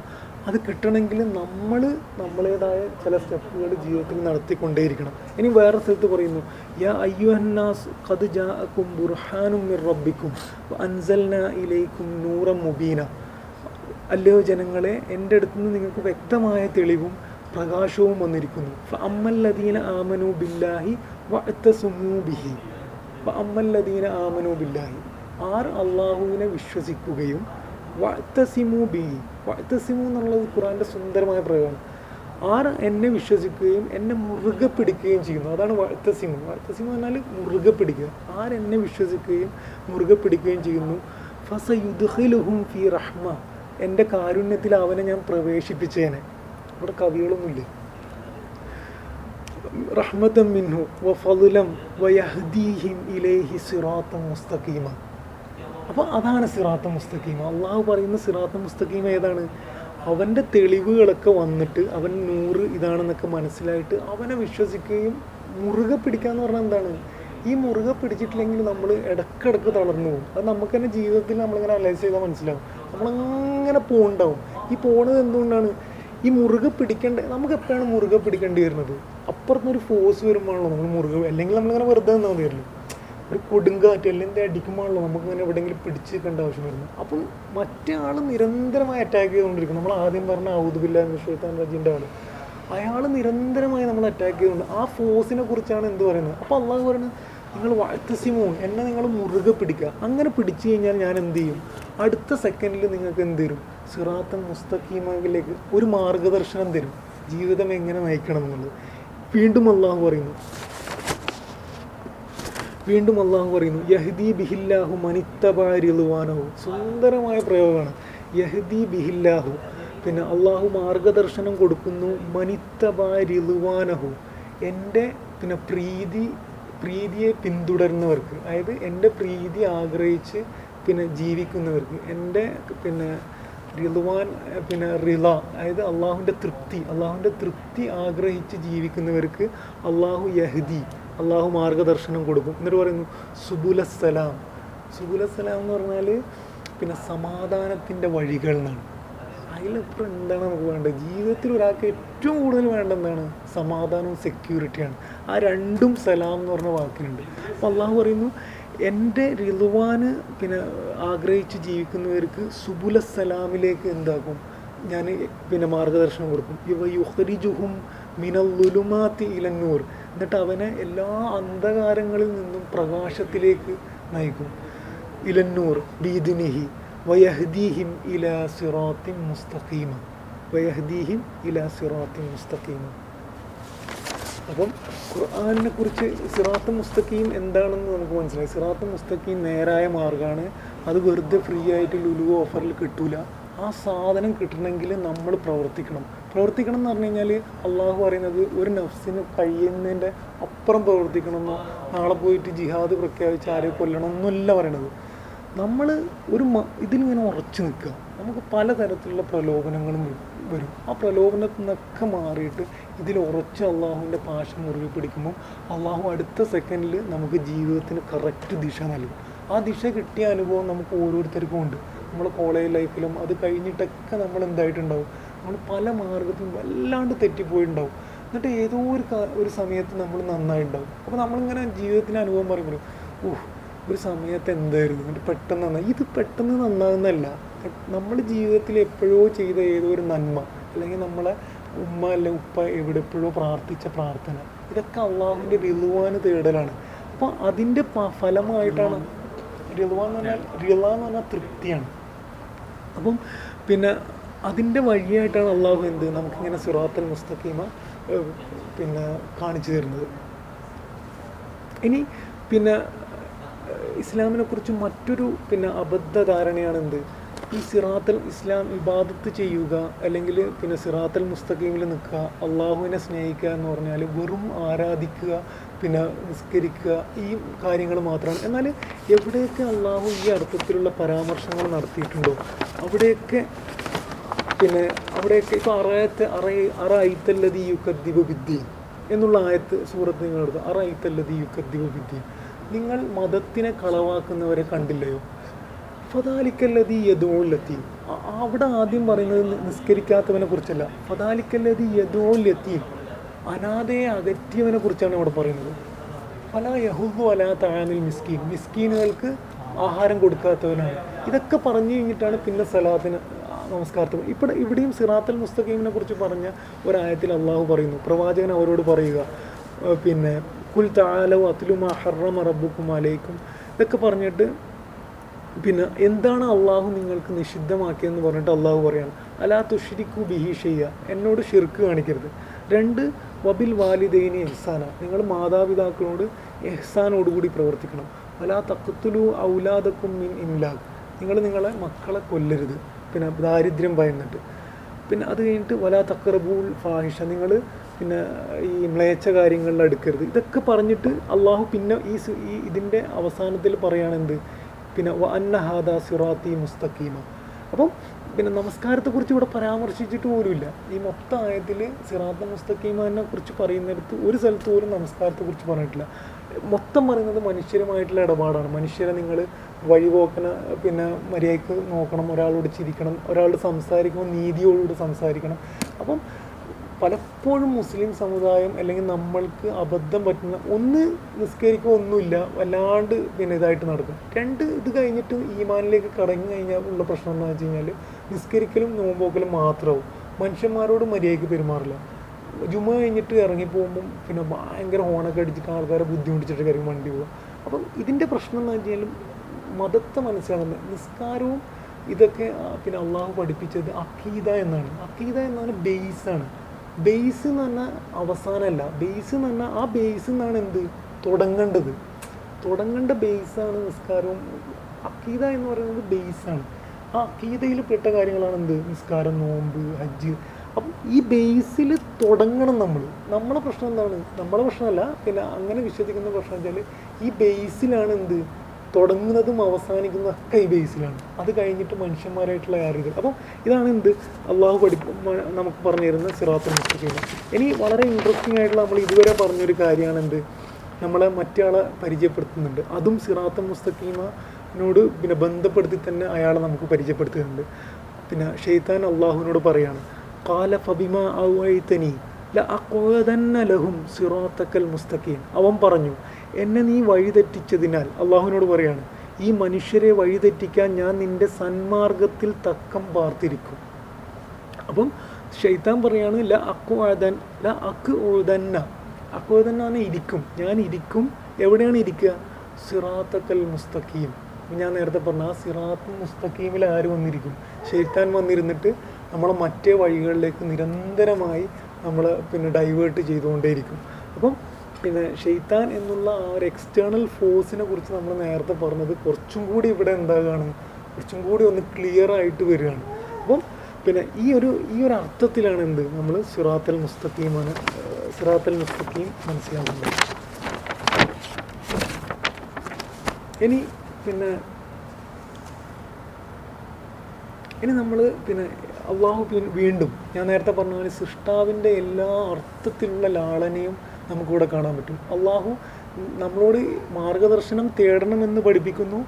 അത് കിട്ടണമെങ്കിൽ നമ്മൾ നമ്മളേതായ ചില സ്റ്റെപ്പുകൾ ജീവിതത്തിൽ നടത്തിക്കൊണ്ടേയിരിക്കണം. ഇനി വേറെ സ്ഥലത്ത് പറയുന്നു യാ അയ്യുഹന്നാസ് കത് ജാക്കും ബുർഹാനും മിർ റബ്ബിക്കും അൻസൽന ഇലൈക്കും നൂറം മുബീന. അല്ലയോ ജനങ്ങളെ എന്റെ അടുത്തു നിന്ന് നിങ്ങൾക്ക് വ്യക്തമായ തെളിവും പ്രകാശവും വന്നിരിക്കുന്നു. അമ്മല്ലദീന ആമനു ബില്ലാഹി വഅത്തസുമു ബിഹി. അമ്മല്ലദീന ആമനു ബില്ലാഹി. ആർ അള്ളാഹുവിനെ വിശ്വസിക്കുകയും വഅത്തസിമു ബിഹി. വഅത്തസിമു എന്നുള്ളത് ഖുറാന്റെ സുന്ദരമായ പ്രയോഗമാണ്. ആർ എന്നെ വിശ്വസിക്കുകയും എന്നെ മുറുകെ പിടിക്കുകയും ചെയ്യുന്നു? അതാണ് വഴത്തസിമു വഴത്തസിമു എന്നാൽ മുറുകെ പിടിക്കുക. ആരെന്നെ വിശ്വസിക്കുകയും മുറുകെ പിടിക്കുകയും ചെയ്യുന്നു? ഫസ യുദ്ഹിലുഹും ഫി റഹ്മ. എന്റെ കാരുണ്യത്തിൽ അവനെ ഞാൻ പ്രവേശിപ്പിച്ചേനെ. ഇവിടെ കവികളൊന്നുമില്ലേ. റഹ്മത്തം മിൻഹു ഫലം വയഹദീഹിം ഇലേഹി സിറാത്തം മുസ്തഖീമ. അപ്പോൾ അതാണ് സിറാത്ത മുസ്തഖീമ അള്ളാഹു പറയുന്ന സിറാത്ത മുസ്തഖീമ ഏതാണ്? അവന്റെ തെളിവുകളൊക്കെ വന്നിട്ട് അവൻ നൂറ് ഇതാണെന്നൊക്കെ മനസ്സിലായിട്ട് അവനെ വിശ്വസിക്കുകയും മുറുകെ പിടിക്കുക എന്ന് പറഞ്ഞാൽ എന്താണ്? ഈ മുറുകെ പിടിച്ചിട്ടില്ലെങ്കിൽ നമ്മൾ ഇടക്കിടക്ക് തളർന്നു പോകും. അത് നമുക്ക് തന്നെ ജീവിതത്തിൽ നമ്മളിങ്ങനെ അനലൈസ് ചെയ്താൽ മനസ്സിലാവും. നമ്മളങ്ങനെ പോകണ്ടാവും ഈ പോണത് എന്തുകൊണ്ടാണ്? ഈ മുറുകെ പിടിക്കേണ്ട നമുക്ക് എപ്പോഴാണ് മുറുകെ പിടിക്കേണ്ടി വരുന്നത്? അപ്പുറത്തുനിന്ന് ഒരു ഫോഴ്സ് വരുമ്പോഴാണല്ലോ നമ്മൾ മുറുകെ അല്ലെങ്കിൽ നമ്മളിങ്ങനെ വെറുതെ നിന്നാൽ മതിയല്ലോ. ഒരു കൊടുങ്കാറ്റ് അല്ലെങ്കിൽ അടിക്കുമ്പോഴല്ലോ നമുക്ക് ഇങ്ങനെ എവിടെയെങ്കിലും പിടിച്ച് നിൽക്കേണ്ട ആവശ്യം വരുന്നത്. അപ്പം മറ്റേ ആൾ നിരന്തരമായി അറ്റാക്ക് ചെയ്തുകൊണ്ടിരിക്കും നമ്മൾ ആദ്യം പറഞ്ഞ ഔദുബില്ല ഷെയ്ത്താൻ റജീന്റെ ആൾ അയാൾ നിരന്തരമായി നമ്മൾ അറ്റാക്ക് ചെയ്തുകൊണ്ട് ആ ഫോഴ്സിനെ കുറിച്ചാണ് എന്ത് പറയുന്നത്? അപ്പോൾ അള്ളാഹ് പറയുന്നത് നിങ്ങൾ വാഴ്ത്തസിമോ എന്നെ നിങ്ങൾ മുറുകെ പിടിക്കുക. അങ്ങനെ പിടിച്ചു കഴിഞ്ഞാൽ ഞാൻ എന്ത് ചെയ്യും? അടുത്ത സെക്കൻഡിൽ നിങ്ങൾക്ക് എന്ത് തരും? സിറാത്തൻ മുസ്തഖീമിലേക്ക് ഒരു മാർഗദർശനം തരും. ജീവിതം എങ്ങനെ നയിക്കണം എന്നുള്ളത് വീണ്ടും അള്ളാഹു പറയുന്നു വീണ്ടും അള്ളാഹു പറയുന്നു യഹദി ബിഹില്ലാഹു മനിത്തബാരിളുവാനഹു സുന്ദരമായ പ്രയോഗമാണ്. യഹദി ബിഹില്ലാഹു. പിന്നെ അള്ളാഹു മാർഗദർശനം കൊടുക്കുന്നു മനിത്തബാരിളുവാനഹു എന്റെ പിന്നെ പ്രീതി പ്രീതിയെ പിന്തുടരുന്നവർക്ക് അതായത് എന്റെ പ്രീതി ആഗ്രഹിച്ച് പിന്നെ ജീവിക്കുന്നവർക്ക് എന്റെ പിന്നെ റിലുവാൻ പിന്നെ റില അതായത് അള്ളാഹുവിന്റെ തൃപ്തി അള്ളാഹുവിന്റെ തൃപ്തി ആഗ്രഹിച്ച് ജീവിക്കുന്നവർക്ക് അള്ളാഹു യഹ്ദി അള്ളാഹു മാർഗദർശനം കൊടുക്കും. എന്നിട്ട് പറയുന്നു സുബുലസ്സലാം. സുബുലസ്സലാം എന്ന് പറഞ്ഞാൽ പിന്നെ സമാധാനത്തിന്റെ വഴികൾ എന്നാണ്. അതിലപ്പുറം എന്താണ് നമുക്ക് വേണ്ടത്? ജീവിതത്തിൽ ഒരാൾക്ക് ഏറ്റവും കൂടുതൽ വേണ്ട എന്താണ്? സമാധാനവും സെക്യൂരിറ്റിയാണ് ആ രണ്ടും സലാം എന്ന് പറഞ്ഞ വാക്കിനുണ്ട് അപ്പോൾ അള്ളാഹു പറയുന്നു എന്റെ റിലുവാന് പിന്നെ ആഗ്രഹിച്ച് ജീവിക്കുന്നവർക്ക് സുബുല സലാമിലേക്ക് എന്താക്കും? ഞാൻ പിന്നെ മാർഗദർശനം കൊടുക്കും. ഇവ യുഹരിജുഹും മിനല്ലുലുമാത്തി ഇലന്നൂർ. എന്നിട്ട് അവനെ എല്ലാ അന്ധകാരങ്ങളിൽ നിന്നും പ്രകാശത്തിലേക്ക് നയിക്കും. ഇലന്നൂർ ബീദിനിഹി വയഹ്ദീഹിം ഇല സിറാത്തിൻ മുസ്തഖീമ. വയഹ്ദീഹിം ഇല സിറാത്തിൻ മുസ്തഖീമ. അപ്പം ഖുർആാനിനെ കുറിച്ച് സിറാത്ത് മുസ്തഖീം എന്താണെന്ന് നമുക്ക് മനസ്സിലായി. സിറാത്ത് മുസ്തഖീം നേരായ മാർഗമാണ്. അത് വെറുതെ ഫ്രീ ആയിട്ട് ലുലു ഓഫറിൽ കിട്ടൂല. ആ സാധനം കിട്ടണമെങ്കിൽ നമ്മൾ പ്രവർത്തിക്കണം. പ്രവർത്തിക്കണം എന്ന് പറഞ്ഞു കഴിഞ്ഞാൽ അള്ളാഹു പറയുന്നത് ഒരു നഫ്സിന് കഴിയുന്നതിന്റെ അപ്പുറം പ്രവർത്തിക്കണമെന്നോ നാളെ പോയിട്ട് ജിഹാദ് പ്രഖ്യാപിച്ച് ആരെ കൊല്ലണം എന്നല്ല പറയണത്. നമ്മൾ ഒരു ഇതിലിങ്ങനെ ഉറച്ചു നിൽക്കുക. നമുക്ക് പലതരത്തിലുള്ള പ്രലോഭനങ്ങളും വരും. ആ പ്രലോഭനത്തിൽ നിന്നൊക്കെ മാറിയിട്ട് ഇതിൽ ഉറച്ച് അള്ളാഹുവിന്റെ പാശ മുറുകെ പിടിക്കുമ്പോൾ അള്ളാഹു അടുത്ത സെക്കൻഡിൽ നമുക്ക് ജീവിതത്തിന് കറക്റ്റ് ദിശ നൽകും. ആ ദിശ കിട്ടിയ അനുഭവം നമുക്ക് ഓരോരുത്തർക്കും ഉണ്ട്. നമ്മൾ കോളേജ് ലൈഫിലും അത് കഴിഞ്ഞിട്ടൊക്കെ നമ്മൾ എന്തായിട്ടുണ്ടാവും? നമ്മൾ പല മാർഗത്തിലും വല്ലാണ്ട് തെറ്റിപ്പോയിട്ടുണ്ടാവും എന്നിട്ട് ഏതോ ഒരു ഒരു സമയത്ത് നമ്മൾ നന്നായിട്ടുണ്ടാവും അപ്പോൾ നമ്മളിങ്ങനെ ജീവിതത്തിന്റെ അനുഭവം പറയുമ്പോൾ ഊഹ് ഒരു സമയത്ത് എന്തായിരുന്നു? എന്നിട്ട് പെട്ടെന്ന് നന്നായി. ഇത് പെട്ടെന്ന് നന്നാകുന്നതല്ല നമ്മൾ ജീവിതത്തിൽ എപ്പോഴോ ചെയ്ത ഏതോ ഒരു നന്മ അല്ലെങ്കിൽ നമ്മളെ ഉമ്മ അല്ലെ ഉപ്പ എവിടെ എപ്പോഴോ പ്രാർത്ഥിച്ച പ്രാർത്ഥന ഇതൊക്കെ അള്ളാഹുവിന്റെ റിലുവാന് തേടലാണ്. അപ്പോൾ അതിന്റെ ഫലമായിട്ടാണ് റിലുവാന്ന് പറഞ്ഞാൽ റിള എന്ന് പറഞ്ഞാൽ തൃപ്തിയാണ്. അപ്പം പിന്നെ അതിന്റെ വഴിയായിട്ടാണ് അള്ളാഹു എന്ത് നമുക്കിങ്ങനെ സിറാത്തൽ മുസ്തഖീമ പിന്നെ കാണിച്ചു തരുന്നത്. ഇനി പിന്നെ ഇസ്ലാമിനെ കുറിച്ച് മറ്റൊരു പിന്നെ അബദ്ധ ധാരണയാണ് എന്ത്? ഈ സിറാത്തൽ ഇസ്ലാം ഇബാദത്ത് ചെയ്യുക അല്ലെങ്കിൽ പിന്നെ സിറാത്തൽ മുസ്തഖീമിൽ നിൽക്കുക അള്ളാഹുവിനെ സ്നേഹിക്കുക എന്ന് പറഞ്ഞാൽ വെറും ആരാധിക്കുക പിന്നെ നിസ്കരിക്കുക ഈ കാര്യങ്ങൾ മാത്രമാണ്. എന്നാൽ എവിടെയൊക്കെ അള്ളാഹു ഈ അർത്ഥത്തിലുള്ള പരാമർശങ്ങൾ നടത്തിയിട്ടുണ്ടോ? അവിടെയൊക്കെ പിന്നെ അവിടെയൊക്കെ ഇപ്പോൾ അറായത്ത് അറയ അറായിത്തല്ലതി യുക്കദ്ദിബ ബിദ്ദി എന്നുള്ള ആയത്ത് സൂറത്ത് നിങ്ങൾ എടുത്തു. അറായിത്തല്ലതി യുക്കദ്ദിബ ബിദ്ദി നിങ്ങൾ മതത്തിനെ കളവാക്കുന്നവരെ കണ്ടില്ലയോ? ഫതാലിക്കല്ലതി യദോലെത്തി അവിടെ ആദ്യം പറയുന്നത് നിസ്കരിക്കാത്തവനെ കുറിച്ചല്ല. ഫതാലിക്കല്ലതി യദോലെത്തി അനാഥയെ അകറ്റിയവനെ കുറിച്ചാണ് ഇവിടെ പറയുന്നത്. പല യഹുദു അലാ താനിൽ മിസ്കീൻ. മിസ്കീനുകൾക്ക് ആഹാരം കൊടുക്കാത്തവനാണ്. ഇതൊക്കെ പറഞ്ഞു കഴിഞ്ഞിട്ടാണ് പിന്നെ സലാത്തിന് നമസ്കാരത്തിൽ ഇപ്പോൾ ഇവിടെയും സിറാത്തൽ മുസ്തഖീമിനെ കുറിച്ച് പറഞ്ഞ ഒരായത്തിൽ അള്ളാഹു പറയുന്നു. പ്രവാചകൻ അവരോട് പറയുക പിന്നെ കുൽ താലോ അത്തിലുമാ ഹറമ റബ്ബുക്കും അലൈക്കും ഇതൊക്കെ പറഞ്ഞിട്ട് പിന്നെ എന്താണ് അള്ളാഹു നിങ്ങൾക്ക് നിഷിദ്ധമാക്കിയെന്ന് പറഞ്ഞിട്ട് അള്ളാഹു പറയാണ് അലാ തുഷിരിക്കു ബിഹി ചെയ്യുക എന്നോട് ഷിർക്ക് കാണിക്കരുത്. രണ്ട് വബിൽ വാലിദൈനി എഹ്സാന നിങ്ങൾ മാതാപിതാക്കളോട് എഹ്സാനോടുകൂടി പ്രവർത്തിക്കണം. അലാ തക്കത്തുലു ഔലാദക്കും മിൻ ഇംലാഖ് നിങ്ങൾ നിങ്ങളെ മക്കളെ കൊല്ലരുത്. പിന്നെ ദാരിദ്ര്യം ഭയന്നിട്ട്. പിന്നെ അത് കഴിഞ്ഞിട്ട് വല തക്കറബൂൽ ഫാഹിഷ നിങ്ങൾ പിന്നെ ഈ മ്ലേച്ച കാര്യങ്ങളിൽ അടുക്കരുത്. ഇതൊക്കെ പറഞ്ഞിട്ട് അള്ളാഹു പിന്നെ ഈ ഇതിന്റെ അവസാനത്തിൽ പറയുകയാണെന്ത് പിന്നെ വ അന്ന സിറാത്തി മുസ്തഖീമ. അപ്പം പിന്നെ നമസ്കാരത്തെക്കുറിച്ച് ഇവിടെ പരാമർശിച്ചിട്ട് പോലുമില്ല. ഈ മൊത്തം ആയത്തിൽ സിറാത്ത മുസ്തഖീമനെ കുറിച്ച് പറയുന്നിടത്ത് ഒരു സ്ഥലത്ത് പോലും നമസ്കാരത്തെക്കുറിച്ച് പറഞ്ഞിട്ടില്ല. മൊത്തം പറയുന്നത് മനുഷ്യരുമായിട്ടുള്ള ഇടപാടാണ്. മനുഷ്യരെ നിങ്ങൾ വഴിപോക്കന പിന്നെ മര്യാദയ്ക്ക് നോക്കണം ഒരാളോട് ചിരിക്കണം ഒരാളോട് സംസാരിക്കുമ്പോൾ നീതിയോടുകൂടി സംസാരിക്കണം. അപ്പം പലപ്പോഴും മുസ്ലിം സമുദായം അല്ലെങ്കിൽ നമ്മൾക്ക് അബദ്ധം പറ്റുന്ന ഒന്ന് നിസ്കരിക്കുക ഒന്നുമില്ല വല്ലാണ്ട് പിന്നെ ഇതായിട്ട് നടക്കും. രണ്ട് ഇത് കഴിഞ്ഞിട്ട് ഈമാനിലേക്ക് കടങ്ങി കഴിഞ്ഞാൽ ഉള്ള പ്രശ്നം എന്താണെന്ന് വെച്ച് കഴിഞ്ഞാൽ നിസ്കരിക്കലും നോമ്പോക്കലും മാത്രമാവും. മനുഷ്യന്മാരോട് മര്യാദയ്ക്ക് പെരുമാറില്ല. ജുമ കഴിഞ്ഞിട്ട് ഇറങ്ങി പോകുമ്പം പിന്നെ ഭയങ്കര ഹോണൊക്കെ അടിച്ചിട്ട് ആൾക്കാരെ ബുദ്ധിമുട്ടിച്ചിട്ട് കാര്യം വണ്ടി പോകുക അപ്പം ഇതിന്റെ പ്രശ്നം എന്ന് വെച്ച് കഴിഞ്ഞാൽ മതത്തെ മനസ്സിലാകുന്നത് നിസ്കാരവും ഇതൊക്കെ പിന്നെ അള്ളാഹു പഠിപ്പിച്ചത് അഖീദ എന്നാണ്. അഖീദ എന്നാണ് ബേസാണ് ബേസ് എന്ന് പറഞ്ഞാൽ അവസാനമല്ല. ബേസ് എന്ന് പറഞ്ഞാൽ ആ ബേസ് എന്നാണ് എന്ത്? തുടങ്ങേണ്ടത്. തുടങ്ങേണ്ട ബേസാണ് നിസ്കാരവും. അഖീദ എന്ന് പറയുന്നത് ബേസാണ് ആ അഖീദയിൽ പെട്ട കാര്യങ്ങളാണ് എന്ത്? നിസ്കാരം നോമ്പ് ഹജ്ജ് അപ്പം ഈ ബേസിൽ തുടങ്ങണം നമ്മൾ. നമ്മളെ പ്രശ്നം എന്താണ്? നമ്മളെ പ്രശ്നമല്ല പിന്നെ അങ്ങനെ വിശ്വസിക്കുന്ന പ്രശ്നം വെച്ചാൽ ഈ ബേസിലാണ് എന്ത്? തുടങ്ങുന്നതും അവസാനിക്കുന്നതും ഒക്കെ ഈ ബേസിലാണ് അത് കഴിഞ്ഞിട്ട് മനുഷ്യന്മാരായിട്ടുള്ള കാര്യങ്ങൾ. അപ്പം ഇതാണ് എന്ത്? അള്ളാഹു പഠി നമുക്ക് പറഞ്ഞു തരുന്ന സിറാത്തുൽ മുസ്തഖീമ ഇനി വളരെ ഇൻട്രസ്റ്റിംഗ് ആയിട്ടുള്ള നമ്മൾ ഇതുവരെ പറഞ്ഞൊരു കാര്യമാണ് എന്ത്? നമ്മളെ മറ്റയാളെ പരിചയപ്പെടുത്തുന്നുണ്ട്. അതും സിറാത്തുൽ മുസ്തഖീമനോട് പിന്നെ ബന്ധപ്പെടുത്തി തന്നെ അയാളെ നമുക്ക് പരിചയപ്പെടുത്തുന്നുണ്ട്. പിന്നെ ഷെയ്ത്താൻ അള്ളാഹുവിനോട് പറയാണ് കാല ഫബിമ ലഅഖുദന്ന ലഹും സിറാത്തക്കൽ മുസ്തഖീം അവൻ പറഞ്ഞു എന്നെ നീ വഴിതെറ്റിച്ചതിനാൽ അള്ളാഹുവിനോട് പറയാണ് ഈ മനുഷ്യരെ വഴിതെറ്റിക്കാൻ ഞാൻ നിന്റെ സന്മാർഗത്തിൽ തക്കം പാർത്തിരിക്കും. അപ്പം ഷെയ്ത്താൻ പറയാണ് ല അക്കുഅദൻ ല അക്ക് ഓതന്ന അക്കുഅദന്ന ഇരിക്കും. ഞാൻ ഇരിക്കും. എവിടെയാണ് ഇരിക്കുക? സിറാത്തക്കൽ മുസ്തഖീം. ഞാൻ നേരത്തെ പറഞ്ഞ ആ സിറാത്ത് മുസ്തഖീമിൽ ആര് വന്നിരിക്കും? ഷെയ്ത്താൻ വന്നിരുന്നിട്ട് നമ്മളെ മറ്റേ വഴികളിലേക്ക് നിരന്തരമായി നമ്മൾ പിന്നെ ഡൈവേർട്ട് ചെയ്തുകൊണ്ടേയിരിക്കും. അപ്പം പിന്നെ ഷെയ്ത്താൻ എന്നുള്ള ആ ഒരു എക്സ്റ്റേണൽ ഫോഴ്സിനെ കുറിച്ച് നമ്മൾ നേരത്തെ പറഞ്ഞത് കുറച്ചും കൂടി ഇവിടെ എന്താകാണ്? കുറച്ചും കൂടി ഒന്ന് ക്ലിയർ ആയിട്ട് വരികയാണ്. അപ്പം പിന്നെ ഈ ഒരു ഈ ഒരു അർത്ഥത്തിലാണ് എന്ത്? നമ്മൾ സിറാത്തൽ മുസ്തഖീമാണ് സിറാത്തൽ മുസ്തഖീം മനസ്സിലാക്കുന്നത് ഇനി പിന്നെ ഇനി നമ്മൾ പിന്നെ അള്ളാഹു വീണ്ടും ഞാൻ നേരത്തെ പറഞ്ഞ പോലെ സൃഷ്ടാവിന്റെ എല്ലാ അർത്ഥത്തിലുള്ള ലാളനയും നമുക്കിവിടെ കാണാൻ പറ്റും. അള്ളാഹു നമ്മളോട് മാർഗദർശനം തേടണമെന്ന് പഠിപ്പിക്കുന്നു.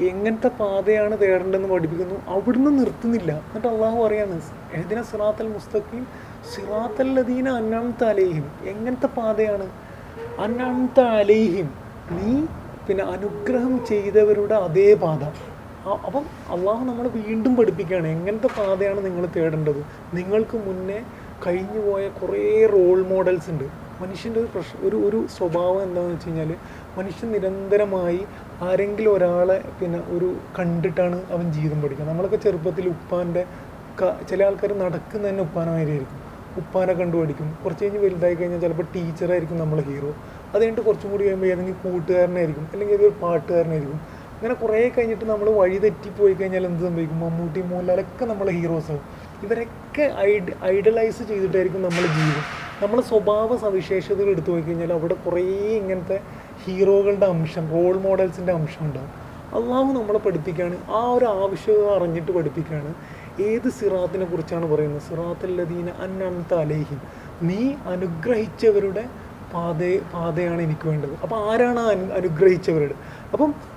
എങ്ങനത്തെ പാതയാണ് തേടേണ്ടതെന്ന് പഠിപ്പിക്കുന്നു. അവിടുന്ന് നിർത്തുന്നില്ല. എന്നിട്ട് അള്ളാഹു പറയാണ് എഹദിന സിറാത്തൽ മുസ്തഖീം സിറാത്തൽ ലദീന അന്നാമത്തെ അലേഹിം. എങ്ങനത്തെ പാതയാണ്? അന്നാമത്തെ അലേഹിം നീ പിന്നെ അനുഗ്രഹം ചെയ്തവരുടെ അതേ പാത. അപ്പം അള്ളാഹു നമ്മൾ വീണ്ടും പഠിപ്പിക്കുകയാണ്. എങ്ങനത്തെ പാതയാണ് നിങ്ങൾ തേടേണ്ടത്? നിങ്ങൾക്ക് മുന്നേ കഴിഞ്ഞു പോയ കുറേ റോൾ മോഡൽസ് ഉണ്ട്. മനുഷ്യന്റെ ഒരു പ്രശ്നം ഒരു ഒരു സ്വഭാവം എന്താണെന്ന് വെച്ച് കഴിഞ്ഞാൽ മനുഷ്യൻ നിരന്തരമായി ആരെങ്കിലും ഒരാളെ പിന്നെ ഒരു കണ്ടിട്ടാണ് അവൻ ജീവിതം പഠിക്കുക നമ്മളൊക്കെ ചെറുപ്പത്തിൽ ഉപ്പാന്റെ ചില ആൾക്കാർ നടക്കുന്ന തന്നെ ഉപ്പാനമായിരിക്കും ഉപ്പാനെ കണ്ടു പഠിക്കും. കുറച്ച് കഴിഞ്ഞ് വലുതായി കഴിഞ്ഞാൽ ചിലപ്പോൾ ടീച്ചറായിരിക്കും നമ്മളെ ഹീറോ അത് കഴിഞ്ഞിട്ട് കുറച്ചും കൂടി കഴിയുമ്പോൾ ഏതെങ്കിലും കൂട്ടുകാരനായിരിക്കും. അല്ലെങ്കിൽ ഏതൊരു പാട്ടുകാരനായിരിക്കും. ഇങ്ങനെ കുറേ കഴിഞ്ഞിട്ട് നമ്മൾ വഴി തെറ്റിപ്പോയി കഴിഞ്ഞാൽ എന്ത് സംഭവിക്കും? മമ്മൂട്ടി മോഹൻലാലൊക്കെ നമ്മളെ ഹീറോസ് ആവും. ഇവരൊക്കെ ഐഡ് ഐഡലൈസ് ചെയ്തിട്ടായിരിക്കും നമ്മൾ ജീവിതം നമ്മളെ സ്വഭാവ സവിശേഷതകൾ എടുത്തു പോയി കഴിഞ്ഞാൽ അവിടെ കുറേ ഇങ്ങനത്തെ ഹീറോകളുടെ അംശം റോൾ മോഡൽസിന്റെ അംശം ഉണ്ടാവും. അള്ളാഹു നമ്മളെ പഠിപ്പിക്കുകയാണ്. ആ ഒരു ആവശ്യകത അറിഞ്ഞിട്ട് പഠിപ്പിക്കുകയാണ്. ഏത് സിറാത്തിനെ കുറിച്ചാണ് പറയുന്നത്? സിറാത്തല്ലദീന അന്നംത അലേഹിം. നീ അനുഗ്രഹിച്ചവരുടെ പാത പാതയാണ് എനിക്ക് വേണ്ടത്. അപ്പോൾ ആരാണ് അനുഗ്രഹിച്ചവരുടെ? അപ്പം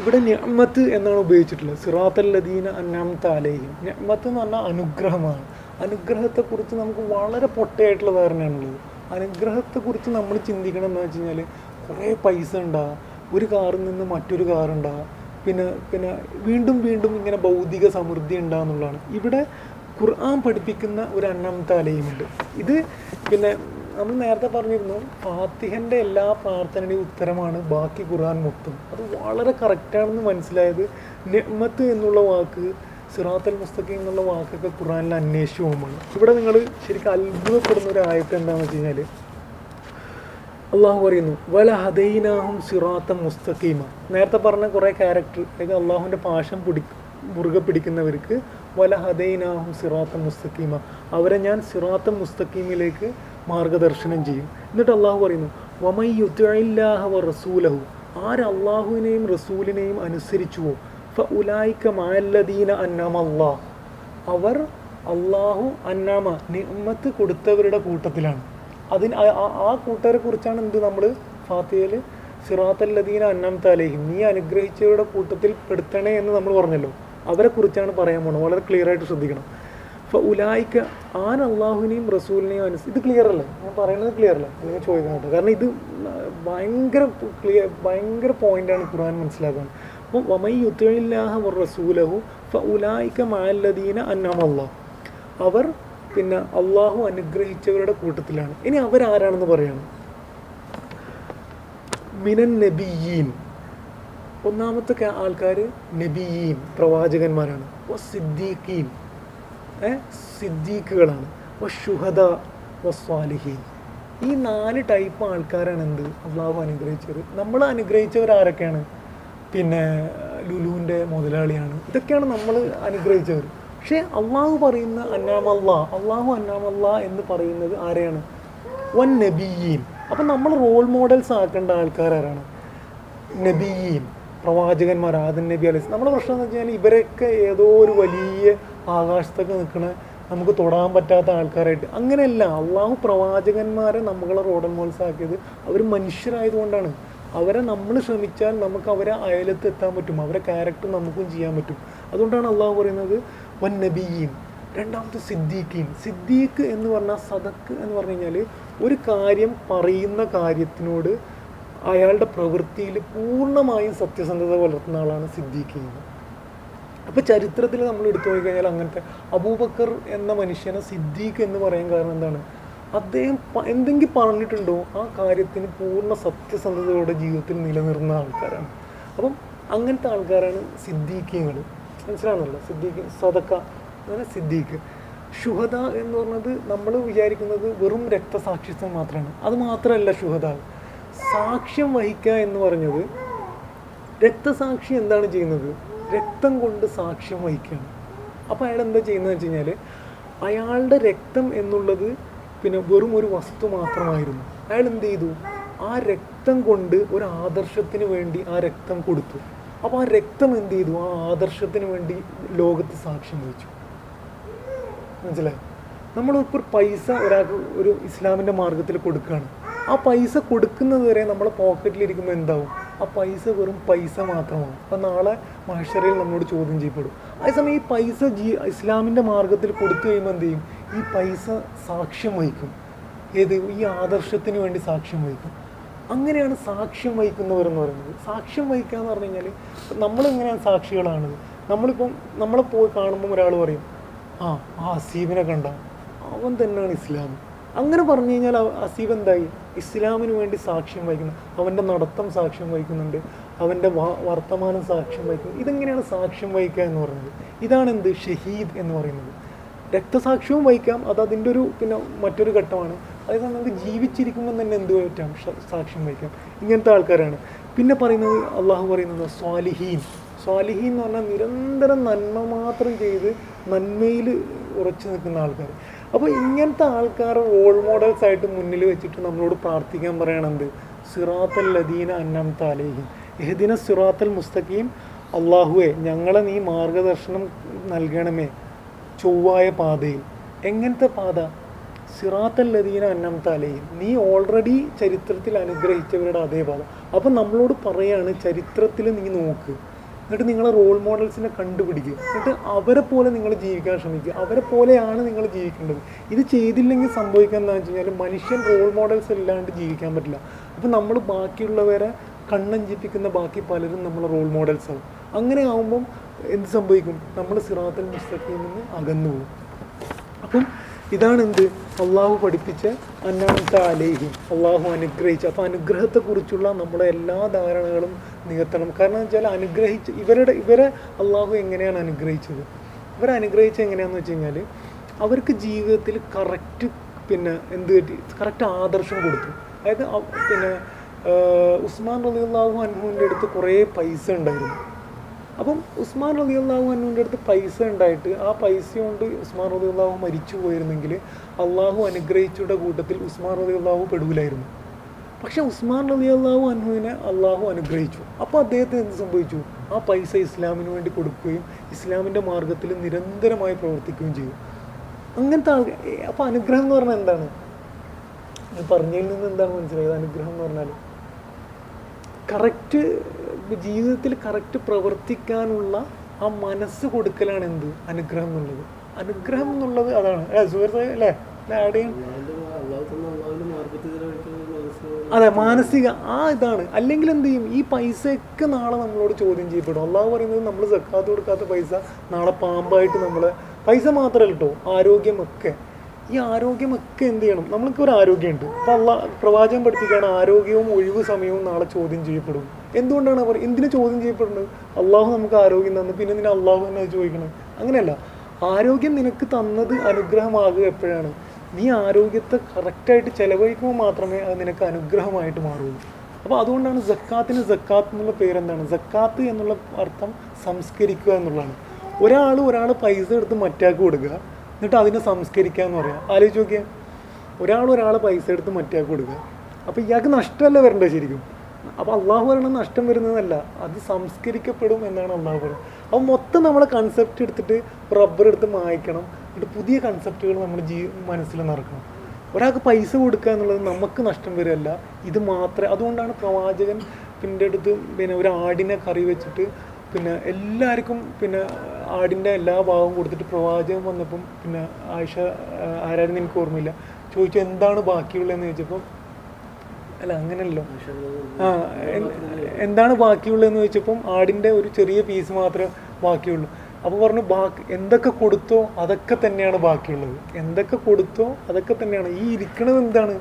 ഇവിടെ ഞമ്മത്ത് എന്നാണ് ഉപയോഗിച്ചിട്ടുള്ളത്. സിറാത്തല്ലദീന അന്നാമത്തെ അലേഹിം. ഞമ്മത്ത് എന്ന് പറഞ്ഞാൽ അനുഗ്രഹമാണ്. അനുഗ്രഹത്തെക്കുറിച്ച് നമുക്ക് വളരെ പൊട്ടയായിട്ടുള്ള ധാരണയാണുള്ളത്. അനുഗ്രഹത്തെക്കുറിച്ച് നമ്മൾ ചിന്തിക്കണം എന്ന് വെച്ച് കഴിഞ്ഞാൽ കുറേ പൈസ ഉണ്ടാകും ഒരു കാറിൽ നിന്ന് മറ്റൊരു കാർ പിന്നെ പിന്നെ വീണ്ടും വീണ്ടും ഇങ്ങനെ ഭൗതിക സമൃദ്ധി ഉണ്ടാകുന്നുള്ളതാണ് ഇവിടെ ഖുർആൻ പഠിപ്പിക്കുന്ന ഒരു അന്നാമത്തെ അലയുമുണ്ട് ഇത് പിന്നെ നമ്മൾ നേരത്തെ പറഞ്ഞിരുന്നു ഫാത്തിഹന്റെ എല്ലാ പ്രാർത്ഥനയുടെയും ഉത്തരമാണ് ബാക്കി ഖുർആൻ മൊത്തം. അത് വളരെ കറക്റ്റാണെന്ന് മനസ്സിലായത് നെഹ്മത്ത് എന്നുള്ള വാക്ക് സിറാത്തൽ മുസ്തഖീം എന്നുള്ള വാക്കൊക്കെ ഖുറാനിൽ അന്വേഷിച്ചു പോകുമ്പോൾ ഇവിടെ നിങ്ങൾ ശരിക്കും അത്ഭുതപ്പെടുന്ന ഒരു ആയത്ത് എന്താണെന്ന് വെച്ച് കഴിഞ്ഞാൽ അള്ളാഹു പറയുന്നു വല ഹദൈനാഹും സിറാത്ത മുസ്തഖീമ. നേരത്തെ പറഞ്ഞ കുറേ ക്യാരക്ടർ അതായത് അള്ളാഹുവിന്റെ പാശം പിടി മുറുകെ പിടിക്കുന്നവർക്ക് വല ഹദൈനാഹും സിറാത്ത മുസ്തഖീമ. അവരെ ഞാൻ സിറാത്ത മുസ്തഖീമിലേക്ക് മാർഗദർശനം ചെയ്യും. എന്നിട്ട് അള്ളാഹു പറയുന്നു വമൈ യുദ്ലാഹ വ റസൂലഹു ആര് അള്ളാഹുവിനെയും റസൂലിനെയും അനുസരിച്ചുവോ? ഫ ഉലായിക്ക മാല്ലദീന അന്നാമ അള്ളാഹ്. അവർ അള്ളാഹു അന്നാമ നിമ്മത്ത് കൊടുത്തവരുടെ കൂട്ടത്തിലാണ്. അതിന് ആ- കൂട്ടരെ കുറിച്ചാണ് എന്ത് നമ്മൾ ഫാത്തിയയിൽ സിറാത്തല്ലദീന അന്നാമത്തെ അലേഹിം നീ അനുഗ്രഹിച്ചവരുടെ കൂട്ടത്തിൽ പെടുത്തണേ എന്ന് നമ്മൾ പറഞ്ഞല്ലോ. അവരെ കുറിച്ചാണ് പറയാൻ പോകുന്നത് വളരെ ക്ലിയർ ആയിട്ട് ശ്രദ്ധിക്കണം. അപ്പോൾ ഉലായിക്ക ആൻ അള്ളാഹുവിനെയും റസൂലിനെയും അനുസരിച്ച് ഇത് ക്ലിയർ അല്ലേ? ഞാൻ പറയുന്നത് ക്ലിയർ അല്ല? നിങ്ങൾ ചോദിക്കാൻ കേട്ടോ. കാരണം ഇത് ഭയങ്കര ക്ലിയർ ഭയങ്കര പോയിന്റാണ് ഖുർആൻ മനസ്സിലാക്കുന്നത് അപ്പോൾ വമൈ വർ റസൂലഹു ഉലായിക്ക മാലദീന അന്നമല്ലാ അവർ പിന്നെ അള്ളാഹു അനുഗ്രഹിച്ചവരുടെ കൂട്ടത്തിലാണ്. ഇനി അവരാരാണെന്ന് പറയണം? മിനൻ നബിയീൻ. ഒന്നാമത്തെ ആൾക്കാർ നബിയീൻ പ്രവാചകന്മാരാണ്. സിദ്ദീഖീൻ. സിദ്ദീഖുകളാണ്. ഓ ഷുഹദ വ സ്വാലിഹീൻ. ഈ നാല് ടൈപ്പ് ആൾക്കാരാണ് എന്ത്? അള്ളാഹു അനുഗ്രഹിച്ചത്. നമ്മൾ അനുഗ്രഹിച്ചവർ ആരൊക്കെയാണ് പിന്നെ ലുലുവിന്റെ മുതലാളിയാണ്. ഇതൊക്കെയാണ് നമ്മൾ അനുഗ്രഹിച്ചവർ പക്ഷേ അള്ളാഹു പറയുന്ന അന്നാമല്ല അള്ളാഹു അന്നാമല്ല എന്ന് പറയുന്നത് ആരെയാണ്? വൻ നബിയീൻ. അപ്പം നമ്മൾ റോൾ മോഡൽസ് ആക്കേണ്ട ആൾക്കാരാരാണ്? നബിയീൻ. പ്രവാചകന്മാർ ആദൻ നബി അലൈഹി നമ്മുടെ പ്രശ്നം എന്ന് വെച്ചാൽ ഇവരൊക്കെ ഏതോ ഒരു വലിയ ആകാശത്തൊക്കെ നിൽക്കുന്ന നമുക്ക് തൊടാൻ പറ്റാത്ത ആൾക്കാരായിട്ട്. അങ്ങനെയല്ല അള്ളാഹു പ്രവാചകന്മാരെ നമ്മളെ റോഡൽ മോൾസാക്കിയത് അവർ മനുഷ്യരായതുകൊണ്ടാണ്. അവരെ നമ്മൾ ശ്രമിച്ചാൽ നമുക്ക് അവരെ അയലത്ത് എത്താൻ പറ്റും അവരെ ക്യാരക്ടർ നമുക്കും ചെയ്യാൻ പറ്റും. അതുകൊണ്ടാണ് അള്ളാഹു പറയുന്നത് വൻ നബിയീൻ രണ്ടാമത്തെ സിദ്ദീഖീൻ. സിദ്ദീഖ് എന്ന് പറഞ്ഞാൽ സദക്ക് എന്ന് പറഞ്ഞു കഴിഞ്ഞാൽ ഒരു കാര്യം പറയുന്ന കാര്യത്തിനോട് അയാളുടെ പ്രവൃത്തിയിൽ പൂർണമായും സത്യസന്ധത പുലർത്തുന്ന ആളാണ് സിദ്ദീഖ് എന്ന്. അപ്പോൾ ചരിത്രത്തിൽ നമ്മൾ എടുത്തു നോക്കിക്കഴിഞ്ഞാൽ കഴിഞ്ഞാൽ അങ്ങനത്തെ അബൂബക്കർ എന്ന മനുഷ്യനെ സിദ്ദീഖ് എന്ന് പറയാൻ കാരണം എന്താണ്? അദ്ദേഹം എന്തെങ്കിലും പറഞ്ഞിട്ടുണ്ടോ ആ കാര്യത്തിന് പൂർണ സത്യസന്ധതയോടെ ജീവിതത്തിൽ നിലനിർന്ന ആൾക്കാരാണ്. അപ്പം അങ്ങനത്തെ ആൾക്കാരാണ് സിദ്ദീഖ്യങ്ങൾ മനസ്സിലാണല്ലോ? സിദ്ദീഖ് സദക്ക അങ്ങനെ സിദ്ദീഖ്. ഷുഹദ എന്ന് പറഞ്ഞത് നമ്മൾ വിചാരിക്കുന്നത് വെറും രക്തസാക്ഷിത്വം മാത്രമാണ്. അത് മാത്രമല്ല ഷുഹദ സാക്ഷ്യം വഹിക്കുക എന്ന് പറഞ്ഞത് രക്തസാക്ഷി എന്താണ് ചെയ്യുന്നത്? രക്തം കൊണ്ട് സാക്ഷ്യം വഹിക്കുകയാണ്. അപ്പോൾ അയാൾ എന്താ ചെയ്യുന്നത് വെച്ച് കഴിഞ്ഞാൽ അയാളുടെ രക്തം എന്നുള്ളത് പിന്നെ വെറും ഒരു വസ്തു മാത്രമായിരുന്നു. അയാൾ എന്ത് ചെയ്തു? ആ രക്തം കൊണ്ട് ഒരു ആദർശത്തിന് വേണ്ടി ആ രക്തം കൊടുത്തു. അപ്പോൾ ആ രക്തം എന്ത് ചെയ്തു? ആ ആദർശത്തിന് വേണ്ടി ലോകത്ത് സാക്ഷ്യം വഹിച്ചു. മനസ്സിലായി? നമ്മളിപ്പോൾ ഒരു പൈസ ഒരാൾക്ക് ഒരു ഇസ്ലാമിന്റെ മാർഗത്തിൽ കൊടുക്കുകയാണ്. ആ പൈസ കൊടുക്കുന്നത് വരെ നമ്മളെ പോക്കറ്റിലിരിക്കുമ്പോൾ എന്താവും? ആ പൈസ വെറും പൈസ മാത്രമാണ്. അപ്പം നാളെ മഹേശ്വരയിൽ നമ്മളോട് ചോദ്യം ചെയ്യപ്പെടും. അതേസമയം ഈ പൈസ ജീ ഇസ്ലാമിന്റെ മാർഗത്തിൽ കൊടുത്തു കഴിയുമ്പോൾ എന്ത് ചെയ്യും? ഈ പൈസ സാക്ഷ്യം വഹിക്കും. ഏത്? ഈ ആദർശത്തിന് വേണ്ടി സാക്ഷ്യം വഹിക്കും. അങ്ങനെയാണ് സാക്ഷ്യം വഹിക്കുന്നവർ എന്ന് പറയുന്നത്. സാക്ഷ്യം വഹിക്കുക എന്ന് പറഞ്ഞു കഴിഞ്ഞാൽ നമ്മളിങ്ങനെയാണ് സാക്ഷികളാണത്. നമ്മളിപ്പം നമ്മളെ പോയി കാണുമ്പം ഒരാൾ പറയും ആ ആ അസീബിനെ കണ്ട. അവൻ തന്നെയാണ് ഇസ്ലാം. അങ്ങനെ പറഞ്ഞു കഴിഞ്ഞാൽ അസീബ് എന്തായി? ഇസ്ലാമിന് വേണ്ടി സാക്ഷ്യം വഹിക്കുന്നു. അവന്റെ നടത്തം സാക്ഷ്യം വഹിക്കുന്നുണ്ട്. അവന്റെ വർത്തമാനം സാക്ഷ്യം വഹിക്കുന്നു. ഇതെങ്ങനെയാണ് സാക്ഷ്യം വഹിക്കുക എന്ന് പറയുന്നത്? ഇതാണ് എന്ത്? ഷഹീദ് എന്ന് പറയുന്നത്. രക്തസാക്ഷ്യവും വഹിക്കാം. അത് അതിന്റെ ഒരു പിന്നെ മറ്റൊരു ഘട്ടമാണ്. അതായത് നമുക്ക് ജീവിച്ചിരിക്കുമ്പോൾ തന്നെ എന്ത് പറ്റാം? സാക്ഷ്യം വഹിക്കാം. ഇങ്ങനത്തെ ആൾക്കാരാണ്. പിന്നെ പറയുന്നത് അള്ളാഹു പറയുന്നത് സ്വാലിഹീൻ. സ്വാലിഹീൻ എന്ന് പറഞ്ഞാൽ നിരന്തരം നന്മ മാത്രം ചെയ്ത് നന്മയിൽ ഉറച്ചു നിൽക്കുന്ന ആൾക്കാർ അപ്പോൾ ഇങ്ങനത്തെ ആൾക്കാർ റോൾ മോഡൽസ് ആയിട്ട് മുന്നിൽ വെച്ചിട്ട് നമ്മളോട് പ്രാർത്ഥിക്കാൻ പറയണത് സിറാത്തൽ ലദീന അന്നം താലേഹിം എഹദിന സിറാത്തൽ മുസ്തഖീം. അള്ളാഹുവെ ഞങ്ങളെ നീ മാർഗദർശനം നൽകണമേ. ചൊവ്വായ പാതയിൽ. എങ്ങനത്തെ പാത? സിറാത്തൽ ലദീന അന്നം താലേഹിം നീ ഓൾറെഡി ചരിത്രത്തിൽ അനുഗ്രഹിച്ചവരുടെ അതേ പാത. അപ്പം നമ്മളോട് പറയാണ് ചരിത്രത്തിൽ നീ നോക്ക്. എന്നിട്ട് നിങ്ങളെ റോൾ മോഡൽസിനെ കണ്ടുപിടിക്കുക. എന്നിട്ട് അവരെ പോലെ നിങ്ങൾ ജീവിക്കാൻ ശ്രമിക്കുക. അവരെ പോലെയാണ് നിങ്ങൾ ജീവിക്കേണ്ടത്. ഇത് ചെയ്തില്ലെങ്കിൽ സംഭവിക്കുക എന്താണെന്ന് വെച്ച് കഴിഞ്ഞാൽ മനുഷ്യൻ റോൾ മോഡൽസ് ഇല്ലാണ്ട് ജീവിക്കാൻ പറ്റില്ല. അപ്പോൾ നമ്മൾ ബാക്കിയുള്ളവരെ കണ്ണഞ്ചിപ്പിക്കുന്ന ബാക്കി പലരും നമ്മളെ റോൾ മോഡൽസ് ആവും അങ്ങനെ ആവുമ്പം എന്ത് സംഭവിക്കും? നമ്മൾ സിറാത്തൽ മുസ്തഖിൽ നിന്ന് അകന്നു പോകും. അപ്പം ഇതാണ് എന്ത്? അള്ളാഹു പഠിപ്പിച്ച അന്നാമത്തെ അലേഹി. അള്ളാഹു അനുഗ്രഹിച്ച. അപ്പോൾ അനുഗ്രഹത്തെക്കുറിച്ചുള്ള നമ്മുടെ എല്ലാ ധാരണകളും നികത്തണം. കാരണം വെച്ചാൽ അനുഗ്രഹിച്ച് ഇവരുടെ ഇവരെ അള്ളാഹു എങ്ങനെയാണ് അനുഗ്രഹിച്ചത്? ഇവരെ അനുഗ്രഹിച്ച എങ്ങനെയാണെന്ന് വെച്ച് കഴിഞ്ഞാൽ അവർക്ക് ജീവിതത്തിൽ കറക്റ്റ് പിന്നെ എന്ത് പറ്റി കറക്റ്റ് ആദർശം കൊടുത്തു. അതായത് പിന്നെ ഉസ്മാൻ റലിയുള്ളാഹു അനുഭവിന്റെ അടുത്ത് കുറേ പൈസ ഉണ്ടായിരുന്നു. അപ്പം ഉസ്മാൻ റബി അള്ളാഹു അന്നുവിന്റെ അടുത്ത് പൈസ ഉണ്ടായിട്ട് ആ പൈസ കൊണ്ട് ഉസ്മാൻ റബി അള്ളാഹു മരിച്ചു പോയിരുന്നെങ്കിൽ അള്ളാഹു അനുഗ്രഹിച്ചുടെ കൂട്ടത്തിൽ ഉസ്മാൻ റബി അള്ളാഹു പെടൂലായിരുന്നു. പക്ഷെ ഉസ്മാൻ അലി അള്ളാഹു അനുവിനെ അള്ളാഹു അനുഗ്രഹിച്ചു. അപ്പോൾ അദ്ദേഹത്തെ എന്ത് സംഭവിച്ചു? ആ പൈസ ഇസ്ലാമിന് വേണ്ടി കൊടുക്കുകയും ഇസ്ലാമിന്റെ മാർഗത്തിൽ നിരന്തരമായി പ്രവർത്തിക്കുകയും ചെയ്യും അങ്ങനത്തെ ആൾ അപ്പോൾ അനുഗ്രഹം എന്ന് പറഞ്ഞാൽ എന്താണ്? ഞാൻ പറഞ്ഞതിൽ നിന്ന് എന്താണ് മനസ്സിലായത്? അനുഗ്രഹം എന്ന് പറഞ്ഞാൽ കറക്റ്റ് ജീവിതത്തിൽ കറക്റ്റ് പ്രവർത്തിക്കാനുള്ള ആ മനസ്സ് കൊടുക്കലാണ് എന്ത്? അനുഗ്രഹം എന്നുള്ളത്. അനുഗ്രഹം എന്നുള്ളത് അതാണ്. സുഹൃത്ത് അല്ലേ? ആഡ് അതെ മാനസിക ആ ഇതാണ്. അല്ലെങ്കിൽ എന്ത് ചെയ്യും? ഈ പൈസയൊക്കെ നാളെ നമ്മളോട് ചോദ്യം ചെയ്യപ്പെടും. അള്ളാഹു പറയുന്നത് നമ്മൾ സക്കാത്ത് കൊടുക്കാത്ത പൈസ നാളെ പാമ്പായിട്ട് നമ്മളെ പൈസ മാത്രമല്ല കേട്ടോ ആരോഗ്യമൊക്കെ. ഈ ആരോഗ്യമൊക്കെ എന്ത് ചെയ്യണം? നമ്മൾക്ക് ഒരു ആരോഗ്യമുണ്ട്. അപ്പോൾ അള്ളാ പ്രവാചകം പഠിപ്പിക്കുകയാണ് ആരോഗ്യവും ഒഴിവ് സമയവും നാളെ ചോദ്യം ചെയ്യപ്പെടും. എന്തുകൊണ്ടാണ് അവർ എന്തിനു ചോദ്യം ചെയ്യപ്പെടുന്നത്? അള്ളാഹു നമുക്ക് ആരോഗ്യം തന്നു. പിന്നെ നിന്നെ അള്ളാഹു തന്നെ ചോദിക്കണം? അങ്ങനെയല്ല. ആരോഗ്യം നിനക്ക് തന്നത് അനുഗ്രഹമാകുക എപ്പോഴാണ്? നീ ആരോഗ്യത്തെ കറക്റ്റായിട്ട് ചെലവഴിക്കുമ്പോൾ മാത്രമേ അത് നിനക്ക് അനുഗ്രഹമായിട്ട് മാറുള്ളൂ അപ്പോൾ അതുകൊണ്ടാണ് ജക്കാത്തിന് ജക്കാത്ത് എന്നുള്ള പേരെന്താണ്? ജക്കാത്ത് എന്നുള്ള അർത്ഥം സംസ്കരിക്കുക എന്നുള്ളതാണ്. ഒരാൾ ഒരാൾ പൈസ എടുത്ത് മറ്റാൾക്ക് കൊടുക്കുക എന്നിട്ട് അതിനെ സംസ്കരിക്കുക എന്ന് പറയാം. ആലോചിച്ച് നോക്കിയാൽ ഒരാൾ ഒരാൾ പൈസ എടുത്ത് മറ്റാൾക്ക് കൊടുക്കുക. അപ്പോൾ ഇയാൾക്ക് നഷ്ടമല്ല വരേണ്ടത് ശരിക്കും? അപ്പോൾ അള്ളാഹു പറയണ നഷ്ടം വരുന്നതല്ല അത് സംസ്കരിക്കപ്പെടും എന്നാണ് അള്ളാഹു പറയുന്നത്. അപ്പോൾ മൊത്തം നമ്മളെ കൺസെപ്റ്റ് എടുത്തിട്ട് റബ്ബർ എടുത്ത് മായ്ക്കണം എന്നിട്ട് പുതിയ കൺസെപ്റ്റുകൾ നമ്മൾ ജീ മനസ്സിൽ നിറക്കണം. ഒരാൾക്ക് പൈസ കൊടുക്കുക എന്നുള്ളത് നമുക്ക് നഷ്ടം വരികയല്ല. ഇത് മാത്രമേ അതുകൊണ്ടാണ് പ്രവാചകൻ പിന്നെ അടുത്ത് പിന്നെ ഒരു ആടിനെ കറി വെച്ചിട്ട് പിന്നെ എല്ലാവർക്കും പിന്നെ ആടിന്റെ എല്ലാ ഭാഗവും കൊടുത്തിട്ട് പ്രവാചകൻ വന്നപ്പം പിന്നെ ആയിഷ ആരായിരുന്നു എനിക്ക് ഓർമ്മയില്ല. ചോദിച്ചു എന്താണ് ബാക്കിയുള്ളതെന്ന്? ചോദിച്ചപ്പം അല്ല അങ്ങനെയല്ലോ ആ എന്താണ് ബാക്കിയുള്ളതെന്ന് ചോദിച്ചപ്പം ആടിന്റെ ഒരു ചെറിയ പീസ് മാത്രമേ ബാക്കിയുള്ളൂ. അപ്പോൾ പറഞ്ഞു ബാക്കി എന്തൊക്കെ കൊടുത്തോ അതൊക്കെ തന്നെയാണ് ബാക്കിയുള്ളത്. എന്തൊക്കെ കൊടുത്തോ അതൊക്കെ തന്നെയാണ്. ഈ ഇരിക്കണത് എന്താണ്?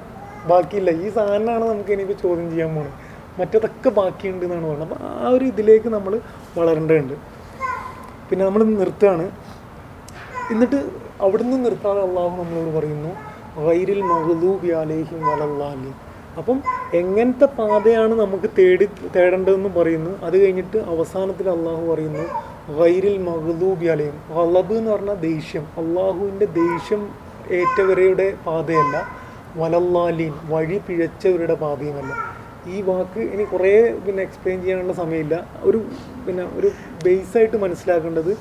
ബാക്കിയില്ല. ഈ സാധനമാണ് നമുക്ക് ഇനിയിപ്പോൾ ചോദ്യം ചെയ്യാൻ പോണത്. മറ്റതൊക്കെ ബാക്കിയുണ്ട് എന്നാണ് പറഞ്ഞത്. അപ്പോൾ ആ ഒരു ഇതിലേക്ക് നമ്മൾ വളരേണ്ടതുണ്ട്. പിന്നെ നമ്മൾ നിർത്തുകയാണ്. എന്നിട്ട് അവിടുന്ന് നിർത്താതെ അള്ളാഹു നമ്മളോട് പറയുന്നു വൈരിൽ മഹദൂബി അലേഹിം വലല്ലാലി അപ്പം എങ്ങനത്തെ പാതയാണ് നമുക്ക് തേടി തേടേണ്ടതെന്ന് പറയുന്നു. അത് കഴിഞ്ഞിട്ട് അവസാനത്തിൽ അള്ളാഹു പറയുന്നു വൈരിൽ മഹദൂബി അലയും വളബ് എന്ന് പറഞ്ഞാൽ ദേഷ്യം. അള്ളാഹുവിന്റെ ദേഷ്യം ഏറ്റവരുടെ പാതയല്ല. വലല്ലാലീൻ വഴി പിഴച്ചവരുടെ പാതയുമല്ല. ഈ വാക്ക് ഇനി കുറേ പിന്നെ എക്സ്പ്ലെയിൻ ചെയ്യാനുള്ള സമയമില്ല. ഒരു പിന്നെ ഒരു ബേസായിട്ട് മനസ്സിലാക്കേണ്ടത്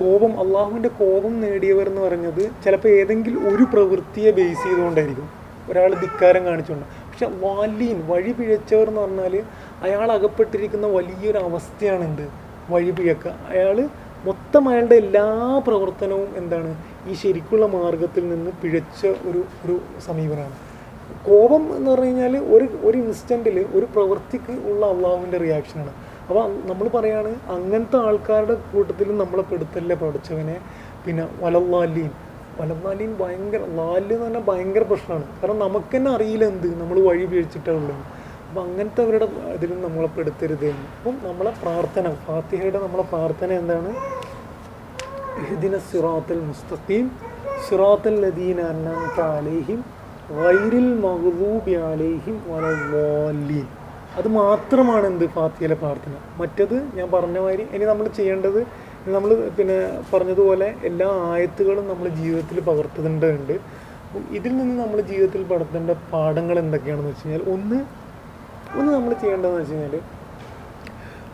കോപം അള്ളാഹുവിന്റെ കോപം നേടിയവർ എന്ന് പറഞ്ഞത് ചിലപ്പോൾ ഏതെങ്കിലും ഒരു പ്രവൃത്തിയെ ബേസ് ചെയ്തുകൊണ്ടായിരിക്കും. ഒരാൾ ധിക്കാരം കാണിച്ചുകൊണ്ട്. പക്ഷെ വാലീൻ വഴി പിഴച്ചവർ എന്ന് പറഞ്ഞാൽ അയാൾ അകപ്പെട്ടിരിക്കുന്ന വലിയൊരു അവസ്ഥയാണ് എന്ത് വഴി പിഴക്കുക അയാൾ മൊത്തം അയാളുടെ എല്ലാ പ്രവർത്തനവും എന്താണ്? ഈ ശരിക്കുള്ള മാർഗത്തിൽ നിന്ന് പിഴച്ച ഒരു ഒരു സമീപനമാണ്. കോപം എന്ന് പറഞ്ഞു കഴിഞ്ഞാൽ ഒരു ഒരു ഇൻസ്റ്റന്റിൽ ഒരു പ്രവൃത്തിക്ക് ഉള്ള അള്ളാഹുവിന്റെ റിയാക്ഷനാണ് അപ്പോൾ നമ്മൾ പറയാണ് അങ്ങനത്തെ ആൾക്കാരുടെ കൂട്ടത്തിൽ നമ്മളെ പെടുത്തല്ലേ പഠിച്ചവനെ പിന്നെ വലല്ലാലീൻ. വലല്ലാലീൻ ഭയങ്കര ലാൽ എന്ന് പറഞ്ഞാൽ ഭയങ്കര പ്രശ്നമാണ്. കാരണം നമുക്ക് തന്നെ അറിയില്ല എന്ത്? നമ്മൾ വഴി വീഴ്ചിട്ടുള്ളത് അപ്പം അങ്ങനത്തെ അവരുടെ ഇതിലും നമ്മളെ പെടുത്തരുത് അപ്പം നമ്മളെ പ്രാർത്ഥന ഫാത്തിഹയുടെ നമ്മളെ പ്രാർത്ഥന എന്താണ്? ഇഹ്ദിന സിറാത്തൽ മുസ്തഖീം സിറാത്തൽ ലദീന അന്നംത അലൈഹിം വൈരിൽ മഗ്ദൂബി അലൈഹിം വലദ്ദാലിൻ അത് മാത്രമാണ് എന്ത്? ഫാത്തിയിലെ പ്രാർത്ഥന. മറ്റത് ഞാൻ പറഞ്ഞ മാതിരി ഇനി നമ്മൾ ചെയ്യേണ്ടത് നമ്മൾ പിന്നെ പറഞ്ഞതുപോലെ എല്ലാ ആയത്തുകളും നമ്മൾ ജീവിതത്തിൽ പകർത്തുന്നുണ്ട്. ഇതിൽ നിന്ന് നമ്മൾ ജീവിതത്തിൽ പകർത്തേണ്ട പാഠങ്ങൾ എന്തൊക്കെയാണെന്ന് വെച്ച് കഴിഞ്ഞാൽ ഒന്ന് ഒന്ന് നമ്മൾ ചെയ്യേണ്ടതെന്ന് വെച്ച് കഴിഞ്ഞാൽ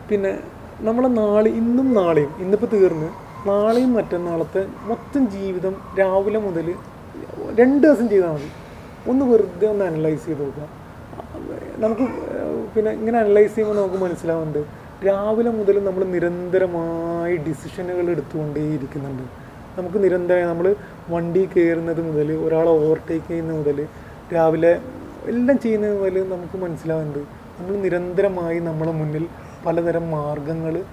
പിന്നെ നമ്മളെ നാളെ ഇന്നും നാളെയും ഇന്നിപ്പോൾ തീർന്ന് നാളെയും മറ്റന്നാളത്തെ മൊത്തം ജീവിതം രാവിലെ മുതൽ രണ്ട് ദിവസം ചെയ്താൽ മതി. ഒന്ന് വെറുതെ ഒന്ന് അനലൈസ് ചെയ്ത് നോക്കുക. നമുക്ക് പിന്നെ ഇങ്ങനെ അനലൈസ് ചെയ്യുമ്പോൾ നമുക്ക് മനസ്സിലാവുന്നുണ്ട് രാവിലെ മുതൽ നമ്മൾ നിരന്തരമായി ഡിസിഷനുകൾ എടുത്തുകൊണ്ടേയിരിക്കുന്നുണ്ട് നമുക്ക് നിരന്തരം നമ്മൾ വണ്ടി കയറുന്നത് മുതൽ ഒരാളെ ഓവർടേക്ക് ചെയ്യുന്നത് മുതൽ രാവിലെ എല്ലാം ചെയ്യുന്നത് പോലെ നമുക്ക് മനസ്സിലാവുന്നുണ്ട്. നമ്മൾ നിരന്തരമായി നമ്മുടെ മുന്നിൽ പലതരം മാർഗങ്ങൾ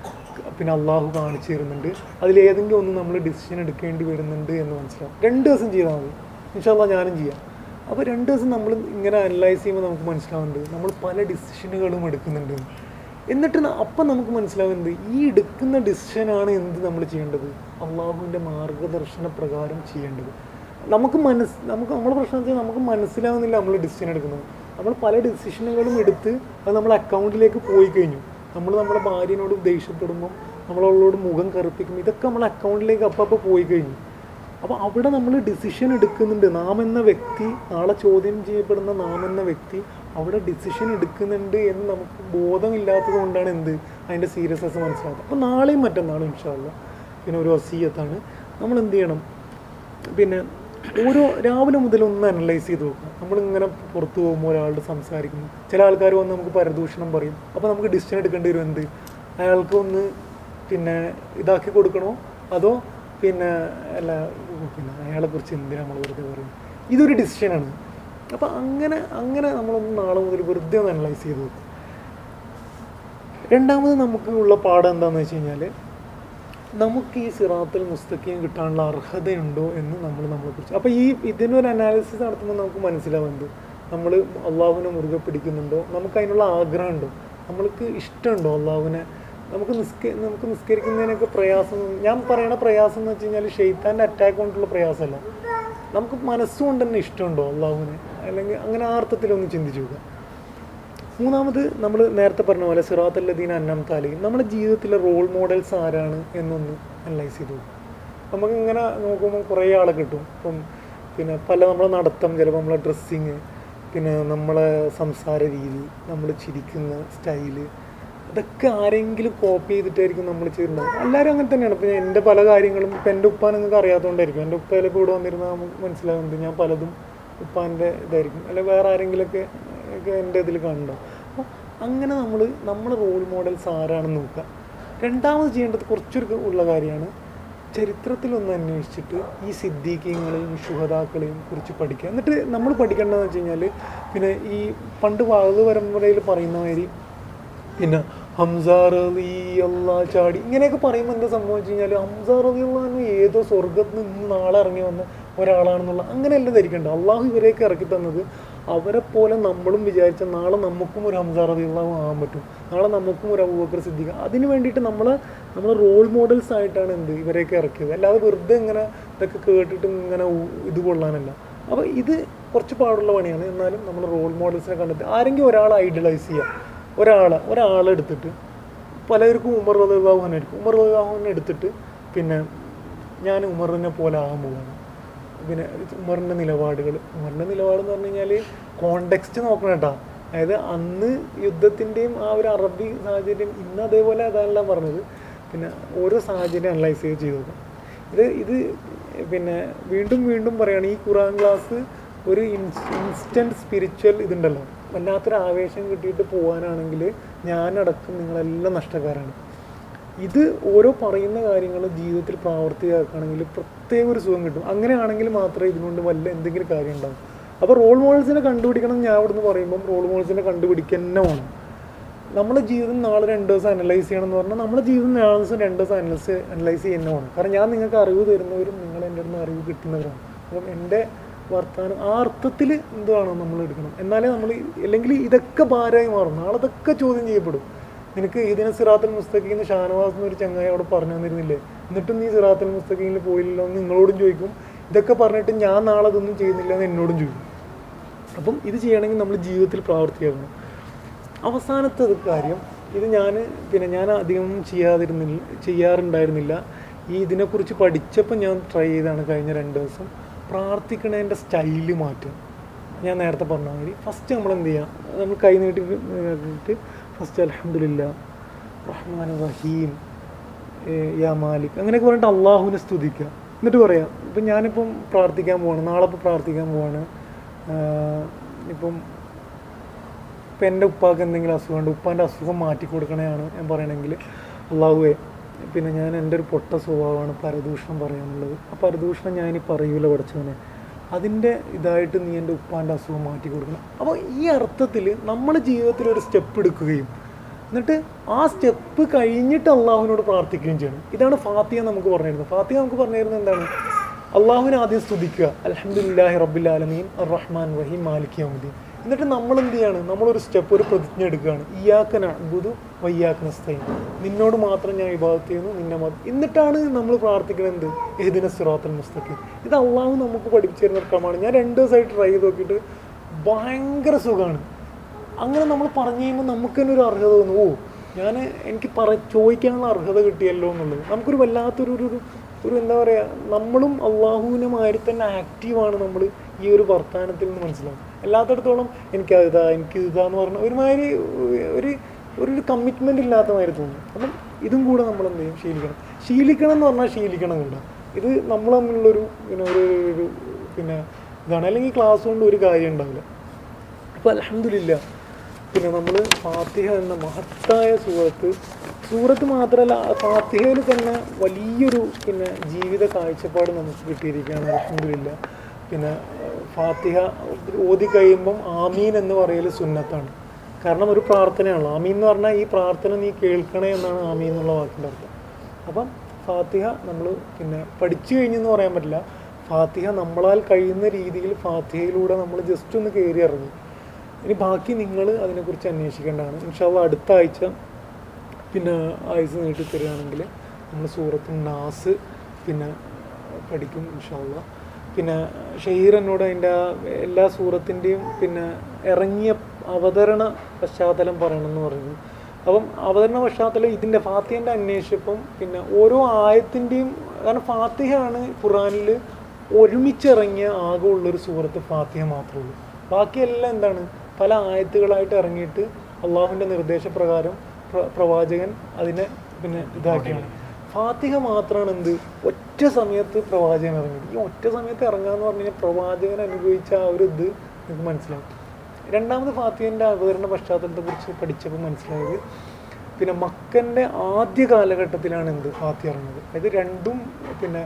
പിന്നെ അള്ളാഹു കാണിച്ചു തരുന്നുണ്ട്. അതിലേതെങ്കിലും ഒന്ന് നമ്മൾ ഡിസിഷൻ എടുക്കേണ്ടി വരുന്നുണ്ട് എന്ന് മനസ്സിലാവും. രണ്ട് ദിവസം ചെയ്താൽ മതി. ഇൻഷാല്ല ഞാനും ചെയ്യാം. അപ്പോൾ രണ്ട് ദിവസം നമ്മൾ ഇങ്ങനെ അനലൈസ് ചെയ്യുമ്പോൾ നമുക്ക് മനസ്സിലാവുന്നുണ്ട്. നമ്മൾ പല ഡിസിഷനുകളും എടുക്കുന്നുണ്ട്. എന്നിട്ട് അപ്പം നമുക്ക് മനസ്സിലാവുന്നത് ഈ എടുക്കുന്ന ഡിസിഷനാണ് എന്ത് നമ്മൾ ചെയ്യേണ്ടത്? അള്ളാഹുവിന്റെ മാർഗദർശന പ്രകാരം ചെയ്യേണ്ടത്. നമുക്ക് മനസ്സ് നമുക്ക് നമ്മുടെ പ്രശ്നം വെച്ചാൽ നമുക്ക് മനസ്സിലാവുന്നില്ല നമ്മൾ ഡിസിഷൻ എടുക്കുന്നത്. നമ്മൾ പല ഡിസിഷനുകളും എടുത്ത് അത് നമ്മൾ അക്കൗണ്ടിലേക്ക് പോയി കഴിഞ്ഞു. നമ്മൾ നമ്മുടെ ഭാര്യനോട് ദേഷ്യപ്പെടുമ്പോൾ നമ്മളവളോട് മുഖം കറുപ്പിക്കും ഇതൊക്കെ നമ്മൾ അക്കൗണ്ടിലേക്ക് അപ്പം അപ്പോൾ പോയി കഴിഞ്ഞു. അപ്പോൾ അവിടെ നമ്മൾ ഡിസിഷൻ എടുക്കുന്നുണ്ട്. നാം എന്ന വ്യക്തി നാളെ ചോദ്യം ചെയ്യപ്പെടുന്ന നാം എന്ന വ്യക്തി അവിടെ ഡിസിഷൻ എടുക്കുന്നുണ്ട് എന്ന് നമുക്ക് ബോധമില്ലാത്തത് കൊണ്ടാണ് എന്ത്? അതിന്റെ സീരിയസ്നെസ് മനസ്സിലാക്കുക അപ്പോൾ നാളെയും മറ്റന്നാളും ഇൻഷാല്ല പിന്നെ ഒരു വസീയത്താണ്. നമ്മൾ എന്ത് ചെയ്യണം? പിന്നെ ഓരോ രാവിലെ മുതൽ ഒന്ന് അനലൈസ് ചെയ്ത് നോക്കുക. നമ്മളിങ്ങനെ പുറത്ത് പോകുമ്പോൾ ഒരാളോട് സംസാരിക്കുന്നു ചില ആൾക്കാർ വന്ന് നമുക്ക് പരദൂഷണം പറയും. അപ്പോൾ നമുക്ക് ഡിസിഷൻ എടുക്കേണ്ടി വരും എന്ത്? അയാൾക്ക് ഒന്ന് പിന്നെ ഇതാക്കി കൊടുക്കണോ? അതോ പിന്നെ അല്ല പിന്നെ അയാളെ കുറിച്ച് എന്തിനാ നമ്മൾ വെറുതെ പറയും ഇതൊരു ഡിസിഷനാണ് അപ്പോൾ അങ്ങനെ അങ്ങനെ നമ്മളൊന്ന് നാളെ മുതൽ വെറുതെ ഒന്ന് അനലൈസ് ചെയ്ത് നോക്കും രണ്ടാമത് നമുക്ക് ഉള്ള പാഠം എന്താണെന്ന് വെച്ച് കഴിഞ്ഞാൽ നമുക്ക് ഈ സിറാത്തിൽ മുസ്തഖീം കിട്ടാനുള്ള അർഹതയുണ്ടോ എന്ന് നമ്മൾ നമ്മളെ കുറിച്ച് അപ്പോൾ ഈ ഇതിനൊരു അനാലിസിസ് നടത്തുമ്പോൾ നമുക്ക് മനസ്സിലാവുന്നത് നമ്മൾ അള്ളാഹുവിനെ മുറുകെ പിടിക്കുന്നുണ്ടോ? നമുക്ക് അതിനുള്ള ആഗ്രഹമുണ്ടോ നമ്മൾക്ക് ഇഷ്ടമുണ്ടോ അള്ളാഹുവിനെ? നമുക്ക് നിസ്ക നമുക്ക് നിസ്കരിക്കുന്നതിനൊക്കെ പ്രയാസം ഞാൻ പറയണ പ്രയാസം എന്ന് വെച്ച് കഴിഞ്ഞാൽ ഷെയ്ത്താന്റെ അറ്റാക്ക് കൊണ്ടുള്ള പ്രയാസമല്ല. നമുക്ക് മനസ്സുകൊണ്ട് തന്നെ ഇഷ്ടമുണ്ടോ അള്ളാഹുവിനെ? അല്ലെങ്കിൽ അങ്ങനെ ആ ചിന്തിച്ചു നോക്കുക. മൂന്നാമത് നമ്മൾ നേരത്തെ പറഞ്ഞ പോലെ സിറാത്തല്ലദീൻ അന്നം താലി. നമ്മുടെ ജീവിതത്തിലെ റോൾ മോഡൽസ് ആരാണ് എന്നൊന്ന് അനലൈസ് ചെയ്തു നമുക്ക് ഇങ്ങനെ നോക്കുമ്പോൾ കുറേ ആളെ കിട്ടും. ഇപ്പം പിന്നെ പല നമ്മളെ നടത്തം ചിലപ്പോൾ നമ്മളെ ഡ്രസ്സിങ് പിന്നെ നമ്മളെ സംസാര രീതി നമ്മൾ ചിരിക്കുന്ന സ്റ്റൈൽ അതൊക്കെ ആരെങ്കിലും കോപ്പി ചെയ്തിട്ടായിരിക്കും നമ്മൾ ചെയ്തിട്ടുണ്ടാവും എല്ലാവരും അങ്ങനെ തന്നെയാണ്. ഇപ്പം എന്റെ പല കാര്യങ്ങളും ഇപ്പം എന്റെ ഉപ്പ നിങ്ങൾക്ക് അറിയാത്തതുകൊണ്ടായിരിക്കും എന്റെ ഉപ്പ ചിലപ്പോൾ ഇവിടെ വന്നിരുന്നാൽ നമുക്ക് മനസ്സിലാകുന്നുണ്ട് ഞാൻ പലതും ഉപ്പാന്റെ ഇതായിരിക്കും. അല്ലെ വേറെ ആരെങ്കിലുമൊക്കെ എന്റെ ഇതിൽ കണ്ടോ? അങ്ങനെ നമ്മൾ നമ്മൾ റോൾ മോഡൽസ് ആരാണെന്ന് നോക്കുക. രണ്ടാമത് ചെയ്യേണ്ടത് കുറച്ചൊരു ഉള്ള കാര്യമാണ്. ചരിത്രത്തിലൊന്ന് അന്വേഷിച്ചിട്ട് ഈ സിദ്ദീഖ്യങ്ങളെയും ശുഹതാക്കളെയും കുറിച്ച് പഠിക്കുക. എന്നിട്ട് നമ്മൾ പഠിക്കേണ്ടതെന്ന് വെച്ച് കഴിഞ്ഞാൽ പിന്നെ ഈ പണ്ട് വാഴ പരമ്പരയിൽ പറയുന്ന മാതിരി പിന്നെ ഹംസാർ അലി അള്ളാ ചാടി ഇങ്ങനെയൊക്കെ പറയുമ്പോൾ എന്താ സംഭവിച്ചു കഴിഞ്ഞാൽ ഹംസാർ അലി അള്ളാന്ന് ഏതോ സ്വർഗത്ത് നിന്ന് നാളെ ഇറങ്ങി വന്ന ഒരാളാണെന്നുള്ള അങ്ങനെയല്ല ധരിക്കണ്ട. അള്ളാഹു ഇവരെയൊക്കെ ഇറക്കി തന്നത് അവരെ പോലെ നമ്മളും വിചാരിച്ച നാളെ നമുക്കും ഒരു ഹംസാർ അള്ളാഹു ആകാൻ പറ്റും. നാളെ നമുക്കും ഒരു അബൂബക്കർ സിദ്ദീഖ്. അതിന് വേണ്ടിയിട്ട് നമ്മൾ നമ്മൾ റോൾ മോഡൽസ് ആയിട്ടാണ് എന്ത് ഇവരെയൊക്കെ ഇറക്കിയത്. അല്ലാതെ വെറുതെ ഇങ്ങനെ ഇതൊക്കെ കേട്ടിട്ട് ഇങ്ങനെ ഇത് കൊള്ളാനല്ല. അപ്പോൾ ഇത് കുറച്ച് പാടുള്ള പണിയാണ്. എന്നാലും നമ്മൾ റോൾ മോഡൽസിനെ കണ്ടെത്തി ആരെങ്കിലും ഒരാളെ ഐഡലൈസ് ചെയ്യുക ഒരാളെ ഒരാളെടുത്തിട്ട് പലർക്കും ഉമർ റദാഹുവിനെ എടുക്കും ഉമർ റദാഹുവിനെ എടുത്തിട്ട് പിന്നെ ഞാൻ ഉമറിനെ പോലെ ആകാൻ പോവാണ്. പിന്നെ ഉമറിന്റെ നിലപാടുകൾ ഉമറിന്റെ നിലപാടെന്ന് പറഞ്ഞു കഴിഞ്ഞാൽ കോണ്ടെക്സ്റ്റ് നോക്കണം കേട്ടോ. അതായത് അന്ന് യുദ്ധത്തിന്റെയും ആ ഒരു അറബി സാഹചര്യം ഇന്ന് അതേപോലെ അതാണല്ലോ പറഞ്ഞത്. പിന്നെ ഓരോ സാഹചര്യം അനലൈസ് ചെയ്ത് ചെയ്ത് നോക്കാം ഇത് ഇത് പിന്നെ വീണ്ടും വീണ്ടും പറയുകയാണ് ഈ ഖുറാൻ ക്ലാസ് ഒരു ഇൻസ്റ്റന്റ് സ്പിരിച്വൽ ഇതുണ്ടല്ലോ. വല്ലാത്തൊരു ആവേശം കിട്ടിയിട്ട് പോകാനാണെങ്കിൽ ഞാനടക്കം നിങ്ങളെല്ലാം നഷ്ടക്കാരാണ്. ഇത് ഓരോ പറയുന്ന കാര്യങ്ങൾ ജീവിതത്തിൽ പ്രാവർത്തികമാക്കുകയാണെങ്കിൽ പ്രത്യേക ഒരു സുഖം കിട്ടും. അങ്ങനെയാണെങ്കിൽ മാത്രമേ ഇതുകൊണ്ട് വല്ല എന്തെങ്കിലും കാര്യം ഉണ്ടാകും അപ്പോൾ റോൾ മോഡൽസിനെ കണ്ടുപിടിക്കണം ഞാൻ നിന്ന് പറയുമ്പം റോൾ മോഡൽസിനെ കണ്ടുപിടിക്കുക തന്നെ വേണം. നമ്മുടെ ജീവിതം നാളെ രണ്ട് ദിവസം അനലൈസ് ചെയ്യണം എന്ന് പറഞ്ഞാൽ നമ്മുടെ ജീവിതം നാളെ ദിവസം രണ്ട് ദിവസം അനലൈസ് അനലൈസ് ചെയ്യുന്ന വേണം. കാരണം ഞാൻ നിങ്ങൾക്ക് അറിവ് തരുന്നവരും നിങ്ങൾ എന്റെ അടുത്ത് അറിവ് കിട്ടുന്നവരാണ്. അപ്പം എന്റെ വർത്തമാനം ആ അർത്ഥത്തിൽ എന്തുവാണോ നമ്മൾ എടുക്കണം. എന്നാലേ നമ്മൾ അല്ലെങ്കിൽ ഇതൊക്കെ ഭാരമായി മാറും. നാളെ ഇതൊക്കെ ചോദ്യം ചെയ്യപ്പെടും. നിനക്ക് ഇതിനെ സിറാത്തുൽ മുസ്തഖീന്ന് ഷാനവാസ് എന്നൊരു ചങ്ങായി അവിടെ പറഞ്ഞു തന്നിരുന്നില്ലേ? എന്നിട്ടും നീ സിറാത്തുൽ മുസ്തഖീനിൽ പോയില്ലല്ലോ എന്ന് നിങ്ങളോടും ചോദിക്കും. ഇതൊക്കെ പറഞ്ഞിട്ട് ഞാൻ നാളെ ഇതൊന്നും ചെയ്യുന്നില്ല എന്ന് എന്നോടും ചോദിക്കും. അപ്പം ഇത് ചെയ്യണമെങ്കിൽ നമ്മൾ ജീവിതത്തിൽ പ്രാവർത്തിയാക്കണം അവസാനത്തെ കാര്യം ഇത് ഞാൻ പിന്നെ ഞാൻ അധികം ചെയ്യാതിരുന്നില്ല ചെയ്യാറുണ്ടായിരുന്നില്ല. ഈ ഇതിനെക്കുറിച്ച് പഠിച്ചപ്പോൾ ഞാൻ ട്രൈ ചെയ്താണ് കഴിഞ്ഞ രണ്ട് ദിവസം. പ്രാർത്ഥിക്കണതിന്റെ സ്റ്റൈൽ മാറ്റുക ഞാൻ നേരത്തെ പറഞ്ഞ മാതിരി ഫസ്റ്റ് നമ്മൾ എന്ത് ചെയ്യുക നമ്മൾ കൈ നീട്ടി നീട്ടിട്ട് ഫസ്റ്റ് അലഹമില്ല റഹ്മാൻ റഹീം യാ മാലിക് അങ്ങനെയൊക്കെ പറഞ്ഞിട്ട് അള്ളാഹുവിനെ സ്തുതിക്കുക എന്നിട്ട് പറയാം ഇപ്പം ഞാനിപ്പം പ്രാർത്ഥിക്കാൻ പോവാണ് നാളെ ഇപ്പോൾ പ്രാർത്ഥിക്കാൻ പോവാണ്. ഇപ്പം ഇപ്പം എന്റെ ഉപ്പാക്ക് എന്തെങ്കിലും അസുഖമുണ്ട് ഉപ്പാന്റെ അസുഖം മാറ്റി കൊടുക്കണേയാണ് ഞാൻ പറയണമെങ്കിൽ അള്ളാഹുവേ പിന്നെ ഞാൻ എന്റെ ഒരു പൊട്ട സ്വഭാവമാണ് പരദൂഷണം പറയാനുള്ളത്. ആ പരദൂഷണം ഞാൻ ഇനി പറയൂല പഠിച്ചവനെ. അതിന്റെ ഇതായിട്ട് നീ എന്റെ ഉപ്പാന്റെ അസുഖം മാറ്റി കൊടുക്കണം. അപ്പോൾ ഈ അർത്ഥത്തിൽ നമ്മൾ ജീവിതത്തിൽ ഒരു സ്റ്റെപ്പ് എടുക്കുകയും എന്നിട്ട് ആ സ്റ്റെപ്പ് കഴിഞ്ഞിട്ട് അള്ളാഹുവിനോട് പ്രാർത്ഥിക്കുകയും ചെയ്യണം. ഇതാണ് ഫാത്തിയ നമുക്ക് പറഞ്ഞിരുന്നത്. ഫാത്തിയ നമുക്ക് പറഞ്ഞിരുന്നത് എന്താണ്? അള്ളാഹുവിനെ ആദ്യം സ്തുതിക്കുക. അലഹമുല്ലാഹി റബ്ബിൽ ആലമീൻ. റഹ്മാൻ റഹീം. മാലിക് യൗമുദ്ദീൻ. എന്നിട്ട് നമ്മൾ എന്ത് ചെയ്യാണ്? നമ്മളൊരു സ്റ്റെപ്പ് ഒരു പ്രതിജ്ഞ എടുക്കുകയാണ്. ഇയാക്കന ബുധു വയ്യാക്കന സ്ഥൈൻ നിന്നോട് മാത്രം ഞാൻ വിഭാഗത്ത് ചെയ്യുന്നു നിന്നെ മാത്രം എന്നിട്ടാണ് നമ്മൾ പ്രാർത്ഥിക്കുന്നത് ഏതിന സിറാത്തൽ മുസ്തഖീം. ഇത് അള്ളാഹു നമുക്ക് പഠിപ്പിച്ചു തരുന്ന ക്രമമാണ്. ഞാൻ രണ്ട് ദിവസമായിട്ട് ട്രൈ ചെയ്ത് നോക്കിയിട്ട് ഭയങ്കര സുഖമാണ് അങ്ങനെ നമ്മൾ പറഞ്ഞു കഴിയുമ്പോൾ നമുക്ക് തന്നെ ഒരു അർഹത തോന്നു. ഓ ഞാൻ എനിക്ക് പറ ചോദിക്കാനുള്ള അർഹത കിട്ടിയല്ലോ എന്നുള്ളത്. നമുക്കൊരു വല്ലാത്തൊരു ഒരു ഒരു- എന്താ പറയുക നമ്മളും അള്ളാഹുവിനെ മാതിരി തന്നെ ആക്റ്റീവാണ് നമ്മൾ ഈ ഒരു വർത്തമാനത്തിൽ നിന്ന് മനസ്സിലാവും എല്ലാത്തിടത്തോളം എനിക്ക് ഇതാ എനിക്ക് ഇതാന്ന് പറഞ്ഞ ഒരുമാതിരി ഒരു ഒരു കമ്മിറ്റ്മെന്റ് ഇല്ലാത്ത മാതിരി തോന്നും. അപ്പം ഇതും കൂടെ നമ്മൾ എന്ത് ചെയ്യും? ശീലിക്കണം. ശീലിക്കണം എന്ന് പറഞ്ഞാൽ ശീലിക്കണം കണ്ട ഇത് നമ്മൾ തമ്മിലുള്ളൊരു പിന്നെ ഒരു ഒരു പിന്നെ ഇതാണ്. അല്ലെങ്കിൽ ക്ലാസ് കൊണ്ട് ഒരു കാര്യം ഉണ്ടാവില്ല. അപ്പോൾ അലഹമില്ല പിന്നെ നമ്മൾ ഫാത്തിഹ എന്ന മഹത്തായ സൂറത്ത് സൂറത്ത് മാത്രമല്ല ഫാത്തിഹയിൽ തന്നെ വലിയൊരു പിന്നെ ജീവിത കാഴ്ചപ്പാട് നമുക്ക് കിട്ടിയിരിക്കുകയാണ്. അലഹമില്ല പിന്നെ ഫാത്തിഹ ഓതി കഴിയുമ്പം ആമീൻ എന്ന് പറയൽ സുന്നത്താണ്. കാരണം ഒരു പ്രാർത്ഥനയാണല്ലോ. ആമീൻ എന്ന് പറഞ്ഞാൽ ഈ പ്രാർത്ഥന നീ കേൾക്കണേ എന്നാണ് ആമീൻ എന്നുള്ള വാക്കിന്റെ അർത്ഥം. അപ്പം ഫാത്തിഹ നമ്മൾ പിന്നെ പഠിച്ചു കഴിഞ്ഞെന്ന് പറയാൻ പറ്റില്ല. ഫാത്തിഹ നമ്മളാൽ കഴിയുന്ന രീതിയിൽ ഫാത്തിഹയിലൂടെ നമ്മൾ ജസ്റ്റ് ഒന്ന് കയറി ഇറങ്ങി. ഇനി ബാക്കി നിങ്ങൾ അതിനെക്കുറിച്ച് അന്വേഷിക്കേണ്ടതാണ്. ഇൻഷാല്ല അടുത്ത ആഴ്ച പിന്നെ ആയുസ് നീട്ടി തരികയാണെങ്കിൽ നമ്മൾ സൂറത്ത് നാസ് പിന്നെ പഠിക്കും ഇൻഷാല്ല പിന്നെ എന്നോട് അതിന്റെ എല്ലാ സൂറത്തിന്റെയും പിന്നെ ഇറങ്ങിയ അവതരണ പശ്ചാത്തലം പറയണമെന്ന് പറഞ്ഞു. അപ്പം അവതരണ പശ്ചാത്തലം ഇതിന്റെ ഫാത്തിഹന്റെ അന്വേഷിച്ചപ്പം പിന്നെ ഓരോ ആയത്തിന്റെയും കാരണം ഫാത്തിഹയാണ് ഖുറാനിൽ ഒരുമിച്ചിറങ്ങിയ ആകെ ഉള്ളൊരു സൂറത്ത് ഫാത്തിഹ മാത്രമേ ഉള്ളൂ. ബാക്കിയെല്ലാം എന്താണ്? പല ആയത്തുകളായിട്ട് ഇറങ്ങിയിട്ട് അള്ളാഹുവിന്റെ നിർദ്ദേശപ്രകാരം പ്രവാചകൻ അതിനെ പിന്നെ ഇതാക്കിയാണ്. ഫാത്തിഹ മാത്രമാണ് എന്ത് ഒറ്റ സമയത്ത് പ്രവാചകൻ ഇറങ്ങി. ഈ ഒറ്റ സമയത്ത് ഇറങ്ങാന്ന് പറഞ്ഞു കഴിഞ്ഞാൽ പ്രവാചകൻ അനുഭവിച്ച ആ ഒരു ഇത് നിങ്ങൾക്ക് മനസ്സിലാവും. രണ്ടാമത് ഫാത്തിഹന്റെ അവതരണ പശ്ചാത്തലത്തെക്കുറിച്ച് പഠിച്ചപ്പോൾ മനസ്സിലായത് പിന്നെ മക്കന്റെ ആദ്യ കാലഘട്ടത്തിലാണ് എന്ത് ഫാത്തിഹ ഇറങ്ങുന്നത്. അതായത് രണ്ടും പിന്നെ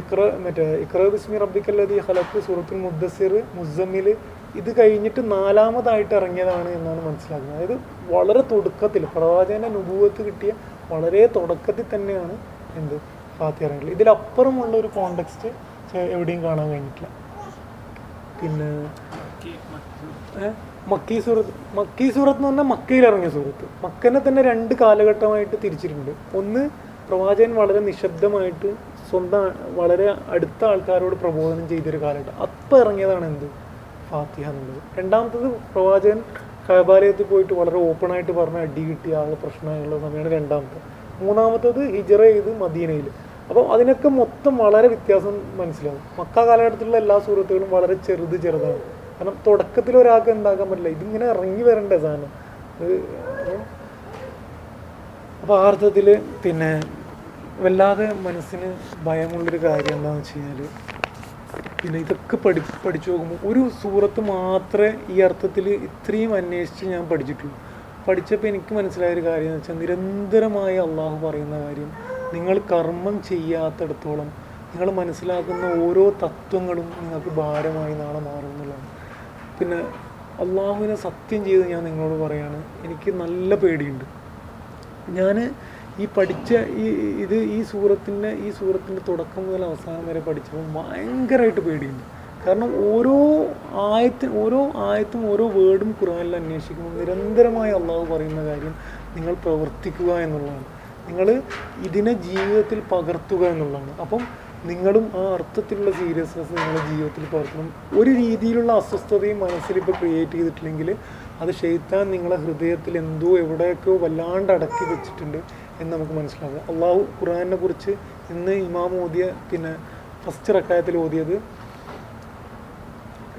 ഇക്ര മറ്റേ ഇക്ര ബിസ്മി റബ്ബിക്കല്ലതി ഹലക്ക് സൂറത്തുൽ മുദ്ദസിർ മുസമ്മിൽ ഇത് കഴിഞ്ഞിട്ട് നാലാമതായിട്ട് ഇറങ്ങിയതാണ് എന്നാണ് മനസ്സിലാക്കുന്നത് അതായത് വളരെ തുടക്കത്തിൽ പ്രവാചകന്റെ നുപൂവത്ത് കിട്ടിയ വളരെ തുടക്കത്തിൽ തന്നെയാണ് എന്ത് ഫാത്തി ഇതിലപ്പുറമുള്ള ഒരു കോണ്ടെക്സ്റ്റ് എവിടെയും കാണാൻ കഴിഞ്ഞിട്ടില്ല. പിന്നെ മക്കീ സൂറത്ത് മക്കി സൂറത്ത് എന്ന് പറഞ്ഞാൽ മക്കയിൽ ഇറങ്ങിയ സൂറത്ത്. മക്കനെ തന്നെ രണ്ട് കാലഘട്ടമായിട്ട് തിരിച്ചിട്ടുണ്ട്. ഒന്ന് പ്രവാചകൻ വളരെ നിശബ്ദമായിട്ട് സ്വന്തം വളരെ അടുത്ത ആൾക്കാരോട് പ്രബോധനം ചെയ്തൊരു കാലഘട്ടം. അപ്പം ഇറങ്ങിയതാണ് എന്ത്? ഫാത്തിഹ എന്നുള്ളത്. രണ്ടാമത്തത് പ്രവാചകൻ കബാലയത്തിൽ പോയിട്ട് വളരെ ഓപ്പണായിട്ട് പറഞ്ഞ അടി കിട്ടിയ ആകെ പ്രശ്നമായുള്ള സമയമാണ് രണ്ടാമത്തെ. മൂന്നാമത്തത് ഹിജറ ചെയ്ത് മദീനയിൽ. അപ്പോൾ അതിനൊക്കെ മൊത്തം വളരെ വ്യത്യാസം മനസ്സിലാവും. മക്ക കാലഘട്ടത്തിലുള്ള എല്ലാ സുഹൃത്തുക്കളും വളരെ ചെറുത് ചെറുതാണ്. കാരണം തുടക്കത്തിൽ ഒരാൾക്ക് എന്താക്കാൻ പറ്റില്ല. ഇതിങ്ങനെ ഇറങ്ങി വരണ്ടേ സാധനം. അപ്പോൾ ആ അർത്ഥത്തിൽ പിന്നെ വല്ലാതെ മനസ്സിന് ഭയമുള്ളൊരു കാര്യം എന്താണെന്ന് വെച്ച് കഴിഞ്ഞാൽ പിന്നെ ഇതൊക്കെ പഠി പഠിച്ചു നോക്കുമ്പോൾ ഒരു സൂറത്ത് മാത്രമേ ഈ അർത്ഥത്തിൽ ഇത്രയും അന്വേഷിച്ച് ഞാൻ പഠിച്ചിട്ടുള്ളൂ. പഠിച്ചപ്പോൾ എനിക്ക് മനസ്സിലായ ഒരു കാര്യം എന്ന് വെച്ചാൽ നിരന്തരമായി അള്ളാഹു പറയുന്ന കാര്യം നിങ്ങൾ കർമ്മം ചെയ്യാത്തടത്തോളം നിങ്ങൾ മനസ്സിലാക്കുന്ന ഓരോ തത്വങ്ങളും നിങ്ങൾക്ക് ഭാരമായി നാളെ മാറും എന്നുള്ളതാണ്. പിന്നെ അള്ളാഹുവിനെ സത്യം ചെയ്ത് ഞാൻ നിങ്ങളോട് പറയാണ് എനിക്ക് നല്ല പേടിയുണ്ട്. ഞാൻ ഈ പഠിച്ച ഈ ഇത് ഈ സൂറത്തിന്റെ ഈ സൂറത്തിന്റെ തുടക്കം മുതൽ അവസാനം വരെ പഠിച്ചപ്പോൾ ഭയങ്കരമായിട്ട് പേടിയുണ്ട്. കാരണം ഓരോ ആയത്തിന് ഓരോ ആയത്തും ഓരോ വേർഡും ഖുറാനിൽ അന്വേഷിക്കുമ്പോൾ നിരന്തരമായി അള്ളാഹു പറയുന്ന കാര്യം നിങ്ങൾ പ്രവർത്തിക്കുക എന്നുള്ളതാണ്. നിങ്ങൾ ഇതിനെ ജീവിതത്തിൽ പകർത്തുക എന്നുള്ളതാണ്. അപ്പം നിങ്ങളും ആ അർത്ഥത്തിലുള്ള സീരിയസ്നെസ് നിങ്ങളുടെ ജീവിതത്തിൽ പകർത്തണം. ഒരു രീതിയിലുള്ള അസ്വസ്ഥതയും മനസ്സിൽ ഇപ്പോൾ ക്രിയേറ്റ് ചെയ്തിട്ടില്ലെങ്കിൽ അത് ഷെയ്ത്താൻ നിങ്ങളെ ഹൃദയത്തിൽ എന്തോ എവിടെയൊക്കെയോ വല്ലാണ്ട് അടക്കി വെച്ചിട്ടുണ്ട്. എന്ന് നമുക്ക് മനസ്സിലാകും അള്ളാഹു ഖുർആനെ കുറിച്ച് ഇന്ന് ഇമാം ഓതിയ പിന്നെ ഫസ്റ്റ് റക്കായത്തിൽ ഓതിയത്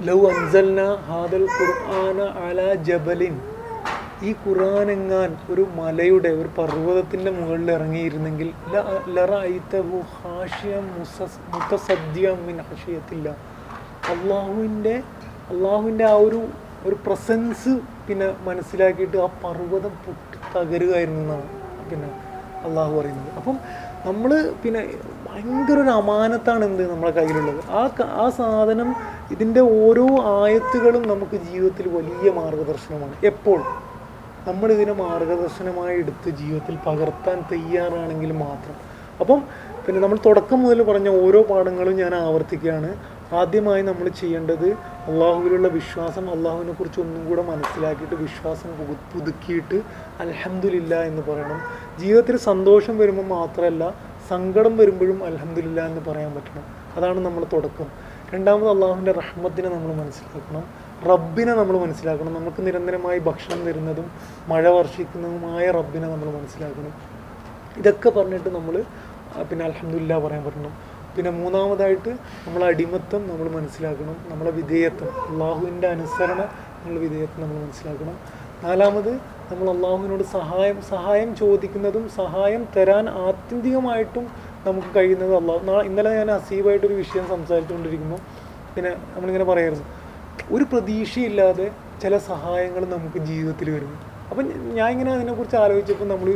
ലൗ അൻസൽന ഹാദൽ ഖുർആന അല ജബലിൻ. ഈ ഖുർആൻ എങ്ങാൻ ഒരു മലയുടെ ഒരു പർവതത്തിന്റെ മുകളിൽ ഇറങ്ങിയിരുന്നെങ്കിൽ അള്ളാഹുവിന്റെ അള്ളാഹുവിന്റെ ആ ഒരു ഒരു പ്രസൻസ് പിന്നെ മനസ്സിലാക്കിയിട്ട് ആ പർവതം പൊട്ടി തകരുകയായിരുന്നു എന്നാണ്. പിന്നെ അള്ളാഹു പറയുന്നത്. അപ്പം നമ്മൾ പിന്നെ ഭയങ്കര ഒരു അമാനത്താണ് എന്ത് നമ്മളെ കയ്യിലുള്ളത്. ആ ആ സാധനം ഇതിന്റെ ഓരോ ആയത്തുകളും നമുക്ക് ജീവിതത്തിൽ വലിയ മാർഗദർശനമാണ്. എപ്പോൾ? നമ്മൾ ഇതിനെ മാർഗദർശനമായി എടുത്ത് ജീവിതത്തിൽ പകർത്താൻ തയ്യാറാണെങ്കിൽ മാത്രം. അപ്പം പിന്നെ നമ്മൾ തുടക്കം മുതൽ പറഞ്ഞ ഓരോ പാഠങ്ങളും ഞാൻ ആവർത്തിക്കുകയാണ്. ആദ്യമായി നമ്മൾ ചെയ്യേണ്ടത് അള്ളാഹുവിലുള്ള വിശ്വാസം അള്ളാഹുവിനെ കുറിച്ച് ഒന്നും കൂടെ മനസ്സിലാക്കിയിട്ട് വിശ്വാസം പുതു- പുതുക്കിയിട്ട് അൽഹംദുലില്ല എന്ന് പറയണം. ജീവിതത്തിൽ സന്തോഷം വരുമ്പോൾ മാത്രമല്ല സങ്കടം വരുമ്പോഴും അൽഹംദുലില്ല എന്ന് പറയാൻ പറ്റണം. അതാണ് നമ്മൾ തുടക്കം. രണ്ടാമത് അള്ളാഹുവിന്റെ റഹ്മത്തിനെ നമ്മൾ മനസ്സിലാക്കണം. റബ്ബിനെ നമ്മൾ മനസ്സിലാക്കണം. നമുക്ക് നിരന്തരമായി ഭക്ഷണം തരുന്നതും മഴ വർഷിക്കുന്നതുമായ റബ്ബിനെ നമ്മൾ മനസ്സിലാക്കണം. ഇതൊക്കെ പറഞ്ഞിട്ട് നമ്മൾ പിന്നെ അലഹമില്ല പറയാൻ പറ്റണം. പിന്നെ മൂന്നാമതായിട്ട് നമ്മളെ അടിമത്തം നമ്മൾ മനസ്സിലാക്കണം നമ്മളെ വിധേയത്വം. അള്ളാഹുവിന്റെ അനുസരണ നമ്മൾ വിധേയത്വം നമ്മൾ മനസ്സിലാക്കണം. നാലാമത് നമ്മൾ അള്ളാഹുവിനോട് സഹായം സഹായം ചോദിക്കുന്നതും സഹായം തരാൻ ആത്യന്തികമായിട്ടും നമുക്ക് കഴിയുന്നത് അള്ളാഹു. ഇന്നലെ ഞാൻ അസീബായിട്ടൊരു വിഷയം സംസാരിച്ചുകൊണ്ടിരിക്കുമ്പോൾ പിന്നെ നമ്മളിങ്ങനെ പറയായിരുന്നു ഒരു പ്രതീക്ഷയില്ലാതെ ചില സഹായങ്ങൾ നമുക്ക് ജീവിതത്തിൽ വരുന്നു. അപ്പം ഞാൻ ഇങ്ങനെ അതിനെക്കുറിച്ച് ആലോചിച്ചപ്പോൾ നമ്മൾ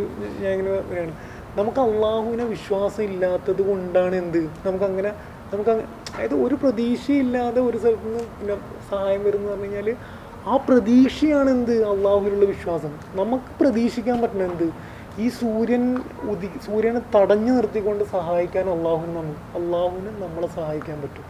ഞാൻ ഇങ്ങനെ പറയാണ് നമുക്ക് അള്ളാഹുവിനെ വിശ്വാസം ഇല്ലാത്തത് കൊണ്ടാണ് എന്ത്? നമുക്കങ്ങനെ നമുക്ക് അതായത് ഒരു പ്രതീക്ഷയില്ലാതെ ഒരു സ്ഥലത്ത് നിന്ന് പിന്നെ സഹായം വരുന്നു പറഞ്ഞു കഴിഞ്ഞാൽ ആ പ്രതീക്ഷയാണ് എന്ത്? അള്ളാഹുവിലുള്ള വിശ്വാസം. നമുക്ക് പ്രതീക്ഷിക്കാൻ പറ്റണ എന്ത്? ഈ സൂര്യൻ ഉദി സൂര്യനെ തടഞ്ഞു നിർത്തിക്കൊണ്ട് സഹായിക്കാൻ അള്ളാഹുവിന് നമുക്ക് അള്ളാഹുവിന് നമ്മളെ സഹായിക്കാൻ പറ്റും.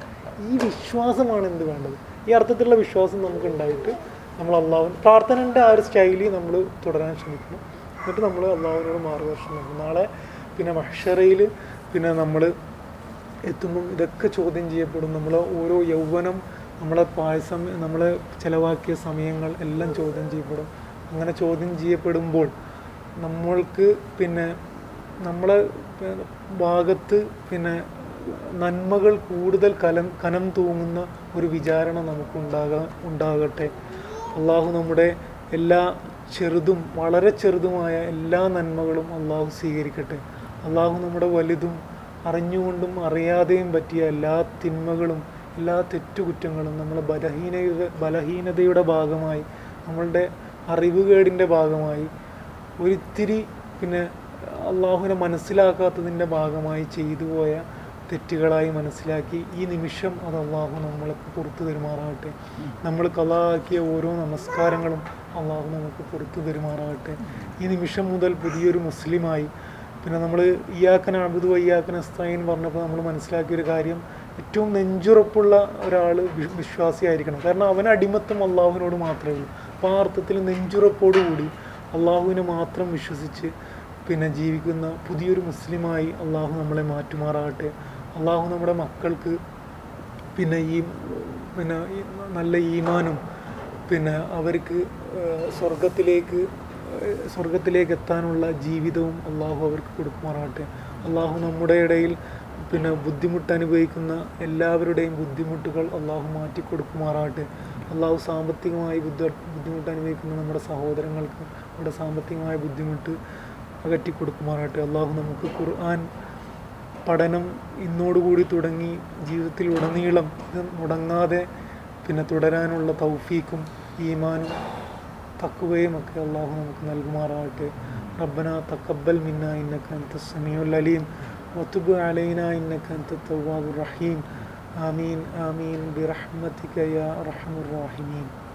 ഈ വിശ്വാസമാണ് എന്ത് വേണ്ടത്? ഈ അർത്ഥത്തിലുള്ള വിശ്വാസം നമുക്ക് ഉണ്ടായിട്ട് നമ്മൾ അള്ളാഹു പ്രാർത്ഥനന്റെ ആ ഒരു സ്റ്റൈലിൽ നമ്മൾ തുടരാൻ ശ്രമിക്കണം എന്നിട്ട് നമ്മൾ അള്ളാഹുവിനോട് മാർഗദർശനം നൽകും. നാളെ പിന്നെ മഷറയിൽ പിന്നെ നമ്മൾ എത്തുമ്പം ഇതൊക്കെ ചോദ്യം ചെയ്യപ്പെടും. നമ്മൾ ഓരോ യൗവനം നമ്മളെ പായസം നമ്മൾ ചിലവാക്കിയ സമയങ്ങൾ എല്ലാം ചോദ്യം ചെയ്യപ്പെടും. അങ്ങനെ ചോദ്യം ചെയ്യപ്പെടുമ്പോൾ നമ്മൾക്ക് പിന്നെ നമ്മളെ ഭാഗത്ത് പിന്നെ നന്മകൾ കൂടുതൽ കലം കനം തൂങ്ങുന്ന ഒരു വിചാരണ നമുക്ക് ഉണ്ടാകാ ഉണ്ടാകട്ടെ. അള്ളാഹു നമ്മുടെ എല്ലാ ചെറുതും വളരെ ചെറുതുമായ എല്ലാ നന്മകളും അള്ളാഹു സ്വീകരിക്കട്ടെ. അള്ളാഹു നമ്മുടെ വലുതും അറിഞ്ഞുകൊണ്ടും അറിയാതെയും പറ്റിയ എല്ലാ തിന്മകളും എല്ലാ തെറ്റുകുറ്റങ്ങളും നമ്മളെ ബലഹീനയുടെ ബലഹീനതയുടെ ഭാഗമായി നമ്മളുടെ അറിവുകേടിന്റെ ഭാഗമായി ഒരിത്തിരി പിന്നെ അള്ളാഹുവിനെ മനസ്സിലാക്കാത്തതിന്റെ ഭാഗമായി ചെയ്തു പോയ തെറ്റുകളായി മനസ്സിലാക്കി ഈ നിമിഷം അത് അള്ളാഹു നമ്മളെ പുറത്തു തരുമാറാകട്ടെ നമ്മൾ കലാക്കിയ ഓരോ നമസ്കാരങ്ങളും അള്ളാഹു നമുക്ക് പുറത്തു തരുമാറാകട്ടെ. ഈ നിമിഷം മുതൽ പുതിയൊരു മുസ്ലിമായി. പിന്നെ നമ്മൾ ഇയാക്കൻ അബുദു അയ്യാക്കൻ അസ്തായിൻ പറഞ്ഞപ്പോൾ നമ്മൾ മനസ്സിലാക്കിയൊരു കാര്യം ഏറ്റവും നെഞ്ചുറപ്പുള്ള ഒരാൾ വിശ്വാസിയായിരിക്കണം കാരണം അവൻ അടിമത്തം അള്ളാഹുവിനോട് മാത്രമേ ഉള്ളൂ. അപ്പോൾ ആ അർത്ഥത്തിൽ നെഞ്ചുറപ്പോടുകൂടി അള്ളാഹുവിനെ മാത്രം വിശ്വസിച്ച് പിന്നെ ജീവിക്കുന്ന പുതിയൊരു മുസ്ലിമായി അള്ളാഹു നമ്മളെ മാറ്റുമാറാകട്ടെ. അള്ളാഹു നമ്മുടെ മക്കൾക്ക് പിന്നെ ഈ പിന്നെ നല്ല ഈമാനും പിന്നെ അവർക്ക് സ്വർഗത്തിലേക്ക് സ്വർഗത്തിലേക്ക് എത്താനുള്ള ജീവിതവും അള്ളാഹു അവർക്ക് കൊടുക്കുമാറാകട്ടെ. അള്ളാഹു നമ്മുടെ ഇടയിൽ പിന്നെ ബുദ്ധിമുട്ട് അനുഭവിക്കുന്ന എല്ലാവരുടെയും ബുദ്ധിമുട്ടുകൾ അള്ളാഹു മാറ്റി കൊടുക്കുമാറാകട്ടെ. അള്ളാഹു സാമ്പത്തികമായി ബുദ്ധ ബുദ്ധിമുട്ട് അനുഭവിക്കുന്ന നമ്മുടെ സഹോദരങ്ങൾക്ക് നമ്മുടെ സാമ്പത്തികമായ ബുദ്ധിമുട്ട് അകറ്റി കൊടുക്കുമാറാകട്ടെ. അള്ളാഹു നമുക്ക് ഖുർആൻ പഠനം ഇന്നോടുകൂടി തുടങ്ങി ജീവിതത്തിൽ ഉടനീളം ഇത് മുടങ്ങാതെ പിന്നെ തുടരാനുള്ള തൗഫീക്കും ഈമാനും തക്കുവയും ഒക്കെ അള്ളാഹു നമുക്ക് നൽകുമാറാകട്ടെ. റബ്ബന തക്കബൽ മിന്ന ഇന്നക അൻത സമീഉൽ അലീം. വതുബ് അലൈന ഇന്നക അൻത തവ്വാബുർ റഹീം. ആമീൻ ആമീൻ. ബിറഹ്മതിക യാ അർഹമുർ റഹീമീൻ.